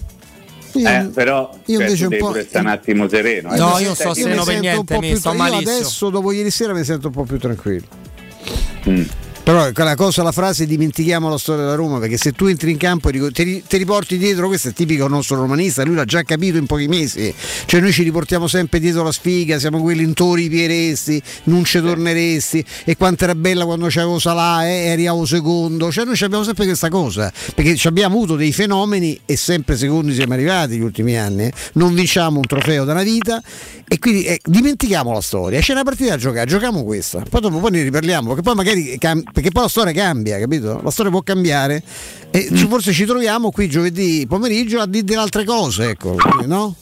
Io- Eh, però io cioè, invece un po'. pure stare un attimo sereno. eh. No, io stai- sto sereno mi per sento niente, un po' mi più sto io malissimo. adesso, dopo ieri sera, mi sento un po' più tranquillo. Mm. Però quella cosa, la frase dimentichiamo la storia della Roma, perché se tu entri in campo e ti, ri- ti riporti dietro, questo è tipico nostro romanista, lui l'ha già capito in pochi mesi, cioè noi ci riportiamo sempre dietro la sfiga, siamo quelli intori pieresti, non ci torneresti, e quanto era bella quando c'avevo Salà eh, e arrivavo secondo, cioè noi ci abbiamo sempre questa cosa, perché abbiamo avuto dei fenomeni e sempre secondi siamo arrivati negli ultimi anni, eh. non vinciamo un trofeo da una vita e quindi eh, dimentichiamo la storia, c'è una partita da giocare, giochiamo questa, poi dopo poi ne riparliamo, perché poi magari cam- perché poi la storia cambia, capito? La storia può cambiare e ci- forse ci troviamo qui giovedì pomeriggio a dire delle altre cose, ecco, no?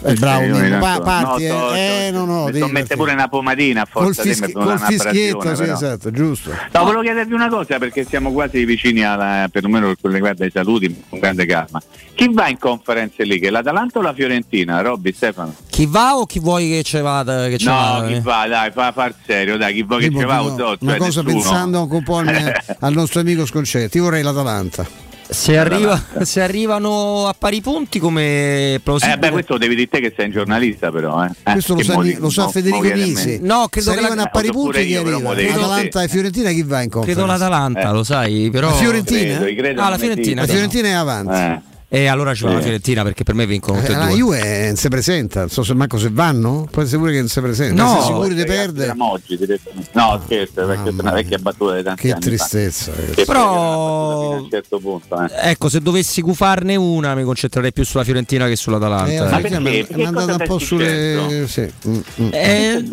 Eh, bravo, ogni pa- parti, no, so- eh, eh, no, no, mi devi sto mette pure una pomadina a col, forza te, fischi- col una fischietto, sì, esatto, giusto. No, volevo chiedervi una cosa perché siamo quasi vicini alla, perlomeno per quello che riguarda i saluti, con grande calma. Chi va in conferenze lì? Che l'Atalanta o la Fiorentina? Robby Stefano? Chi va o chi vuoi che ce vada? Che ce No, vada, chi eh? va, dai, fa far serio, dai, chi vuoi che Tipo, ci va? no, una cioè cosa nessuno. pensando anche un po' al, al nostro amico Sconcerti, io vorrei l'Atalanta. Se, arriva- se arrivano a pari punti come plausibile... Eh beh, questo lo devi dire te che sei un giornalista però, eh. Eh, Questo lo che sa, mo- lo sa Federico a. Nisi. No, credo Se che la- arrivano a pari Lo so pure punti chi però arriva? Atalanta e Fiorentina chi va in conferenza? Credo l'Atalanta, Eh. lo sai, però... La Fiorentina? Credo, credo Ah, la Fiorentina, La. Fiorentina è avanti. Eh. E allora ci va la Sì. Fiorentina perché per me vincono tutte Eh, e la due. Juve non si presenta, non so se manco se vanno, essere pure che non si presenta. No, Sei sicuri di perdere? eravamo oggi, direttamente. No, scherzo, perché è una vecchia battuta di tanti Che anni tristezza. Che Però- poi a un certo punto, eh. Ecco, se dovessi gufarne una mi concentrerei più sulla Fiorentina che Eh, sull'Atalanta. la Ma Fiorentina perché? è andata un po' sulle. Sì. mm, mm. Eh,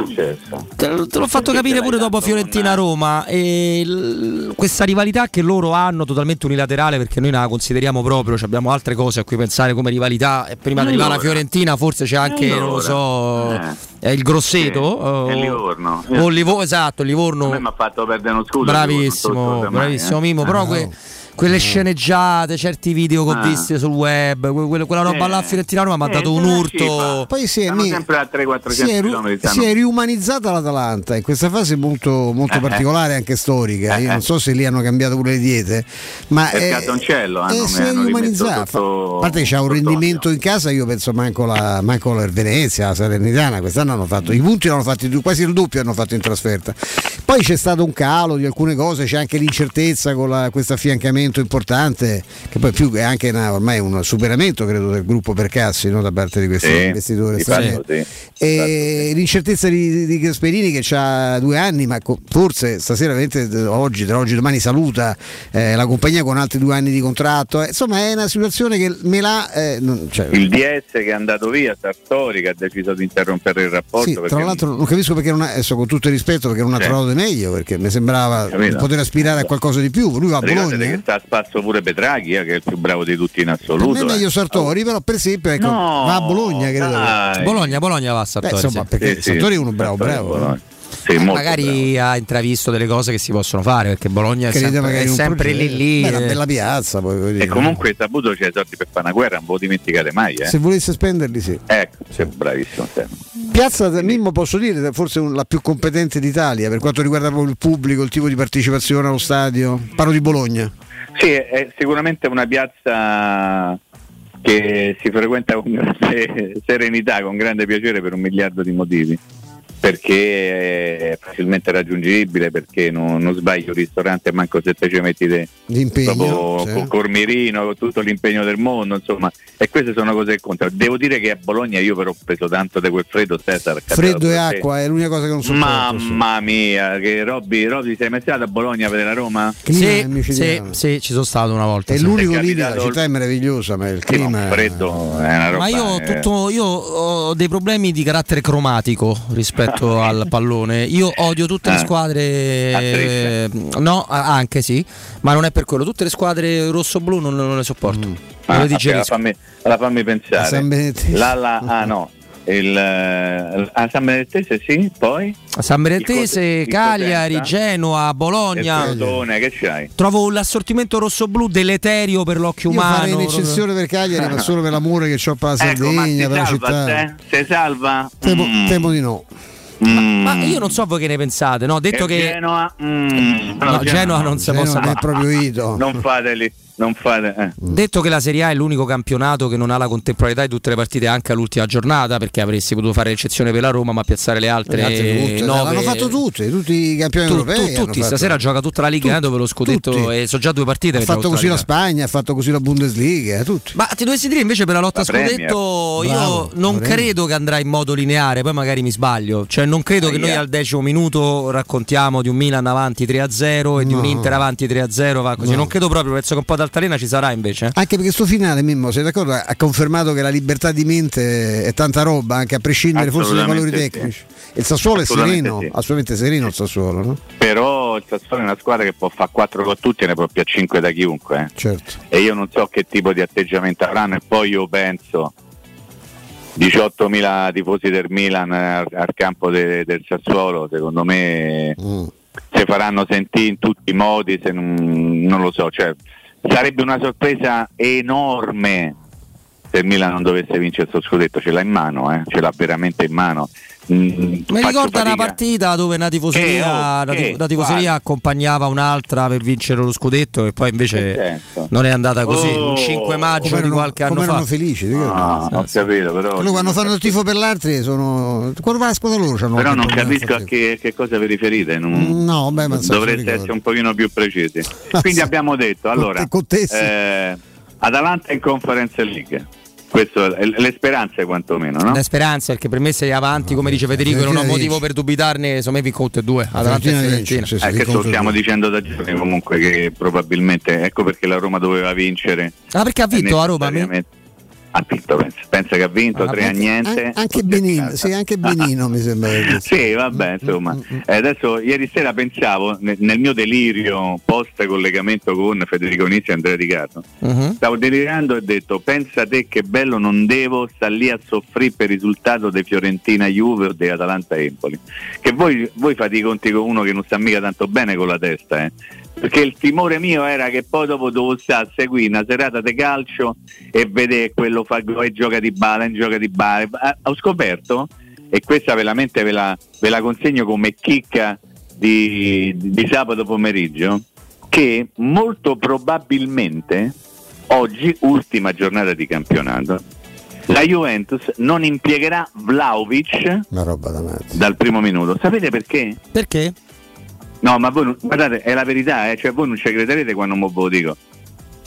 te, l'ho fatto Perché capire pure dopo dato Fiorentina-Roma. E l- questa rivalità che loro hanno totalmente unilaterale perché noi la consideriamo proprio, cioè abbiamo altre cose a cui pensare come rivalità. Prima di arrivare alla Allora. Fiorentina forse c'è anche, non lo so, Eh. eh, il Grosseto. Sì, è Livorno. O Livo- esatto, Livorno. mi ha fatto perdere uno scudo. Bravissimo, so se mai, bravissimo eh. Però Ah, que-. Quelle sceneggiate, certi video che ho Ah. visto sul web, que- quella, quella roba Eh. là a Fiorentina Roma mi ha Eh, dato un urto. Poi si è, mi- sempre a 300-400 si è, ru- si è riumanizzata l'Atalanta in questa fase molto, molto Eh, particolare, anche storica. Io Eh, non so se lì hanno cambiato pure le diete, ma è- Casoncello hanno- eh, si è hanno riumanizzata. sotto- A parte che c'ha un rendimento in casa, io penso manco la, manco la Venezia, la Salernitana, quest'anno hanno fatto i punti, l'hanno fatti quasi il doppio hanno fatto in trasferta. Poi c'è stato un calo di alcune cose, c'è anche l'incertezza con la- questo affiancamento cambiamento importante, che poi più è anche una- ormai un superamento credo del gruppo Percassi no, da parte di questi Sì, stranieri. fatto sì. E l'incertezza di, di Gasperini che ha due anni, ma forse stasera, veramente, d- oggi, tra oggi e domani saluta eh, la compagnia con altri due anni di contratto. Eh, insomma, è una situazione che me l'ha. eh, non- cioè, Il DS che è andato via, Sartori che ha deciso di interrompere il rapporto. sì, tra l'altro non capisco perché non ha, adesso con tutto il rispetto perché non ha trovato di meglio, perché mi sembrava Capito. poter aspirare a qualcosa di più. Lui va a Bologna. che eh? Sta a spasso pure Petraghi, eh, che è il più bravo di tutti in Per assoluto. me è meglio eh. Sartori, però per esempio ecco, No, va a Bologna, credo. dai. Bologna, Bologna va a Beh, Sartori. insomma, sì. perché Sì, sì. Sartori è uno bravo, Sartori è bravo. Eh. Sì, magari ha intravisto delle cose che si possono fare perché Bologna è Crede sempre, è sempre lì lì. Beh, è una eh. bella piazza, poi, E comunque Saputo c'è i soldi per fare una guerra, non ve lo dimenticate mai. Eh? Se volesse spenderli, sì. Ecco, sei bravissimo. te. Piazza del Mimmo posso dire forse la più competente d'Italia per quanto riguarda proprio il pubblico, il tipo di partecipazione allo stadio. Parlo di Bologna. Sì, è- sicuramente una piazza che si frequenta con grande serenità, con grande piacere per un miliardo di motivi. Perché è facilmente raggiungibile, perché non, non sbagli un ristorante manco se te ci metti te L'impegno. sì. con Cormirino, con tutto l'impegno del mondo, insomma, e queste sono cose che contano. Devo dire che a Bologna io però ho preso tanto di quel freddo, Cesar. Freddo e acqua è l'unica cosa che non sì. Mamma mia, che Robby, Robby sei mai stato a Bologna a vedere la Roma? Clima Sì, sì, sì, ci sono stato una volta. È sì. l'unico lì, la città è meravigliosa, ma il clima un freddo è una roba. Ma io, eh, tutto, io ho dei problemi di carattere cromatico rispetto al pallone. Io odio tutte le Ah. squadre. A eh, no, a- anche sì, ma non è per quello. Tutte le squadre rosso-blu non, non le sopporto. Me Ah, digerisco. fammi, allora fammi pensare. San Benedettese. La, la, ah no, il, eh, a San Benedettese sì, poi San Il Benedetese, Cos- il Cagliari, il Bologna. Crotone, che c'hai? Trovo l'assortimento rosso-blu deleterio per l'occhio Io farei umano. un'eccezione per Cagliari, ma solo per l'amore che ho per la Ecco, Sardegna, per la salva, città. te? Si salva? Temo, Mm. temo di no. Mm. Ma io non so voi che ne pensate, no? Detto E che Genoa, mm. No, Genoa non si Genoa non è proprio Ito. Non fateli, non fate. eh. Detto che la Serie A è l'unico campionato che non ha la contemporaneità di tutte le partite anche all'ultima giornata, perché avresti potuto fare eccezione per la Roma, ma piazzare le altre Le altre tutte, nove- L'hanno fatto tutti, tutti i campioni Tu- europei. tu- tutti, fatto- stasera gioca tutta la Liga Tutti, eh, dove lo scudetto tutti. e sono già due partite. Ha fatto così la Liga. Spagna, ha fatto così la Bundesliga, tutti. Ma ti dovessi dire invece per la lotta La a scudetto, Premier. io Bravo, non credo che andrà in modo lineare, poi magari mi sbaglio. Cioè, non credo che noi Ahia. al decimo minuto raccontiamo di un Milan avanti 3-0 e di No. un Inter avanti 3-0. Va così. No. Non credo proprio, penso che un po' d'altalena ci sarà invece. Anche perché sto finale, Mimmo, sei d'accordo? Ha confermato che la libertà di mente è tanta roba, anche a prescindere forse dai valori Assolutamente tecnici. Il Sassuolo è Assolutamente sereno, sì. assolutamente sereno il Sassuolo, no? Però il Sassuolo è una squadra che può fare 4 con tutti e ne può più a 5 da chiunque. eh. Certo. E io non so che tipo di atteggiamento avranno e poi io penso 18.000 tifosi del Milan al, al campo de- del Sassuolo, secondo me Mm. si faranno sentire in tutti i modi, se non, non lo so, cioè, sarebbe una sorpresa enorme se il Milan non dovesse vincere questo scudetto, ce l'ha in mano, eh, ce l'ha veramente in mano. Mm, Mi ricorda una partita dove una tifoseria, Che, oh, tif- una tifoseria accompagnava un'altra per vincere lo scudetto e poi invece senso? non è andata così. Oh, un 5 maggio Come di erano, qualche anno fa. erano felici. Ah, ho capito, però. Loro quando fanno il tifo per l'altri sono. Quando va a squadra loro c'hanno Però non capisco a che, che cosa vi riferite. non- No, beh, ma dovreste essere un pochino più precisi. Quindi abbiamo detto, Con allora, te- con te sì. eh, Atalanta in Conference League. Questo è le speranze quantomeno, no? Le speranze, perché per me sei avanti, come dice Federico, e non ho motivo per dubitarne, insomma, vi tutte e due. Atalanta e Fiorentina sì, Eh, lo stiamo tutti. dicendo da giorni comunque che probabilmente ecco perché la Roma doveva vincere. Ah, perché ha vinto a Roma? Ha vinto, pensa, pensa che ha vinto Ah, 3 a pensa- niente. An- anche a Benino, sì, anche Benino mi sembra. che- Sì, vabbè, insomma. Eh, adesso ieri sera pensavo, ne- nel mio delirio post collegamento con Federico Nizzi e Andrea Di Carlo, Mhm. stavo delirando e ho detto, pensa te che bello non devo sta lì a soffrire per il risultato di Fiorentina Juve o di Atalanta Empoli. Che voi, voi fate i conti con uno che non sta mica tanto bene con la testa, eh. Perché il timore mio era che poi dopo dovevo stare a seguire una serata di calcio e vedere quello fa e gioca di bala, e gioca di bala. Ah, Ho scoperto, e questa veramente ve la, ve la consegno come chicca di, di sabato pomeriggio, che molto probabilmente oggi, ultima giornata di campionato, la Juventus non impiegherà Vlaovic Una roba da matti. dal primo minuto. Sapete perché? Perché? No, ma voi guardate, è la verità, eh, cioè voi non ci crederete quando ve lo dico.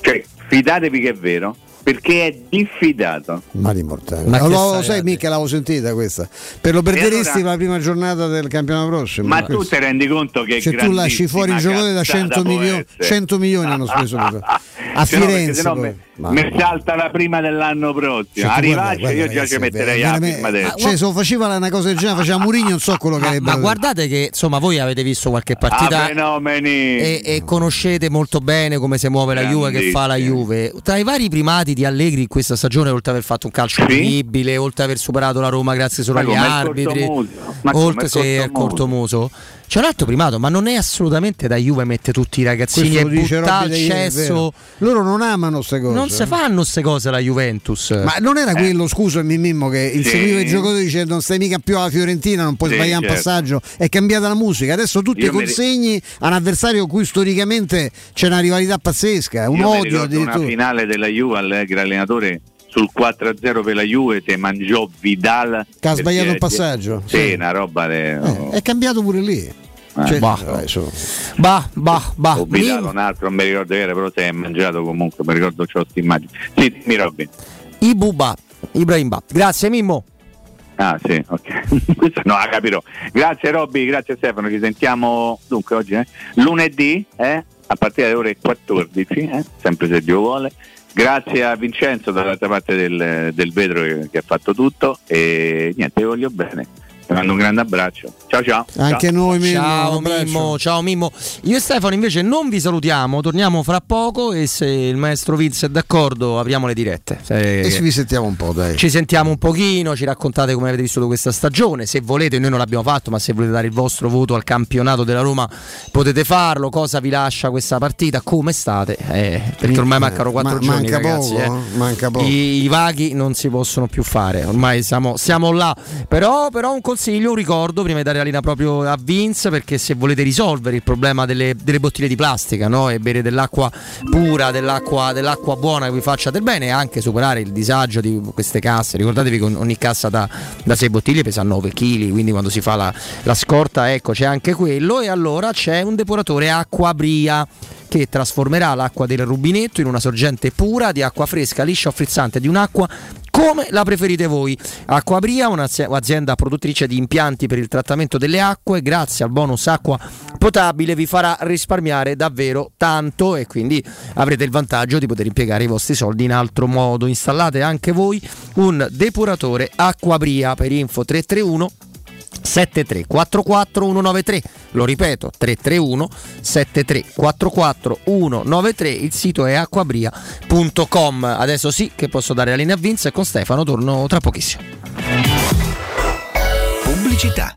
Cioè, fidatevi che è vero, perché è diffidato. Mali mortali. Ma Ma lo stai sai a mica l'avevo sentita questa. Per lo perderesti allora- la prima giornata del campionato prossimo. Ma tu Questo. ti rendi conto che Se tu lasci fuori il giocatore da 100 milioni, 100 milioni hanno speso per- a Firenze. no, me, Ma- me salta la prima dell'anno prossimo. Cioè, tu Arrivacci, guarda, io già ci metterei veramente- firma adesso. Cioè, se lo faceva una cosa del genere, faceva Mourinho, non so quello che Ma, avrebbe ma guardate che insomma voi avete visto qualche partita Ah, fenomeni. e, e conoscete molto bene come si muove la Juve, che fa la Juve. Tra i vari primati di Allegri in questa stagione, oltre ad aver fatto un calcio incredibile, oltre ad aver superato la Roma grazie solo Ma agli arbitri, oltre se è cortomuso? cortomuso, c'è un altro primato, ma non è assolutamente da Juve mette tutti i ragazzini Questo e dice butta al cesso. Loro non amano queste cose. Non si eh. fanno queste cose la Juventus. Ma non era quello, scusa Mimmo, che inseguiva i giocatori dicendo non stai mica più alla Fiorentina, non puoi Sì, sbagliare un certo. passaggio, è cambiata la musica, adesso tu ti Io mi consegni a un avversario con cui storicamente c'è una rivalità pazzesca, un Io mi odio addirittura. finale della Juve, Allegri allenatore sul 4-0 per la Juve, te mangiò Vidal. Che ha sbagliato un passaggio, Sì, sì. una roba. de- È cambiato pure lì. Cioè, bah. Bah, bah, bah. o Vidal un altro, non mi ricordo che era, però si è mangiato comunque, mi ricordo c'ho questa immagine. Sì, dimmi Robin. Ibuba, Ibrahim Ba. Grazie Mimmo. Ah sì, ok. Questo no, la capirò. Grazie Robby, grazie Stefano, ci sentiamo dunque oggi, eh? lunedì, eh? a partire dalle ore 14, eh? sempre se Dio vuole. Grazie a Vincenzo dall'altra parte del, del vetro che, che ha fatto tutto e niente, voglio bene. Vi mando un grande abbraccio. Ciao ciao. Anche Ciao. noi, Mimmo, Ciao. Mimmo, ciao Mimmo. Io e Stefano invece non vi salutiamo, torniamo fra poco e se il maestro Vince è d'accordo apriamo le dirette. Se- E vi sentiamo un po', dai. Ci sentiamo un pochino, ci raccontate come avete vissuto questa stagione, se volete, noi non l'abbiamo fatto, ma se volete dare il vostro voto al campionato della Roma potete farlo, cosa vi lascia questa partita, come state, Eh, perché ormai mancano quattro Ma- giorni manca ragazzi. poco, eh. eh? manca poco. I, i vaghi non si possono più fare, ormai siamo, siamo là, però, però un consiglio, un ricordo prima di dare la linea proprio a Vince, perché se volete risolvere il problema delle, delle bottiglie di plastica no? e bere dell'acqua pura, dell'acqua, dell'acqua buona che vi faccia del bene e anche superare il disagio di queste casse, ricordatevi che ogni cassa da, da 6 bottiglie pesa 9 kg, quindi quando si fa la, la scorta ecco c'è anche quello e allora c'è un depuratore acqua bria che trasformerà l'acqua del rubinetto in una sorgente pura di acqua fresca, liscia o frizzante di un'acqua come la preferite voi. Acquabria, un'azienda produttrice di impianti per il trattamento delle acque, grazie al bonus acqua potabile vi farà risparmiare davvero tanto e quindi avrete il vantaggio di poter impiegare i vostri soldi in altro modo. Installate anche voi un depuratore Acquabria per info 331 7344 193 lo ripeto 331 7344 193 il sito è acquabria.com adesso sì che posso dare la linea a Vince. E con Stefano torno tra pochissimo. Pubblicità.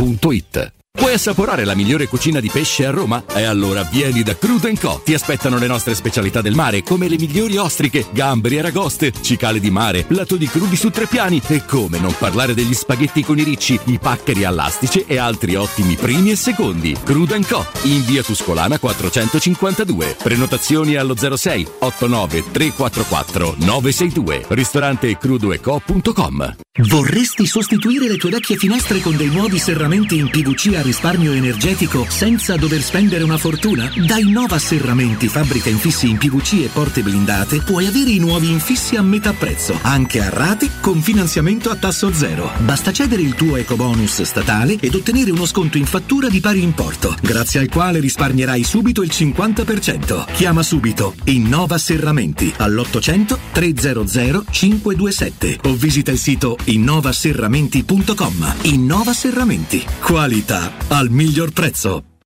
www.ita Vuoi assaporare la migliore cucina di pesce a Roma? E allora vieni da Crudo Co. Ti aspettano le nostre specialità del mare, come le migliori ostriche, gamberi e aragoste, cicale di mare, latoni crudi su tre piani e come non parlare degli spaghetti con i ricci, i paccheri all'astice e altri ottimi primi e secondi. Crudo Co. In via Tuscolana 452. Prenotazioni allo 06 89 344 962. Ristorante crudoeco.com. Vorresti sostituire le tue vecchie finestre con dei nuovi serramenti in PVC a risparmio energetico senza dover spendere una fortuna? Da Innova Serramenti, fabbrica infissi in PVC e porte blindate, puoi avere i nuovi infissi a metà prezzo, anche a rate con finanziamento a tasso zero. Basta cedere il tuo ecobonus statale ed ottenere uno sconto in fattura di pari importo, grazie al quale risparmierai subito il 50%. Chiama subito Innova Serramenti all'800 300 527 o visita il sito innovaserramenti.com. Innova Serramenti. Qualità al miglior prezzo.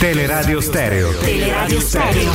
Teleradio Stereo. Teleradio Stereo.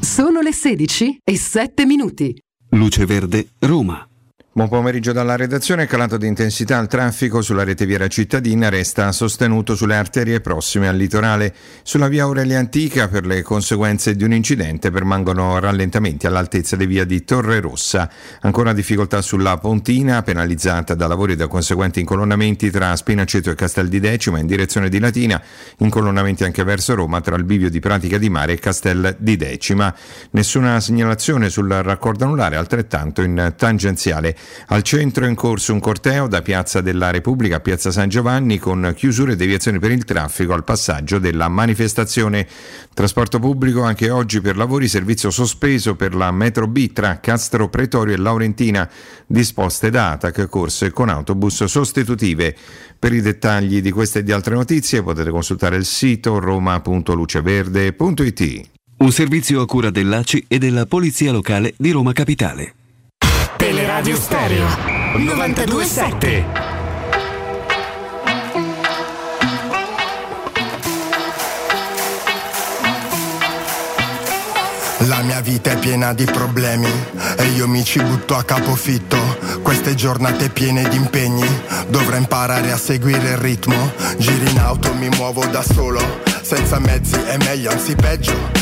Sono le 16 e 7 minuti. Luce Verde, Roma. Buon pomeriggio dalla redazione. Calato di intensità il traffico sulla rete viaria cittadina resta sostenuto sulle arterie prossime al litorale. Sulla via Aurelia Antica, per le conseguenze di un incidente, permangono rallentamenti all'altezza di via di Torre Rossa. Ancora difficoltà sulla Pontina, penalizzata da lavori e da conseguenti incolonnamenti tra Spinaceto e Castel di Decima in direzione di Latina. Incolonnamenti anche verso Roma tra il bivio di Pratica di Mare e Castel di Decima. Nessuna segnalazione sul raccordo anulare, altrettanto in tangenziale Al centro è in corso un corteo da Piazza della Repubblica a Piazza San Giovanni con chiusure e deviazioni per il traffico al passaggio della manifestazione. Trasporto pubblico anche oggi per lavori, servizio sospeso per la metro B tra Castro Pretorio e Laurentina, disposte da ATAC corse con autobus sostitutive. Per i dettagli di queste e di altre notizie potete consultare il sito roma.luceverde.it. Un servizio a cura dell'ACI e della Polizia Locale di Roma Capitale. Teleradio Stereo 927. La mia vita è piena di problemi e io mi ci butto a capofitto. Queste giornate piene di impegni, dovrò imparare a seguire il ritmo. Giri in auto, mi muovo da solo, senza mezzi è meglio, anzi peggio.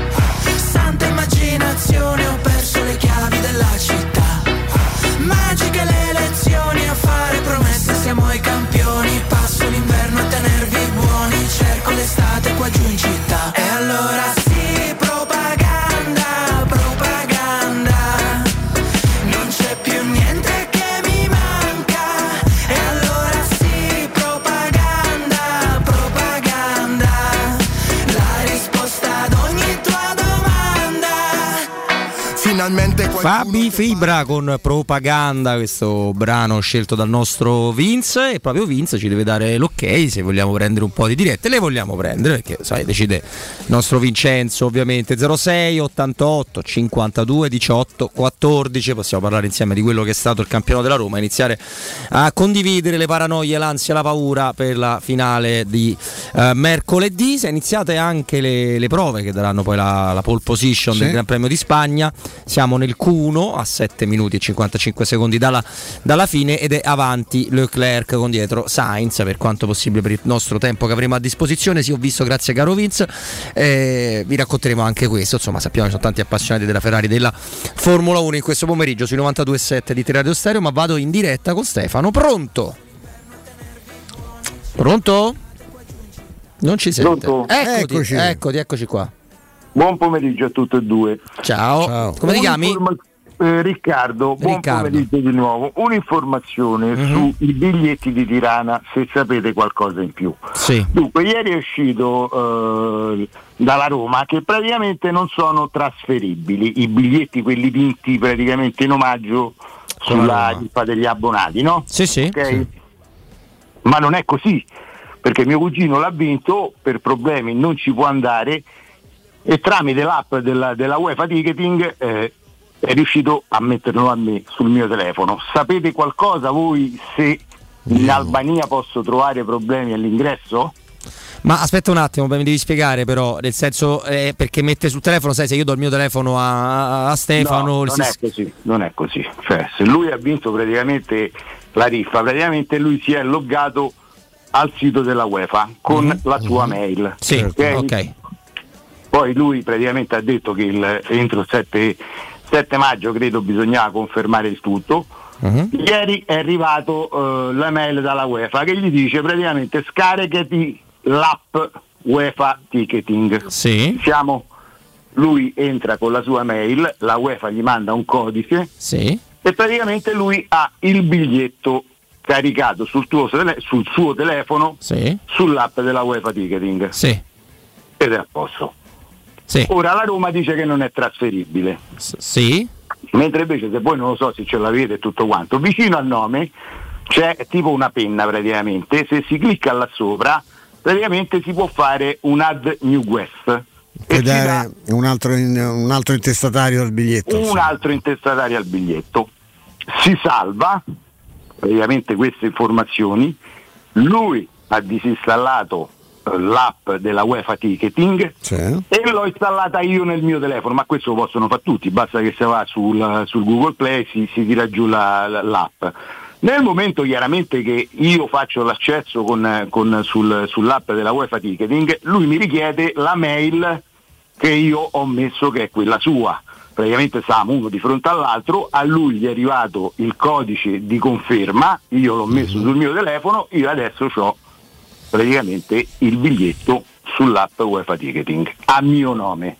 Santa immaginazione, ho perso le chiavi della città. Magiche le lezioni a fare promesse, siamo i campioni. Passo l'inverno a tenervi buoni, cerco l'estate qua giù in città. Finalmente Fabi Fibra con Propaganda, questo brano scelto dal nostro Vince e proprio Vince ci deve dare l'ok se vogliamo prendere un po' di dirette, le vogliamo prendere perché sai, decide il nostro Vincenzo ovviamente. 06 88 52 18 14, possiamo parlare insieme di quello che è stato il campionato della Roma, iniziare a condividere le paranoie, l'ansia, la paura per la finale di eh, mercoledì, sono iniziate anche le, le prove che daranno poi la, la pole position Sì. del Gran Premio di Spagna, siamo nel Q1 a 7 minuti e 55 secondi dalla, dalla fine ed è avanti Leclerc con dietro Sainz per quanto possibile per il nostro tempo che avremo a disposizione. Sì, ho visto, grazie caro Vince, eh, vi racconteremo anche questo. Insomma, sappiamo che sono tanti appassionati della Ferrari della Formula 1 in questo pomeriggio sui 92.7 di Teradio Stereo, ma vado in diretta con Stefano. Pronto? Pronto? Non ci sente. Pronto? Eccoti, Eccoci. eccoti, eccoci qua. Buon pomeriggio a tutte e due. Ciao. Come ti chiami? Eh, Riccardo, buon Riccardo. pomeriggio di nuovo. Un'informazione Mhm. sui biglietti di Tirana, se sapete qualcosa in più. Sì. Dunque, ieri è uscito eh, dalla Roma che praticamente non sono trasferibili i biglietti, quelli vinti praticamente in omaggio sulla riffa degli abbonati, no? Sì, sì. Ok? Ma non è così, perché mio cugino l'ha vinto, per problemi non ci può andare e tramite l'app della, della UEFA Ticketing eh, è riuscito a metterlo a me sul mio telefono. Sapete qualcosa voi se in Albania posso trovare problemi all'ingresso? Ma aspetta un attimo, mi devi spiegare però, nel senso eh, perché mette sul telefono, sai se io do il mio telefono a, a Stefano... No, non sis- è così, non è così. Cioè, se lui ha vinto praticamente la riffa, praticamente lui si è loggato al sito della UEFA con Mhm, la sua mail. Sì, ok? Poi lui praticamente ha detto che il- entro il 7, 7 maggio credo bisognava confermare il tutto. Mhm. Ieri è arrivato eh, la mail dalla UEFA che gli dice praticamente scaricati l'app UEFA Ticketing. Sì. Siamo, lui entra con la sua mail, la UEFA gli manda un codice Sì. e praticamente lui ha il biglietto caricato sul, tuo sul suo telefono Sì. sull'app della UEFA Ticketing. Sì. Ed è a posto. Sì. Ora la Roma dice che non è trasferibile. sì. Mentre invece se voi non lo so se ce l'avete e tutto quanto, vicino al nome c'è tipo una penna praticamente, se si clicca là sopra praticamente si può fare un add new guest Puoi dare un altro, in- un altro intestatario al biglietto. un altro intestatario al biglietto. Si salva praticamente queste informazioni, lui ha disinstallato l'app della UEFA Ticketing e l'ho installata io nel mio telefono, ma questo lo possono fare tutti, basta che si va sul, sul Google Play si, si tira giù la- la- l'app. Nel momento chiaramente che io faccio l'accesso con, con- sul- sull'app della UEFA Ticketing, lui mi richiede la mail che io ho messo che è quella sua. Praticamente stavamo uno di fronte all'altro, a lui gli è arrivato il codice di conferma, io l'ho messo sul mio telefono, io adesso ho praticamente il biglietto sull'app UEFA Ticketing a mio nome.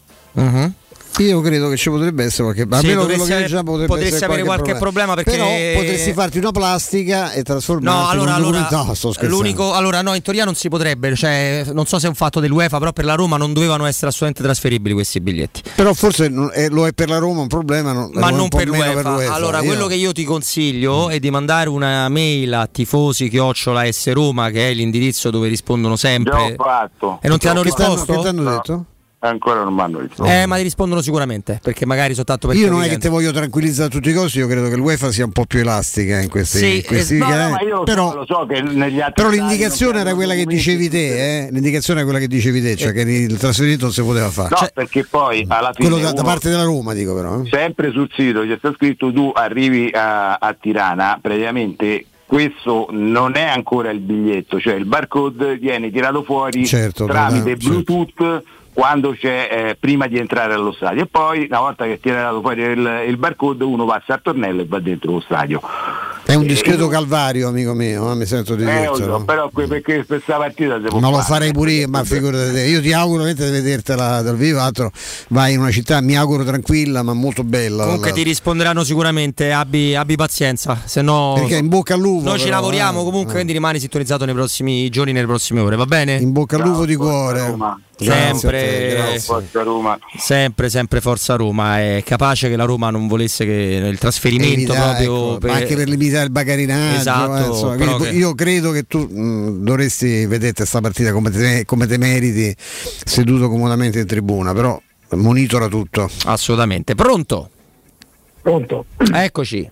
Io credo che ci potrebbe essere qualche Sì, almeno quello che leggiamo potrebbe potresti essere avere qualche problema perché- Però potresti farti una plastica e trasformarti No, allora, in un allora No, sto scherzando. l'unico, allora no, in teoria non si potrebbe, cioè, non so se è un fatto dell'UEFA, però per la Roma non dovevano essere assolutamente trasferibili questi biglietti. Però forse non- eh, lo è per la Roma un problema, non- Ma è non per meno l'UEFA. Allora, Io- quello che io ti consiglio è di mandare una mail a tifosi chiocciola S Roma, che è l'indirizzo dove rispondono Già sempre. ho fatto. E non ti hanno risposto? che t'hanno No. detto? Ancora non mi hanno risposto. Eh, ma ti rispondono sicuramente, perché magari soltanto per Io non è che ti voglio tranquillizzare a tutti i costi, io credo che l'UEFA sia un po' più elastica in questi, Sì, in questi eh, no, casi. No, ma io lo, però, so, lo so che negli altri però l'indicazione era quella che dicevi te, eh? l'indicazione è quella che dicevi te, cioè che il trasferimento non si poteva fare. No, Cioè, perché poi alla fine quello da, da parte della Roma, dico però. eh. sempre sul sito c'è scritto tu arrivi a, a Tirana, praticamente questo non è ancora il biglietto, cioè il barcode viene tirato fuori Certo, tramite da- certo. Quando c'è eh, prima di entrare allo stadio e poi una volta che è tirato fuori il, il barcode uno passa al tornello e va dentro lo stadio. È un discreto calvario, amico mio, eh, mi sento di Eh, lo dirtelo. so, però que- perché per questa partita si può Ma lo fare. farei pure io, ma figurati te. Io ti auguro di vedertela dal vivo, altro vai in una città, mi auguro tranquilla, ma molto bella. Comunque La- ti risponderanno sicuramente, abbi, abbi pazienza, se no Perché in bocca al lupo. noi ci lavoriamo eh. comunque, quindi rimani sintonizzato nei prossimi giorni, nelle prossime ore, va bene? In bocca al lupo di cuore. Sempre, Te, Forza Roma. sempre, sempre Forza Roma. È capace che la Roma non volesse che il trasferimento Evita- proprio ecco, per- anche per limitare il bagarinaggio. Esatto, eh, che- Io credo che tu mh, dovresti vedere questa partita come te, come te meriti, seduto comodamente in tribuna, però monitora tutto. Assolutamente. Pronto? Pronto? Eccoci.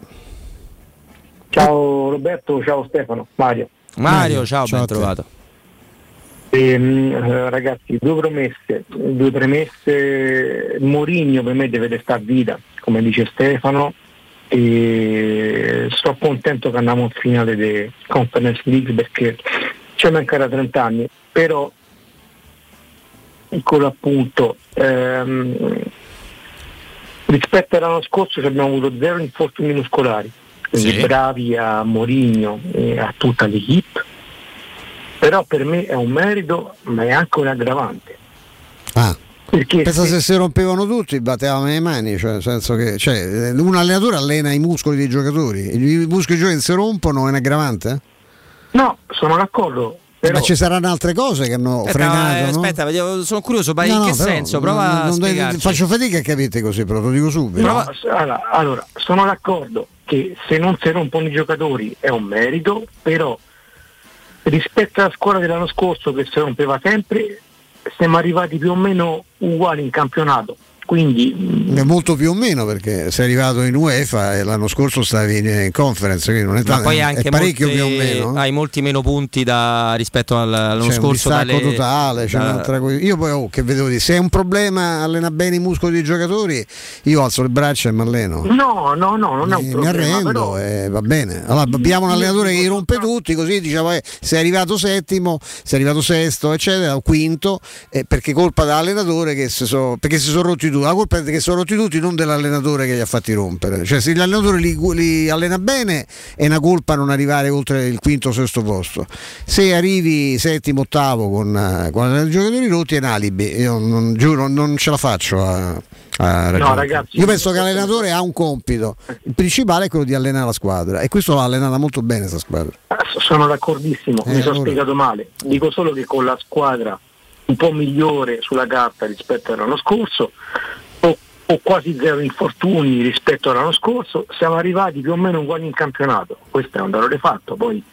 Ciao Roberto, ciao Stefano, Mario. Mario, ciao, ciao ben trovato. Ehm, eh, ragazzi, due promesse, due premesse. Mourinho per me deve restare a vita, come dice Stefano. E sto contento che andiamo in finale di Conference League perché ci mancano 30 anni, però piccolo appunto ehm, rispetto all'anno scorso abbiamo avuto zero infortuni muscolari quindi Sì. bravi a Mourinho e a tutta l'equipe però per me è un merito ma è anche un aggravante Ah. perché Pensa se- se si rompevano tutti, battevamo le mani, cioè, nel senso che cioè, un allenatore allena i muscoli dei giocatori, i muscoli dei giocatori si rompono, è un aggravante? no sono d'accordo però Ma ci saranno altre cose che hanno Aspetta, frenato, eh, no? aspetta, sono curioso, ma No, in no, che però senso? Prova non- a non- faccio fatica a capire così, però lo dico subito. No, allora, allora, sono d'accordo che se non si rompono i giocatori è un merito, però rispetto alla scuola dell'anno scorso che si rompeva sempre, siamo arrivati più o meno uguali in campionato. Quindi mh, È molto più o meno perché sei arrivato in UEFA e l'anno scorso stavi in, in conference, quindi non è, Ma tanto- poi è anche parecchio molte- più o meno. hai molti meno punti da- rispetto al- all'anno C'è un scorso. distacco dalle- totale, c'è da- un'altra cosa. Io poi oh, che vedevo di se è un problema allena bene i muscoli dei giocatori, io alzo le braccia e mi alleno. no, no, no, non è un Mi- mi problema. arrendo però- e va bene. Allora abbiamo un allenatore che li rompe tutti, così diciamo eh, sei arrivato settimo, sei arrivato sesto, eccetera, o quinto, eh, perché colpa dell'allenatore che si so- perché si sono rotti tutti. La colpa è che sono rotti tutti, non dell'allenatore che li ha fatti rompere. Cioè se l'allenatore li, li allena bene è una colpa non arrivare oltre il quinto o sesto posto. Se arrivi settimo, ottavo con, con i giocatori rotti è un alibi. Io non, giuro, non ce la faccio a, a ragionare. ragazzi, Io penso che l'allenatore ha un compito. Il principale è quello di allenare la squadra e questo l'ha allenata molto bene questa squadra. Sono d'accordissimo, Eh, mi sono allora. spiegato male. Dico solo che con la squadra un po' migliore sulla carta rispetto all'anno scorso, o, o quasi zero infortuni rispetto all'anno scorso, siamo arrivati più o meno uguali in campionato. Questo è un valore fatto. Poi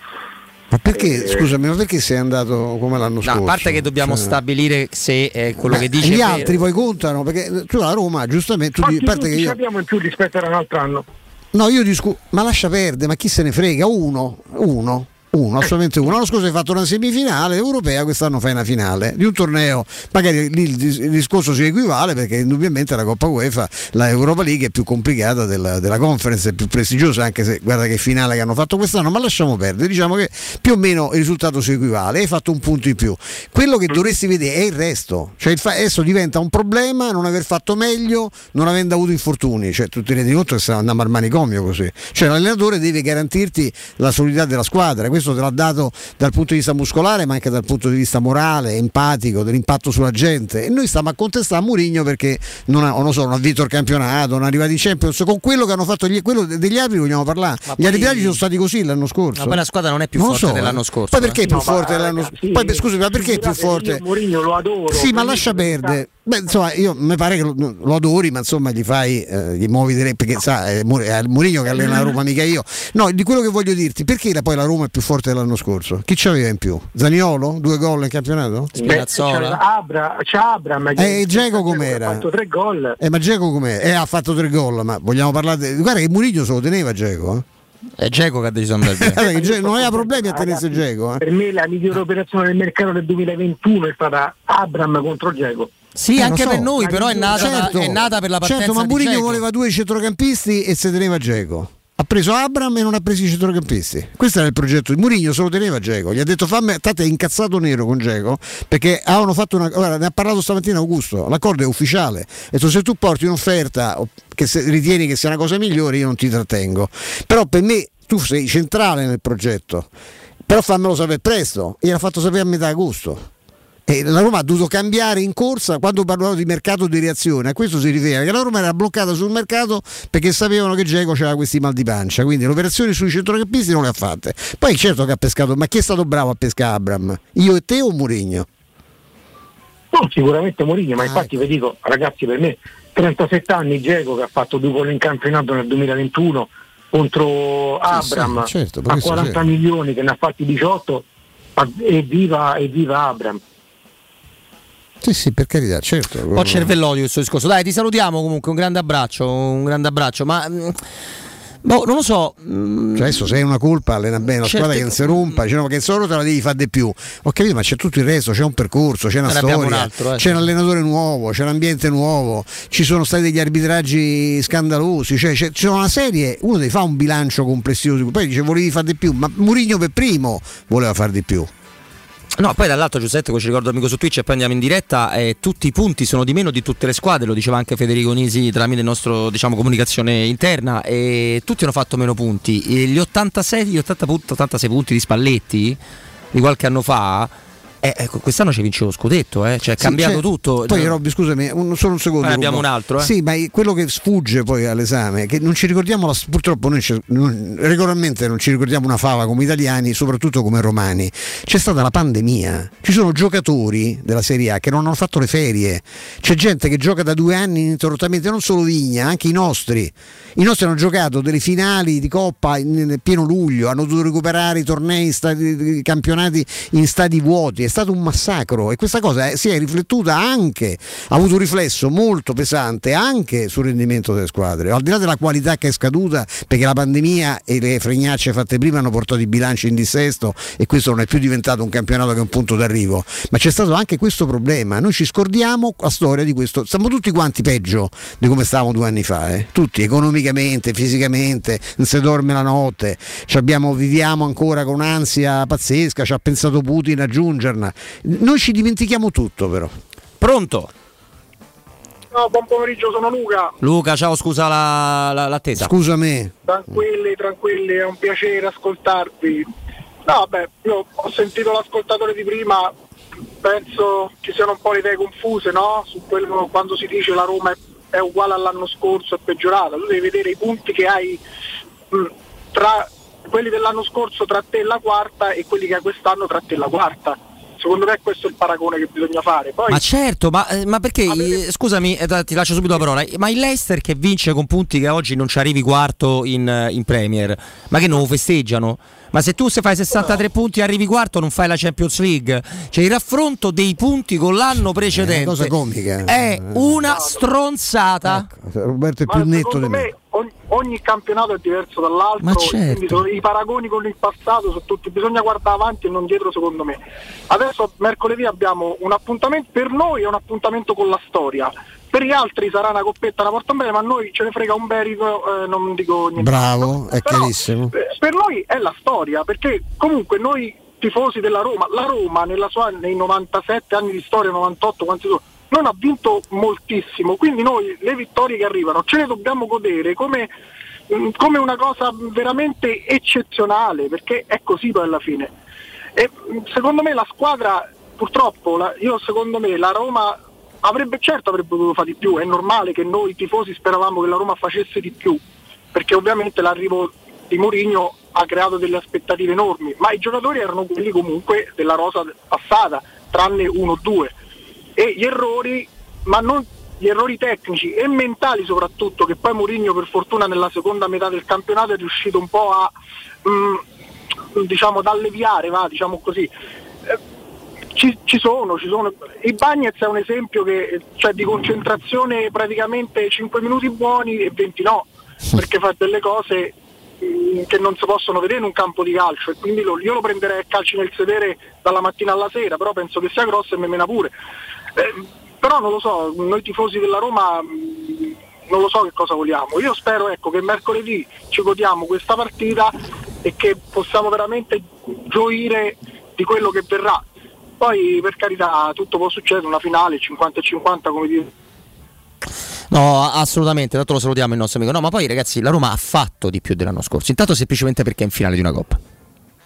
Ma perché, Eh, scusami, ma perché sei andato come l'anno No, scorso? a parte che dobbiamo Cioè, stabilire se è quello beh, che dice gli altri poi contano perché tu la Roma giustamente tu di- a parte che io abbiamo in più rispetto all'altro anno? no io discuto ma lascia perdere ma chi se ne frega uno uno Uno, assolutamente uno. L'anno scorso hai fatto una semifinale europea, quest'anno fai una finale di un torneo. Magari lì il, dis- il discorso si equivale perché indubbiamente la Coppa UEFA, la Europa League è più complicata della, della conference, è più prestigiosa, anche se guarda che finale che hanno fatto quest'anno, ma lasciamo perdere. Diciamo che più o meno il risultato si equivale, hai fatto un punto in più. Quello che dovresti vedere è il resto. Cioè il fa- adesso diventa un problema non aver fatto meglio, non avendo avuto infortuni. Cioè, tu ti rendi conto che stiamo andando al manicomio così. Cioè l'allenatore deve garantirti la solidità della squadra. Questo te l'ha dato dal punto di vista muscolare, ma anche dal punto di vista morale, empatico, dell'impatto sulla gente. E noi stiamo a contestare a Mourinho perché non ha, non so, non ha vinto il campionato, non è arrivato in Champions. Con quello che hanno fatto gli, quello degli arbitri vogliamo parlare. Ma Gli arbitraggi sono stati così l'anno scorso. Ma poi la squadra non è più Non forte so, dell'anno eh. scorso. Poi perché è eh. più No, forte dell'anno scorso? Poi scusi, ma perché è più forte? Mourinho lo adoro. Sì, ma lascia perdere. Beh, insomma, io mi pare che lo, lo adori, ma insomma gli fai, eh, gli muovi delle, perché sa, è è Mourinho che allena la Roma, mica io. No, di quello che voglio dirti, perché la- poi la Roma è più forte dell'anno scorso? Chi c'aveva in più? Zaniolo? Due gol in campionato? C'è Abra, c'è Abram Eh, e Dzeko com'era? Ha fatto tre gol. Eh, ma Geco com'è? Eh, ha fatto tre gol, ma vogliamo parlare. di- Guarda che Mourinho se lo teneva Geco, eh? È Geco che ha deciso di andare via. Non aveva problemi a tenersi Geco, eh? Per me la migliore operazione del mercato del 2021 è stata Abram contro Dzeko. Sì, Eh, anche so. per noi, però è nata, Certo. è nata per la partenza Certo, ma Mourinho voleva due centrocampisti e se teneva Geco. Ha preso Abram e non ha preso i centrocampisti. Questo era il progetto di Mourinho, se lo teneva Geco. Gli ha detto fammi, tanto è incazzato nero con Geco perché avevano fatto una. Guarda, ne ha parlato stamattina Augusto. L'accordo è ufficiale. Detto se tu porti un'offerta che se- ritieni che sia una cosa migliore, io non ti trattengo. Però per me tu sei centrale nel progetto. Però fammelo sapere presto. E l'ha fatto sapere a metà agosto. E la Roma ha dovuto cambiare in corsa quando parlavo di mercato di reazione, a questo si riferiva che la Roma era bloccata sul mercato perché sapevano che Geco aveva questi mal di pancia, quindi le operazioni sui centrocampisti non le ha fatte. Poi certo che ha pescato, ma chi è stato bravo a pescare Abram? Io e te o Mourinho? No, sicuramente Mourinho, ma infatti vi dico, ragazzi, per me 37 anni Dzeko che ha fatto due gol in campionato nel 2021 contro Abram sì, certo, ma a questo 40 certo. milioni che ne ha fatti 18 a- evviva, evviva Abram. Sì, sì, per carità, certo. Un po' cervellodio questo discorso. Dai, ti salutiamo comunque, un grande abbraccio, un grande abbraccio, ma mm, boh, non lo so. mm, Cioè, adesso se hai una colpa, allena bene la Certe squadra che non si rompa, dice, no, ma che solo te la devi fare di più. Ho capito, ma c'è tutto il resto, c'è un percorso, c'è una Ne storia, un altro, eh. c'è un allenatore nuovo, c'è un ambiente nuovo, ci sono stati degli arbitraggi scandalosi, cioè c'è, c'è una serie, uno deve fare un bilancio complessivo, poi dice volevi fare di più, ma Murigno per primo voleva fare di più. No, poi dall'altro Giuseppe, come ci ricordo amico su Twitch e poi andiamo in diretta, eh, tutti i punti sono di meno di tutte le squadre, lo diceva anche Federico Nisi tramite il nostro diciamo, comunicazione interna, e tutti hanno fatto meno punti. E gli 86, gli 80 punti, 86 punti di Spalletti di qualche anno fa, eh, ecco, quest'anno ci vince lo scudetto, eh, cioè è Sì, cambiato c'è- tutto. Poi Cioè, Robby, scusami, un- solo un secondo. Ne abbiamo un altro, eh. Sì, ma quello che sfugge poi all'esame è che non ci ricordiamo, la- purtroppo noi ci- non- regolarmente non ci ricordiamo una fava come italiani, soprattutto come romani. C'è stata la pandemia, ci sono giocatori della Serie A che non hanno fatto le ferie, c'è gente che gioca da due anni ininterrottamente, non solo Vigna, anche i nostri. I nostri hanno giocato delle finali di Coppa in, in pieno luglio, hanno dovuto recuperare i tornei, i campionati in stadi vuoti, stato un massacro e questa cosa eh, si è riflettuta anche, ha avuto un riflesso molto pesante anche sul rendimento delle squadre, al di là della qualità che è scaduta perché la pandemia e le fregnacce fatte prima hanno portato i bilanci in dissesto e questo non è più diventato un campionato che è un punto d'arrivo, ma c'è stato anche questo problema, noi ci scordiamo la storia di questo, stiamo tutti quanti peggio di come stavamo due anni fa, eh? tutti economicamente, fisicamente, non si dorme la notte, abbiamo- viviamo ancora con un'ansia pazzesca, ci ha pensato Putin a aggiungerla, noi ci dimentichiamo tutto però. Pronto? No, buon pomeriggio, sono Luca. Luca, ciao, scusa la- la- l'attesa. Scusami. Tranquilli, tranquilli, è un piacere ascoltarvi. No, beh, io ho sentito l'ascoltatore di prima, penso ci siano un po' le idee confuse, no? Su quello quando si dice la Roma è, è uguale all'anno scorso, è peggiorata. Tu devi vedere i punti che hai mh, tra quelli dell'anno scorso tra te e la quarta e quelli che hai quest'anno tra te e la quarta. Secondo me questo è il paragone che bisogna fare. Poi Ma certo, ma, eh, ma perché, eh, scusami, eh, ti lascio subito la parola, ma il Leicester che vince con punti che oggi non ci arrivi quarto in, in Premier, ma che non lo festeggiano? Ma se tu se fai 63 punti e arrivi quarto non fai la Champions League, cioè il raffronto dei punti con l'anno precedente cosa comica. è una stronzata. Roberto è più netto di me. ogni- ogni campionato è diverso dall'altro, Ma certo. i paragoni con il passato sono tutti, bisogna guardare avanti e non dietro secondo me. Adesso mercoledì abbiamo un appuntamento, per noi è un appuntamento con la storia, per gli altri sarà una coppetta, una porta bene, ma a noi ce ne frega un merito, eh, non dico niente. Bravo, è Però, chiarissimo. eh, per noi è la storia, perché comunque noi tifosi della Roma, la Roma nella sua, nei 97 anni di storia, 98, quanti sono, non ha vinto moltissimo, quindi noi le vittorie che arrivano ce le dobbiamo godere come, mm, come una cosa veramente eccezionale, perché è così poi alla fine. E mm, secondo me la squadra, purtroppo, la- io secondo me la Roma avrebbe certo avrebbe potuto fare di più, è normale che noi tifosi speravamo che la Roma facesse di più, perché ovviamente l'arrivo di Mourinho ha creato delle aspettative enormi, ma i giocatori erano quelli comunque della rosa passata, tranne uno o due. E gli errori, ma non gli errori tecnici e mentali soprattutto, che poi Mourinho per fortuna nella seconda metà del campionato è riuscito un po' a mm, diciamo ad alleviare, va, diciamo così. Eh, ci, ci sono, ci sono. I Bagnets è un esempio che, cioè, di concentrazione praticamente 5 minuti buoni e 20 no, perché fa delle cose mh, che non si possono vedere in un campo di calcio e quindi lo- io lo prenderei a calci nel sedere dalla mattina alla sera, però penso che sia grosso e me mena pure. Eh, però non lo so, noi tifosi della Roma mh, non lo so che cosa vogliamo. Io spero ecco, che mercoledì ci godiamo questa partita e che possiamo veramente gioire di quello che verrà. Poi per carità tutto può succedere, una finale 50 e 50 come dire. No, assolutamente, tanto lo salutiamo il nostro amico. No, ma poi ragazzi, la Roma ha fatto di più dell'anno scorso. Intanto semplicemente perché è in finale di una coppa.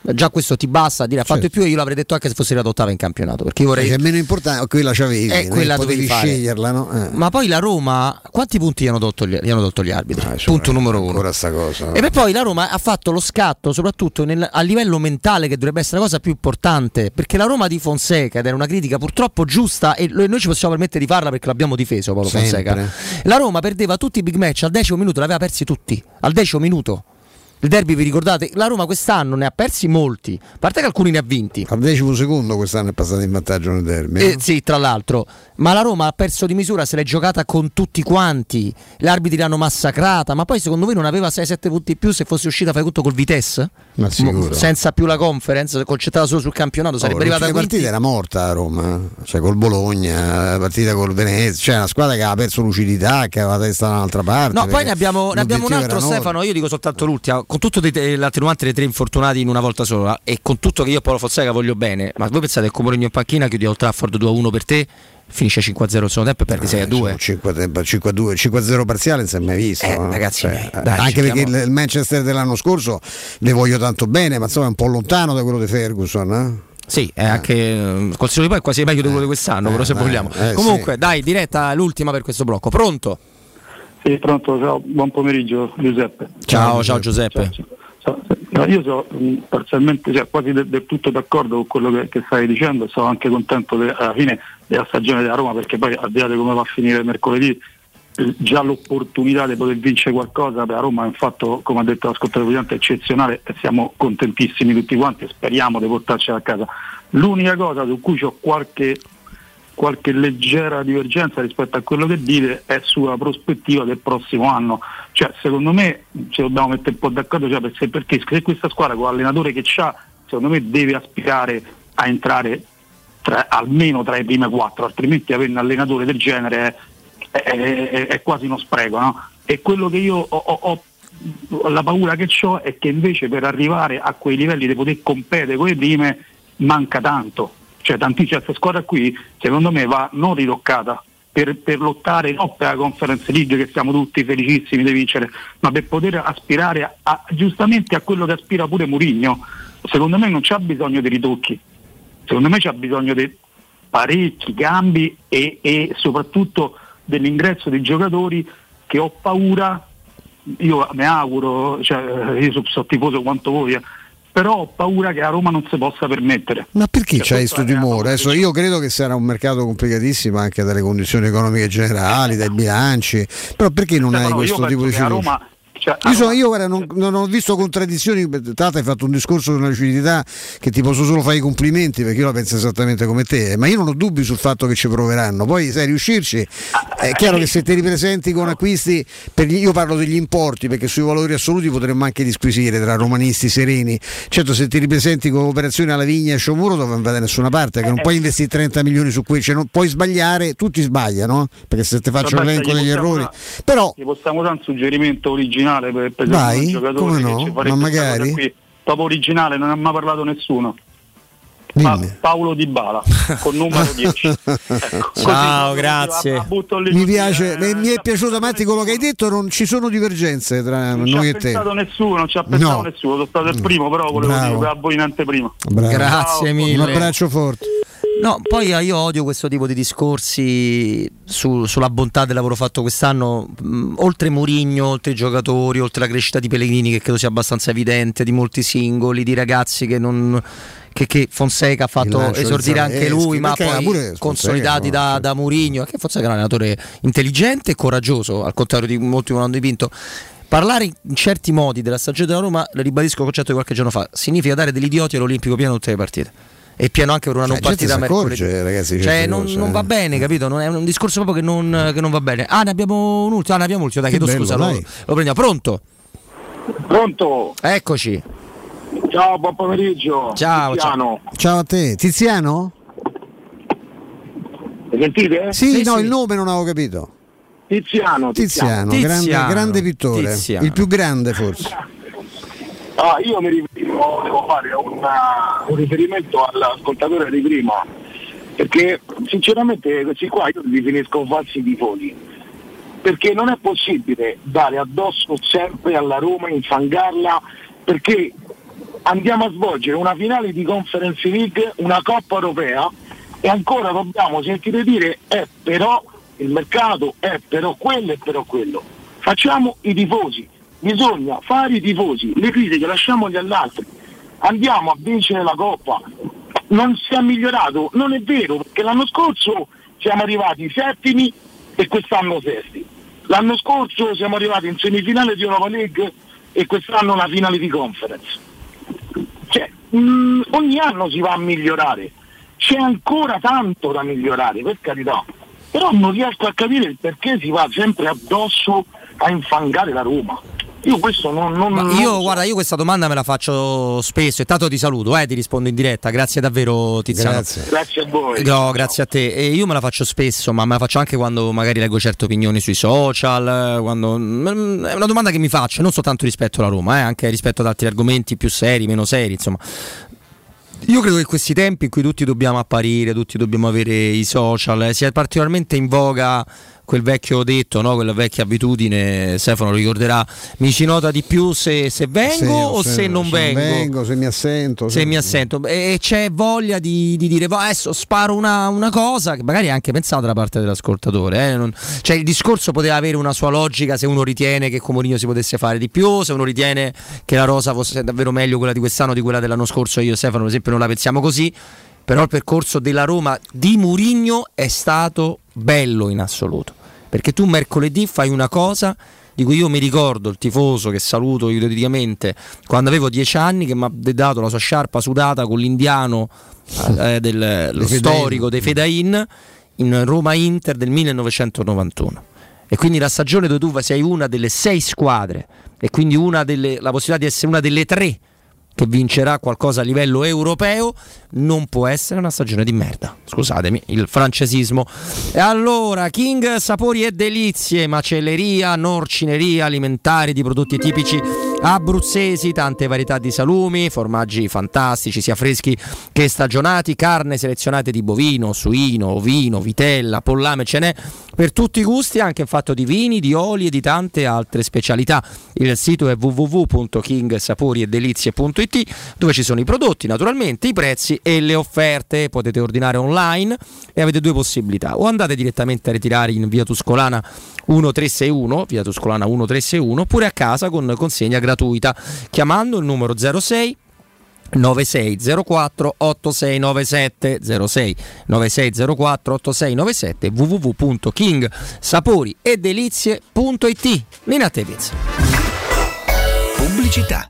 Già questo ti basta a dire ha fatto di più e io l'avrei detto anche se fosse arrivato ottava in campionato. Perché vorrei. Che è meno importante, quella c'avevi, Eh, quella potevi dovevi fare. sceglierla, no? Eh. Ma poi la Roma, quanti punti gli hanno tolto gli, gli hanno tolto gli arbitri? Punto numero uno. Cosa. E poi la Roma ha fatto lo scatto soprattutto nel- a livello mentale che dovrebbe essere la cosa più importante perché la Roma di Fonseca ed era una critica purtroppo giusta e noi ci possiamo permettere di farla perché l'abbiamo difeso Paolo Sempre. Fonseca. La Roma perdeva tutti i big match al decimo minuto, l'aveva persi tutti, al decimo minuto. Il derby vi ricordate? La Roma quest'anno ne ha persi molti, a parte che alcuni ne ha vinti. Al decimo secondo quest'anno è passato in vantaggio nel derby. Eh, no? sì, tra l'altro, ma la Roma ha perso di misura, se l'è giocata con tutti quanti, gli arbitri l'hanno massacrata, ma poi secondo voi non aveva 6-7 punti in più se fosse uscita fai conto col Vitesse? Ma sicuro. senza più la conference, concentrata solo sul campionato, sarebbe Oh, arrivata l'ultima quinti. partita era morta a Roma, cioè col Bologna, la partita col Venezia, cioè una squadra che aveva perso lucidità, che aveva la testa da un'altra parte. No, poi ne abbiamo, ne abbiamo un altro. Stefano, io dico soltanto l'ultima, con tutto eh, l'attenuante dei tre infortunati in una volta sola e con tutto che io Paolo Fonseca voglio bene, ma voi pensate che con Mourinho in panchina chiudi Old Trafford 2-1 per te, finisce 5-0 il secondo tempo e perdi 6-2? 5 5-2, 5-0 parziale non si è mai visto. Eh, no? ragazzi Cioè, eh, dai, anche perché cerchiamo- il Manchester dell'anno scorso le voglio tanto bene, ma insomma è un po' lontano da quello di Ferguson. eh? Sì, è anche eh, senso di poi è quasi meglio di quello di quest'anno, però se dai, vogliamo. eh, Comunque, dai, diretta l'ultima per questo blocco. Pronto? Sì, pronto, ciao, buon pomeriggio Giuseppe. Ciao, ciao Giuseppe. Ciao. No, io sono mh, parzialmente, cioè, quasi de- del tutto d'accordo con quello che, che stai dicendo, sono anche contento de- alla fine della stagione della Roma perché poi al di là di come va a finire mercoledì eh, già l'opportunità di poter vincere qualcosa per la Roma è un fatto, come ha detto l'ascoltatore precedente, eccezionale e siamo contentissimi tutti quanti e speriamo di portarcela a casa. L'unica cosa su cui ho qualche qualche leggera divergenza rispetto a quello che dite è sulla prospettiva del prossimo anno. Cioè, secondo me ci dobbiamo mettere un po' d'accordo cioè, perché, perché se questa squadra con l'allenatore che ha, secondo me deve aspirare a entrare tra- almeno tra i primi quattro, altrimenti avere un allenatore del genere è, è- è- è quasi uno spreco. no? E quello che io ho, ho- ho- la paura che ho è che invece per arrivare a quei livelli di poter competere con le prime manca tanto. Cioè tantissima questa squadra qui secondo me va non ritoccata per, per lottare non per la conference league che siamo tutti felicissimi di vincere, ma per poter aspirare a- a- giustamente a quello che aspira pure Murigno. Secondo me non c'ha bisogno di ritocchi, secondo me c'ha bisogno di parecchi cambi e, e soprattutto dell'ingresso dei giocatori che ho paura, io mi auguro, cioè, io sono, sono tifoso quanto voi, eh, però ho paura che la Roma non si possa permettere. Ma perché c'hai questo timore? Adesso io credo che sarà un mercato complicatissimo anche dalle condizioni economiche generali, dai bilanci, però perché non hai Stefano, io questo tipo di fiducia? Roma, Cioè, Io, sono- io, guarda, non, non ho visto contraddizioni. Tata hai fatto un discorso di una lucidità che ti posso solo fare i complimenti perché io la penso esattamente come te. Ma io non ho dubbi sul fatto che ci proveranno. Poi, sai, riuscirci è chiaro che se ti ripresenti con acquisti, gli- io parlo degli importi perché sui valori assoluti potremmo anche disquisire tra romanisti sereni. Certo, se ti ripresenti con operazioni alla vigna e Sciomuro dove non va da nessuna parte, che non puoi investire 30 milioni su quelli, cioè non puoi sbagliare, tutti sbagliano, per se ti faccio l'elenco gli degli errori. Però Gli possiamo dare un suggerimento originale per, per Vai, un giocatore no, che ci ma magari. qui. Proprio originale, non ha mai parlato nessuno. Pa- Paolo Di Bala con numero 10. Ecco, Ciao, grazie. la- la butto lì mi piace, eh, mi è piaciuto Matti quello che hai detto, non ci sono divergenze tra Non ci noi ha e te. pensato nessuno, non ci ha pensato No. nessuno, sono stato il primo, però volevo Bravo. dire a voi in anteprima. Bravo. Grazie Ciao. mille. Un abbraccio forte. No, poi eh, io odio questo tipo di discorsi su- sulla bontà del lavoro fatto quest'anno. oltre Murigno, oltre i giocatori, oltre la crescita di Pellegrini, che credo sia abbastanza evidente, di molti singoli, di ragazzi che non. Che, che Fonseca ha fatto esordire di anche Zaleschi, lui, ma poi consolidati da, da Murigno, che Fonseca è un allenatore intelligente e coraggioso, al contrario di molti che non hanno dipinto. Parlare in certi modi della stagione della Roma, le ribadisco il concetto di qualche giorno fa, significa dare degli idioti all'Olimpico pieno tutte le partite. E pieno anche per una Cioè, non gente partita si mercoledì. accorge, ragazzi, cioè, certe non, cose, non eh. va bene, capito? Non è un discorso proprio che non, che non va bene. Ah, ne abbiamo un ultimo, ah, ne abbiamo un ultimo, dai, Che chiedo bello, scusa, lo, lo prendiamo. Pronto? Pronto? Eccoci. Ciao, buon pomeriggio. Ciao, Tiziano. Ciao a te. Tiziano? Mi sentite? Sì, no, il nome non avevo capito. Tiziano. Tiziano, Tiziano. Grande, grande pittore. Tiziano. Il più grande forse. Ah, io mi riferivo, devo fare una- un riferimento all'ascoltatore di prima, perché sinceramente questi qua io li definisco falsi tifosi, perché non è possibile dare addosso sempre alla Roma, infangarla, perché andiamo a svolgere una finale di Conference League, una Coppa Europea e ancora dobbiamo sentire dire è però il mercato, è però quello e però quello. Facciamo i tifosi, bisogna fare i tifosi, le critiche lasciamole agli altri, andiamo a vincere la Coppa. Non si è migliorato, non è vero, perché l'anno scorso siamo arrivati settimi e quest'anno sesti. L'anno scorso siamo arrivati in semifinale di Europa League e quest'anno una finale di conference. Cioè, mh, ogni anno si va a migliorare, c'è ancora tanto da migliorare, per carità, però non riesco a capire il perché si va sempre addosso a infangare la Roma. Io questo non, non, Ma non io, so. guarda, io questa domanda me la faccio spesso. Intanto ti saluto, eh, ti rispondo in diretta. Grazie davvero, Tiziano. Grazie. Grazie a voi. No, grazie a te. E io me la faccio spesso, ma me la faccio anche quando magari leggo certe opinioni sui social. Quando... mm, È una domanda che mi faccio, non soltanto rispetto alla Roma, eh, anche rispetto ad altri argomenti più seri, meno seri, insomma. Io credo che questi tempi in cui tutti dobbiamo apparire, tutti dobbiamo avere i social, eh, sia particolarmente in voga quel vecchio detto, no? quella vecchia abitudine, Stefano lo ricorderà, mi ci nota di più se, se vengo Se- o se, non vengo. vengo, se mi assento. Se mi assento e c'è voglia di, di dire "Va, adesso sparo una, una cosa che magari è anche pensata da parte dell'ascoltatore. eh, non- cioè il discorso poteva avere una sua logica se uno ritiene che con Mourinho si potesse fare di più, se uno ritiene che la rosa fosse davvero meglio quella di quest'anno di quella dell'anno scorso. Io e Stefano, per esempio, non la pensiamo così. Però il percorso della Roma di Mourinho è stato bello in assoluto. Perché tu mercoledì fai una cosa di cui io mi ricordo il tifoso che saluto ipoteticamente quando avevo dieci anni che mi ha dato la sua sciarpa sudata con l'indiano eh, del lo storico dei Fedain in Roma Inter del 1991 e quindi la stagione dove tu sei una delle sei squadre e quindi una delle, la possibilità di essere una delle tre che vincerà qualcosa a livello europeo non può essere una stagione di merda. Scusatemi, il francesismo. E allora, King Sapori e Delizie, macelleria, norcineria, alimentari di prodotti tipici abruzzesi, tante varietà di salumi, formaggi fantastici, sia freschi che stagionati, carne selezionate di bovino, suino, ovino, vitella, pollame, ce n'è per tutti i gusti, anche in fatto di vini, di oli e di tante altre specialità. Il sito è www.kingsaporiedelizie.it dove ci sono i prodotti, naturalmente, i prezzi e le offerte. Potete ordinare online e avete due possibilità. O andate direttamente a ritirare in via Tuscolana 1361, via Tuscolana 1361, oppure a casa con consegna gratuita chiamando il numero 06 9604 8697 06 9604 8697 www.kingsaporiedelizie.it Linea a te pizza pubblicità.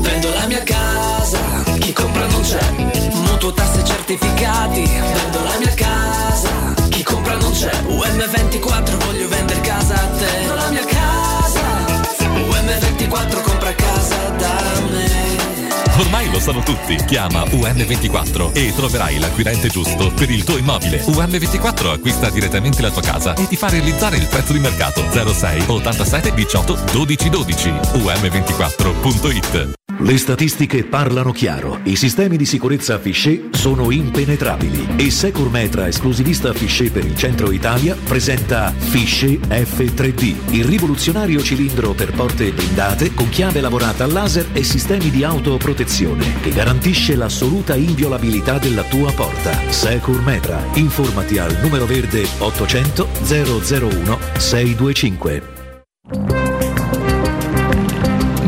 Vendo la mia casa, chi compra non c'è. Mutuo tasse certificati, vendo la mia casa, chi compra non c'è. UM24 voglio vendere casa a te. Vendo la mia casa, UM24 Ormai lo sanno tutti. Chiama UM24 e troverai l'acquirente giusto per il tuo immobile. UM24 acquista direttamente la tua casa e ti fa realizzare il prezzo di mercato 06 87 18 12 12. UM24.it Le statistiche parlano chiaro. I sistemi di sicurezza Fichet sono impenetrabili e Securmetra, esclusivista Fichet per il centro Italia, presenta Fichet F3D, il rivoluzionario cilindro per porte blindate con chiave lavorata a laser e sistemi di autoprotezione che garantisce l'assoluta inviolabilità della tua porta. Securmetra. Informati al numero verde 800 001 625.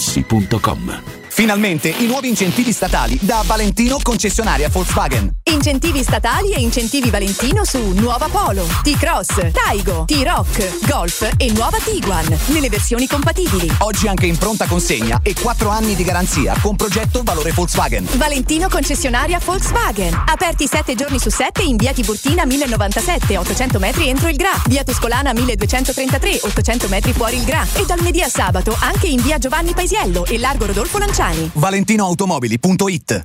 artigianamaterassi.com. Finalmente i nuovi incentivi statali da Valentino concessionaria Volkswagen. Incentivi statali e incentivi Valentino su Nuova Polo, T-Cross, Taigo, T-Rock, Golf e nuova Tiguan nelle versioni compatibili. Oggi anche in pronta consegna e 4 anni di garanzia con progetto valore Volkswagen. Valentino concessionaria Volkswagen. Aperti 7 giorni su 7 in via Tiburtina 1097, 800 metri entro il Gra. Via Tuscolana 1233, 800 metri fuori il Gra. E dal lunedì a sabato anche in via Giovanni Paisiello e largo Rodolfo Lanciani. ValentinoAutomobili.it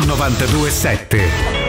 927.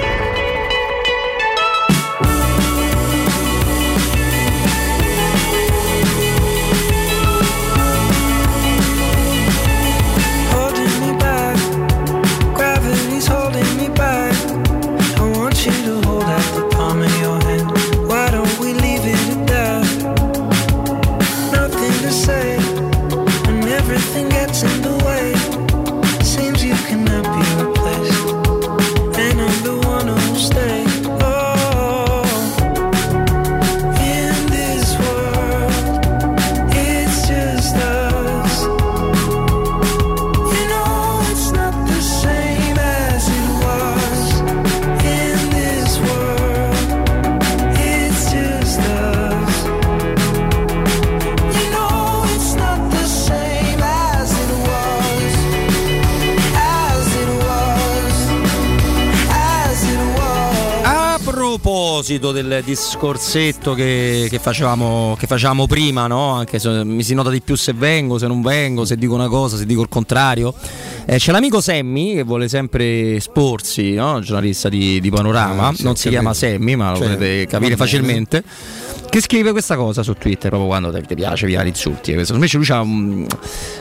Proposito del discorsetto che, che facevamo, che facevamo prima, no? anche se mi si nota di più se vengo, se non vengo, se dico una cosa, se dico il contrario. Eh, c'è l'amico Sammy che vuole sempre esporsi, no? giornalista di, di Panorama, Ah, sì, non si chiama capito. Sammy, ma lo Cioè, potete capire facilmente. Che scrive questa cosa su Twitter proprio quando ti piace via insulti. Questo. Invece lui ha un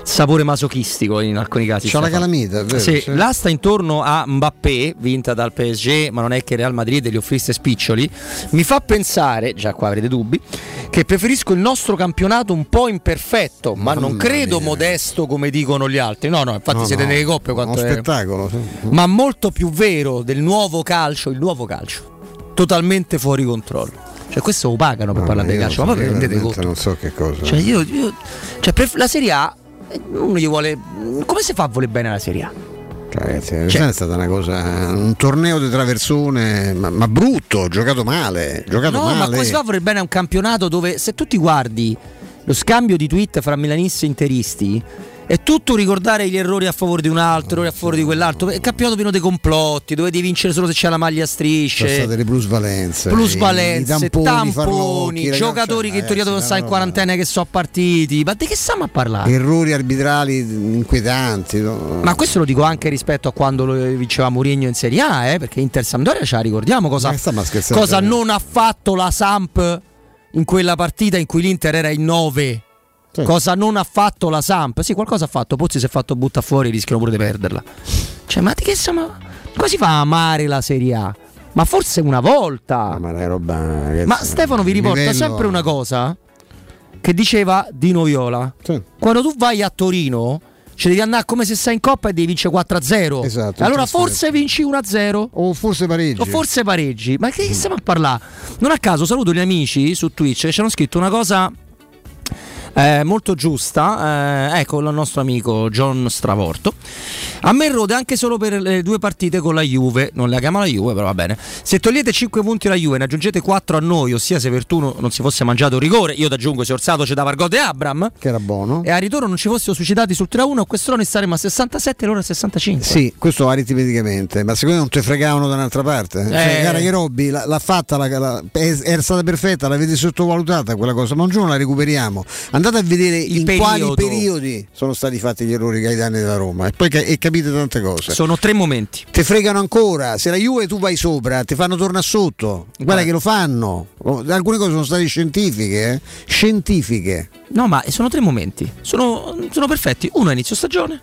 sapore masochistico in alcuni casi. C'ha la calamita, vero, Sì, sì. l'asta intorno a Mbappé, vinta dal PSG, ma non è che Real Madrid gli offrisse spiccioli, mi fa pensare, già qua avrete dubbi, che preferisco il nostro campionato un po' imperfetto, ma non Mamma credo mia. modesto come dicono gli altri. No, no, infatti No, siete no, nelle coppe quanto è- spettacolo. sì. ma molto più vero del nuovo calcio, il nuovo calcio, totalmente fuori controllo. Cioè questo lo pagano per No, parlare di io calcio, non ma so, voi vi rendete conto? Non so che cosa. Cioè, io, io- cioè, pref- la Serie A, uno gli vuole. Come si fa a volere bene la Serie A? Cioè, ragazzi, questa è stata una cosa. Un torneo di traversone, ma, ma brutto, giocato male. Giocato No, ma male. come si fa a voler bene a un campionato dove se tu ti guardi lo scambio di tweet fra milanisti e interisti è tutto ricordare gli errori a favore di un altro, errori a favore di quell'altro. È campionato pieno di complotti, dove devi vincere solo se c'è la maglia a Sono strisce. state le plusvalenze. Plusvalenze, tamponi, tamponi, giocatori che in teoria ragazzi, stare in quarantena che sono partiti. Ma di che stiamo a parlare? Errori arbitrali inquietanti. no? Ma questo lo dico anche rispetto a quando vinceva Mourinho in Serie A, eh, perché Inter Sampdoria ce la ricordiamo cosa, scherzando, cosa eh? non ha fatto la Samp in quella partita in cui l'Inter era in 9. Cosa non ha fatto la Samp? Sì, qualcosa ha fatto. Pozzi si è fatto butta fuori, rischiano pure di perderla. Cioè, ma di che siamo. Come si fa a amare la Serie A? Ma forse una volta. Ma è roba. ragazzi, Ma Stefano vi riporta livello- sempre una cosa che diceva Dino Viola. Quando tu vai a Torino, ci devi andare come se sei in coppa e devi vincere 4-0. Esatto, allora forse vinci 1-0. O forse pareggi. O forse pareggi. Ma che stiamo a parlare? Non a caso saluto gli amici su Twitch che ci hanno scritto una cosa eh, molto giusta. eh, ecco il nostro amico John Stravorto. A me rode anche solo per le due partite con la Juve. Non la chiama la Juve, però va bene. Se togliete 5 punti alla Juve, ne aggiungete 4 a noi, ossia se Vertuno non si fosse mangiato rigore, io ti aggiungo se Orsato ci dava il di Abram. Che era buono. E a ritorno non ci fossero suicidati sul 3-1, quest'anno staremo a 67 e loro a 65. Sì, questo aritmeticamente, ma secondo me non ti fregavano da un'altra parte. Cioè, Eh. cara che Robby l'ha, l'ha fatta, la- la- è, era stata perfetta, l'avete sottovalutata quella cosa, ma un giorno la recuperiamo. Andate a vedere in quali periodo. periodi sono stati fatti gli errori ai danni della Roma e poi e capite tante cose. Sono tre momenti. Ti fregano ancora, se la Juve tu vai sopra, ti fanno tornare sotto. Guarda che lo fanno. Alcune cose sono state scientifiche, eh? scientifiche. No, ma sono tre momenti. Sono, sono perfetti. Uno a inizio stagione.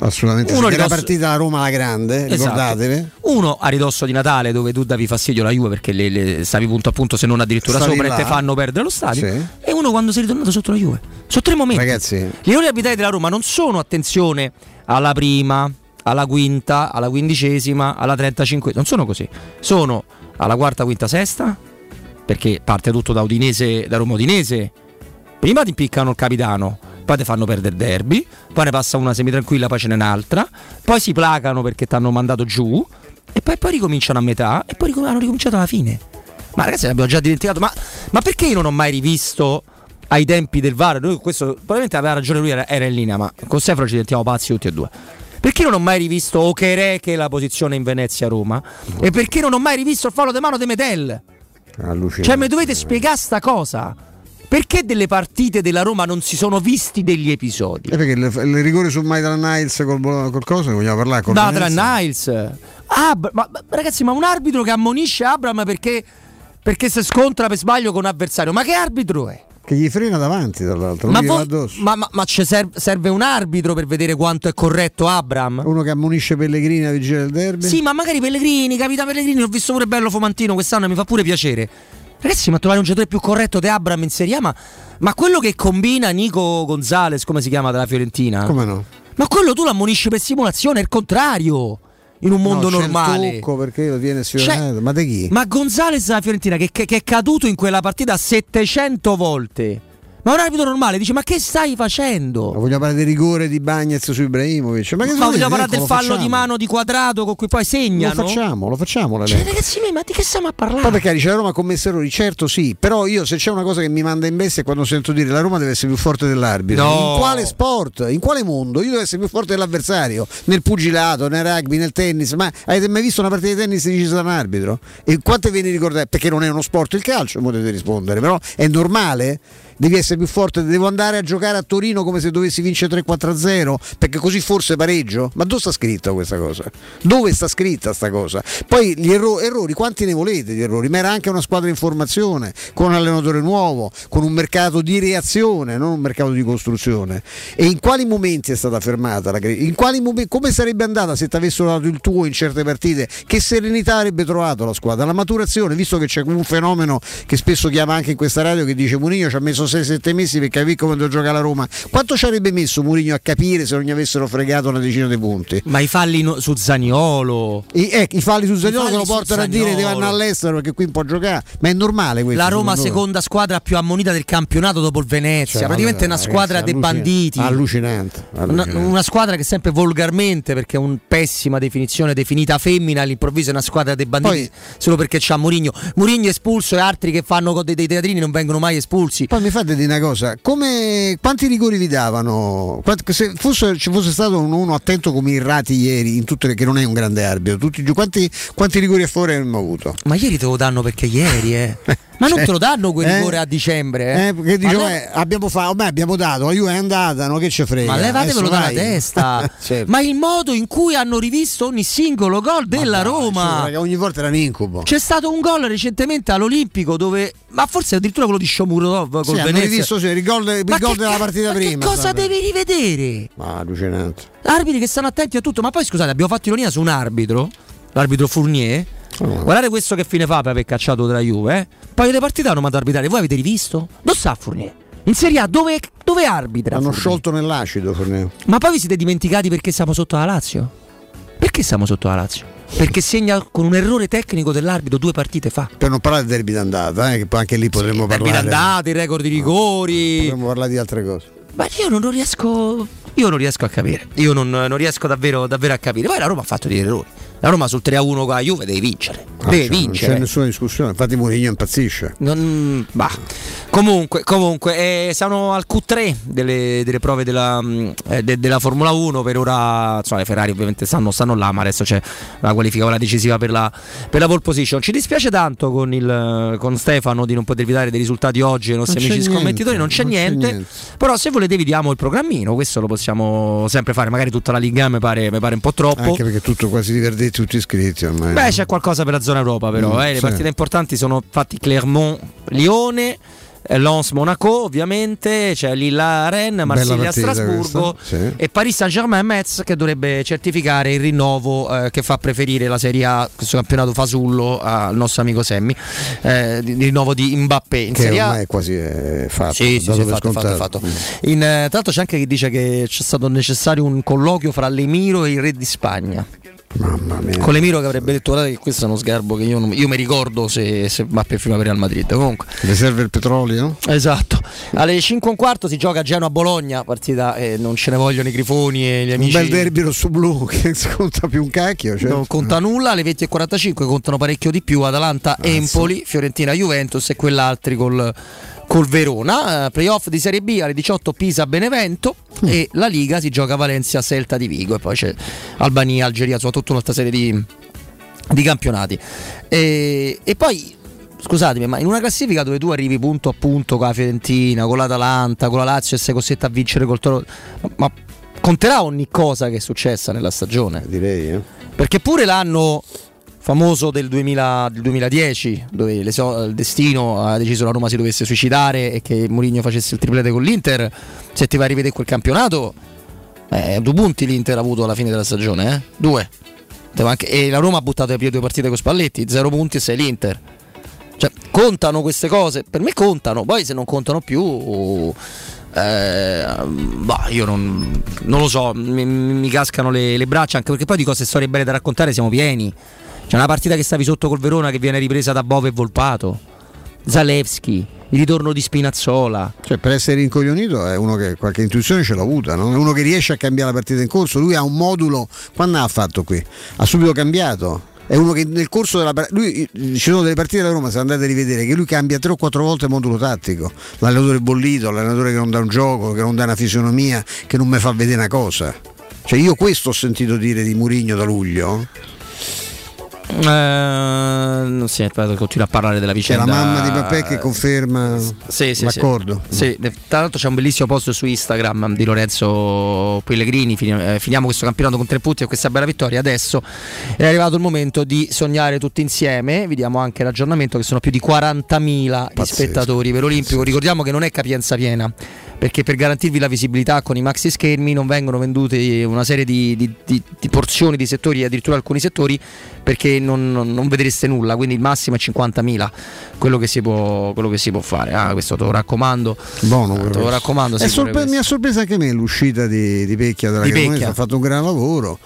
Assolutamente. Uno era ridosso- partita la Roma alla grande, Esatto. ricordatevi. Uno a ridosso di Natale dove tu davi fastidio alla Juve perché le, le- stavi punto a punto se non addirittura Stavi sopra là. e te fanno perdere lo stadio. Sì. E uno quando sei ritornato sotto la Juve. Sono tre momenti. Ragazzi, Gli errori abitati della Roma non sono attenzione alla prima, alla quinta, alla quindicesima, alla trentacinque. Non sono così. Sono alla quarta, quinta, sesta, perché parte tutto da Udinese, da Roma Udinese. Prima ti impiccano il capitano, poi ti fanno perdere il derby, poi ne passa una semitranquilla, poi ce n'è un'altra, poi si placano perché ti hanno mandato giù, e poi, poi ricominciano a metà, e poi hanno ricominciato alla fine. Ma ragazzi, l'abbiamo già dimenticato. Ma, ma perché io non ho mai rivisto ai tempi del VAR? Noi questo probabilmente aveva ragione lui, era, era in linea, ma con Stefano ci diventiamo pazzi tutti e due. Perché non ho mai rivisto Okereke la posizione in Venezia-Roma? E perché non ho mai rivisto il fallo di mano di Medel? Allucinante. Cioè, mi dovete spiegare sta cosa. Perché delle partite della Roma non si sono visti degli episodi? Eh, perché il, rigore su Maitland Niles col, col coso, vogliamo parlare con Da tra Niles. Ab- ma, ma- ragazzi, ma un arbitro che ammonisce Abram perché, perché si scontra per sbaglio con un avversario. Ma che arbitro è? Che gli frena davanti, tra l'altro. Ma, non gli va vo- addosso. ma, ma- ma serve, serve un arbitro per vedere quanto è corretto Abram? Uno che ammonisce Pellegrini a vigilia del derby. Sì, ma magari Pellegrini, capitano Pellegrini, l'ho visto pure bello Fomantino quest'anno e mi fa pure piacere. Ragazzi, ma trovare un giocatore più corretto di Abram in Serie A, ma, ma quello che combina Nico Gonzalez, come si chiama della Fiorentina? Come no? Ma quello tu l'ammonisci per simulazione, è il contrario. In un mondo No, il normale. tocco perché lo tiene sfiorato. ma di chi? Ma Gonzalez della Fiorentina che, che- che è caduto in quella partita 700 volte. Ma un arbitro normale dice: Ma che stai facendo? Ma vogliamo parlare del rigore di Bagnez su Ibrahimovic? Ma, che Ma vogliamo parlare Ecco, del lo fallo facciamo. di mano di quadrato con cui poi Lo segnano? facciamo, lo facciamo Cioè, l'elenco. ragazzi miei, ma di che stiamo a parlare? Poi perché dice la Roma ha commesso errori, certo sì, però io se c'è una cosa che mi manda in bestia è quando sento dire la Roma deve essere più forte dell'arbitro. No. In quale sport? In quale mondo? Io devo essere più forte dell'avversario, nel pugilato, nel rugby, nel tennis, ma avete mai visto una partita di tennis decisa da un arbitro? E quante ve ne ricordate? Perché non è uno sport il calcio, potete rispondere, però è normale? Devi essere più forte, devo andare a giocare a Torino come se dovessi vincere 3-4-0, perché così forse pareggio? Ma dove sta scritto questa cosa? Dove sta scritta sta cosa? Poi gli erro- errori, quanti ne volete di errori? Ma era anche una squadra in formazione, con un allenatore nuovo, con un mercato di reazione, non un mercato di costruzione. E in quali momenti è stata fermata la? In quali momenti, come sarebbe andata se ti avessero dato il tuo in certe partite? Che serenità avrebbe trovato la squadra? La maturazione, visto che c'è un fenomeno che spesso chiama anche in questa radio che dice Mourinho ci ha messo 6-7 mesi per capire come devo giocare la Roma. Quanto ci avrebbe messo Mourinho a capire se non gli avessero fregato una decina di punti? Ma i falli no- su Zaniolo. I, ecco, i falli su Zagnolo che lo portano a dire devono andare all'estero perché qui può giocare. Ma è normale questo. La Roma seconda squadra più ammonita del campionato dopo il Venezia. Cioè, Praticamente è una ragazzi, squadra dei allucin- banditi. Allucinante. Una, allucinante. una squadra che sempre volgarmente, perché è una pessima definizione, definita femmina, all'improvviso è una squadra dei banditi solo perché c'ha Murigno. Murigno espulso e altri che fanno dei, dei teatrini non vengono mai espulsi. Poi mi fate dire una cosa, come, quanti rigori vi davano? Quanti- se fosse, ci fosse stato un uno attento come Irrati ieri, in tutte le, che non è un grande arbitro, tutti, quanti, quanti rigori a favore abbiamo avuto? Ma ieri te lo danno perché ieri, eh. Ma non Cioè, te lo danno quel eh? rigore a dicembre, eh. Eh, perché Ma le- eh, abbiamo fatto, ormai abbiamo dato, la Juve è andata, no? che ci frega? Ma levatevelo dalla testa. Certo. Ma il modo in cui hanno rivisto ogni singolo gol della Roma. Raga, ogni volta era un incubo. C'è stato un gol recentemente all'Olimpico dove. Ma forse addirittura quello di Shomurodov col Sì, Venezia. rivisto sì, il gol, il Ma gol della partita ma prima. Che cosa vabbè. devi rivedere? Ma allucinante. Arbitri che stanno attenti a tutto. Ma poi scusate, abbiamo fatto ironia su un arbitro, l'arbitro Fournier. Oh. Guardate questo che fine fa per aver cacciato della Juve. Eh? Poi le partite hanno mandato arbitrare. Voi avete rivisto? Dove sta Fournier? In Serie A dove, dove arbitra? Hanno Fournier? sciolto nell'acido. Forneo. Ma poi vi siete dimenticati perché siamo sotto la Lazio? Perché siamo sotto la Lazio? Perché segna con un errore tecnico dell'arbitro due partite fa. Per non parlare del derby d'andata, eh, che poi anche lì potremmo Derby parlare. d'andata, il record di rigori. Potremmo parlare di altre cose. Ma io non, non riesco. Io non riesco a capire. Io non, non riesco davvero, davvero a capire. Poi la Roma ha fatto degli errori. La Roma sul 3-1 con la Juve deve vincere. Ah, deve cioè, Non vincere. c'è nessuna discussione. Infatti, Mourinho impazzisce. Non- bah. Comunque, comunque eh, siamo al Q3 delle, delle prove della, mm, eh, de- della Formula 1. Per ora, insomma, le Ferrari ovviamente stanno, stanno là, ma adesso c'è la qualifica quella decisiva per la, per la pole position. Ci dispiace tanto con, il, con Stefano di non potervi dare dei risultati oggi ai nostri Non amici niente, scommettitori. Non c'è non c'è niente. niente. Però, se volete, vi diamo il programmino. Questo lo possiamo sempre fare. Magari tutta la Liga mi pare, mi pare un po' troppo. Anche perché tutto quasi di verdetti tutti iscritti ormai. Beh, c'è qualcosa per la zona Europa, però. Mm, eh. Le sì. partite importanti sono fatti Clermont, Lione. eh, Lens Monaco ovviamente, c'è Lilla Rennes, Marsiglia Strasburgo sì. e Paris Saint Germain Metz che dovrebbe certificare il rinnovo eh, che fa preferire la Serie A, questo campionato fasullo al nostro amico Semmi, eh, di rinnovo di Mbappé in che Serie A. ormai è quasi eh, fatto. Sì, sì, sì, fatto, fatto, fatto. In, eh, tra l'altro c'è anche chi dice che c'è stato necessario un colloquio fra l'Emiro e il re di Spagna. Mamma mia. Con l'Emiro che avrebbe detto guardate che questo è uno sgarbo che io, non- io mi ricordo se, se Mbappé firma per Real Madrid. Comunque. Le serve il petrolio? Esatto. Alle 5 e un quarto si gioca a Genoa-Bologna, partita eh, non ce ne vogliono i grifoni e gli Un amici. bel derby rosso-blu che non si conta più un cacchio. certo. Non conta nulla, alle 20 e 45 contano parecchio di più Atalanta-Empoli, Fiorentina-Juventus e quell'altri col, col Verona. Eh, playoff di Serie B alle 18 Pisa-Benevento e la Liga si gioca a Valencia-Celta di Vigo e poi c'è Albania-Algeria, insomma tutta un'altra serie di, di campionati. E, e poi scusatemi, ma in una classifica dove tu arrivi punto a punto con la Fiorentina, con l'Atalanta, con la Lazio e sei costretto a vincere col Toro, ma, ma conterà ogni cosa che è successa nella stagione? Direi, eh. Perché pure l'anno famoso del, 2000 del 2010, dove le so- il destino ha deciso la Roma si dovesse suicidare e che Mourinho facesse il triplete con l'Inter, se ti vai a rivedere quel campionato, eh, due punti l'Inter ha avuto alla fine della stagione, eh? Due. E la Roma ha buttato via due partite con Spalletti, zero punti e sei l'Inter. Cioè, contano queste cose? Per me contano, poi se non contano più... eh, bah, io non, non lo so, mi, mi cascano le, le braccia anche perché poi di cose storie belle da raccontare siamo pieni. C'è una partita che stavi sotto col Verona che viene ripresa da Bove e Volpato. Zalewski, il ritorno di Spinazzola. Cioè, per essere incoglionito è uno che qualche intuizione ce l'ha avuta, no? è uno che riesce a cambiare la partita in corso. Lui ha un modulo, quando ha fatto qui? Ha subito cambiato. È uno che nel corso della partita. Lui ci sono delle partite della Roma, se andate a rivedere, che lui cambia tre o quattro volte il modulo tattico. L'allenatore bollito, l'allenatore che non dà un gioco, che non dà una fisionomia, che non mi fa vedere una cosa. Cioè, io questo ho sentito dire di Murigno da luglio. Eh, non si continua a parlare della C'è vicenda. la mamma di Mbappé che conferma Sì, sì, l'accordo. Sì. Sì, tra l'altro c'è un bellissimo post su Instagram di Lorenzo Pellegrini. Eh, finiamo questo campionato con tre punti e questa bella vittoria. Adesso è arrivato il momento di sognare tutti insieme. Vi diamo anche l'aggiornamento che sono più di 40.000 gli spettatori per l'Olimpico. Ricordiamo che non è capienza piena. Perché per garantirvi la visibilità con i maxi schermi non vengono vendute una serie di, di- di- di porzioni di settori, addirittura alcuni settori, perché non, non- vedreste nulla. Quindi il massimo è 50.000 quello che si può, quello che si può fare. Ah, questo te lo raccomando. Buono, Ah, te lo raccomando. Sorpre- mi ha sorpreso anche me l'uscita di, di Pecchia dalla Cremonese, ha fatto un gran lavoro.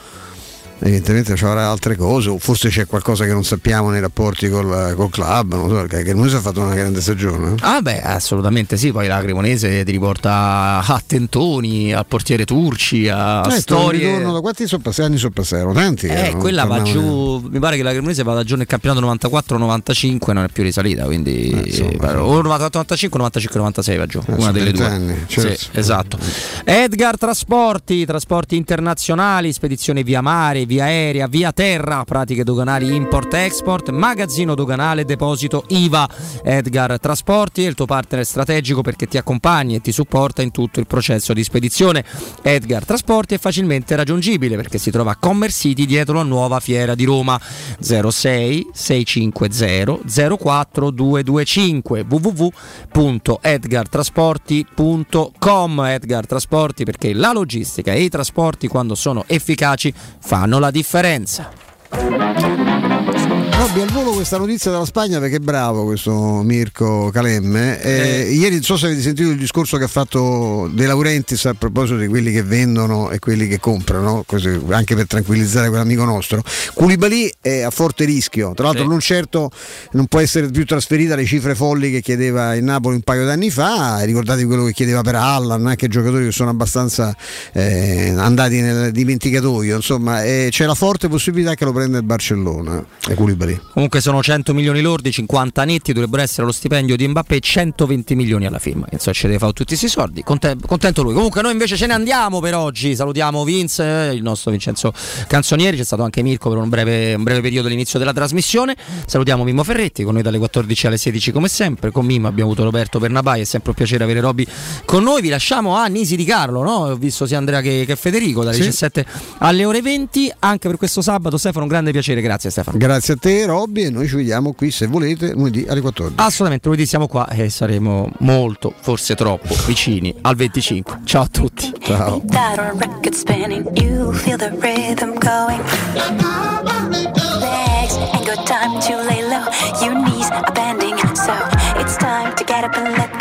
Evidentemente ci avrà altre cose, o forse c'è qualcosa che non sappiamo nei rapporti col, col club. Non so, perché la Cremonese ha fatto una grande stagione. eh. Ah beh, assolutamente sì, poi la Cremonese ti riporta a Tentoni, al portiere Turci, a un storie... ritorno da quanti sono passati? anni sono passati? Erano tanti. Eh, erano- quella va giù, mi pare che la Cremonese vada giù nel campionato 94-95 non è più risalita, quindi Eh, o 94-95 95-96 va giù, una sono delle due. 20 anni, certo. Sì, esatto. Edgar Trasporti, trasporti internazionali, spedizione via mare, via aerea, via terra, pratiche doganali import-export, magazzino doganale, deposito IVA. Edgar Trasporti è il tuo partner strategico perché ti accompagna e ti supporta in tutto il processo di spedizione. Edgar Trasporti è facilmente raggiungibile perché si trova a Commerce City dietro la nuova fiera di Roma 06 650 04 225 www.edgartrasporti.com Edgar Trasporti perché la logistica e i trasporti quando sono efficaci fanno la differenza. Robby al volo questa notizia dalla Spagna perché è bravo questo Mirko Calemme. Eh, Ieri non so se avete sentito il discorso che ha fatto De Laurentiis a proposito di quelli che vendono e quelli che comprano, anche per tranquillizzare quell'amico nostro. Koulibaly è a forte rischio, tra l'altro Sì. non certo non può essere più trasferita alle cifre folli che chiedeva il Napoli un paio d'anni fa, ricordate quello che chiedeva per Allan, anche giocatori che sono abbastanza eh, andati nel dimenticatoio, insomma eh, c'è la forte possibilità che lo prenda il Barcellona, eh, Koulibaly. Comunque sono 100 milioni lordi, 50 netti, dovrebbero essere lo stipendio di Mbappé, 120 milioni alla firma. Insomma, ci deve fare tutti questi soldi. Conte- contento lui. Comunque, noi invece ce ne andiamo per oggi. Salutiamo Vince, eh, il nostro Vincenzo Canzonieri. C'è stato anche Mirko per un breve, un breve periodo all'inizio della trasmissione. Salutiamo Mimmo Ferretti con noi dalle 14 alle 16, come sempre. Con Mimmo abbiamo avuto Roberto Bernabai. È sempre un piacere avere Robby con noi. Vi lasciamo a Nisi di Carlo. No? Ho visto sia Andrea che, che Federico dalle Sì. 17 alle ore 20. Anche per questo sabato, Stefano, un grande piacere. Grazie, Stefano. Grazie a te per Robby e noi ci vediamo qui se volete lunedì alle 14. Assolutamente, lunedì siamo qua e saremo molto, forse troppo, vicini al 25. Ciao a tutti. Ciao. Legs ain't got time to lay low, your knees are bending, so it's time to get up and let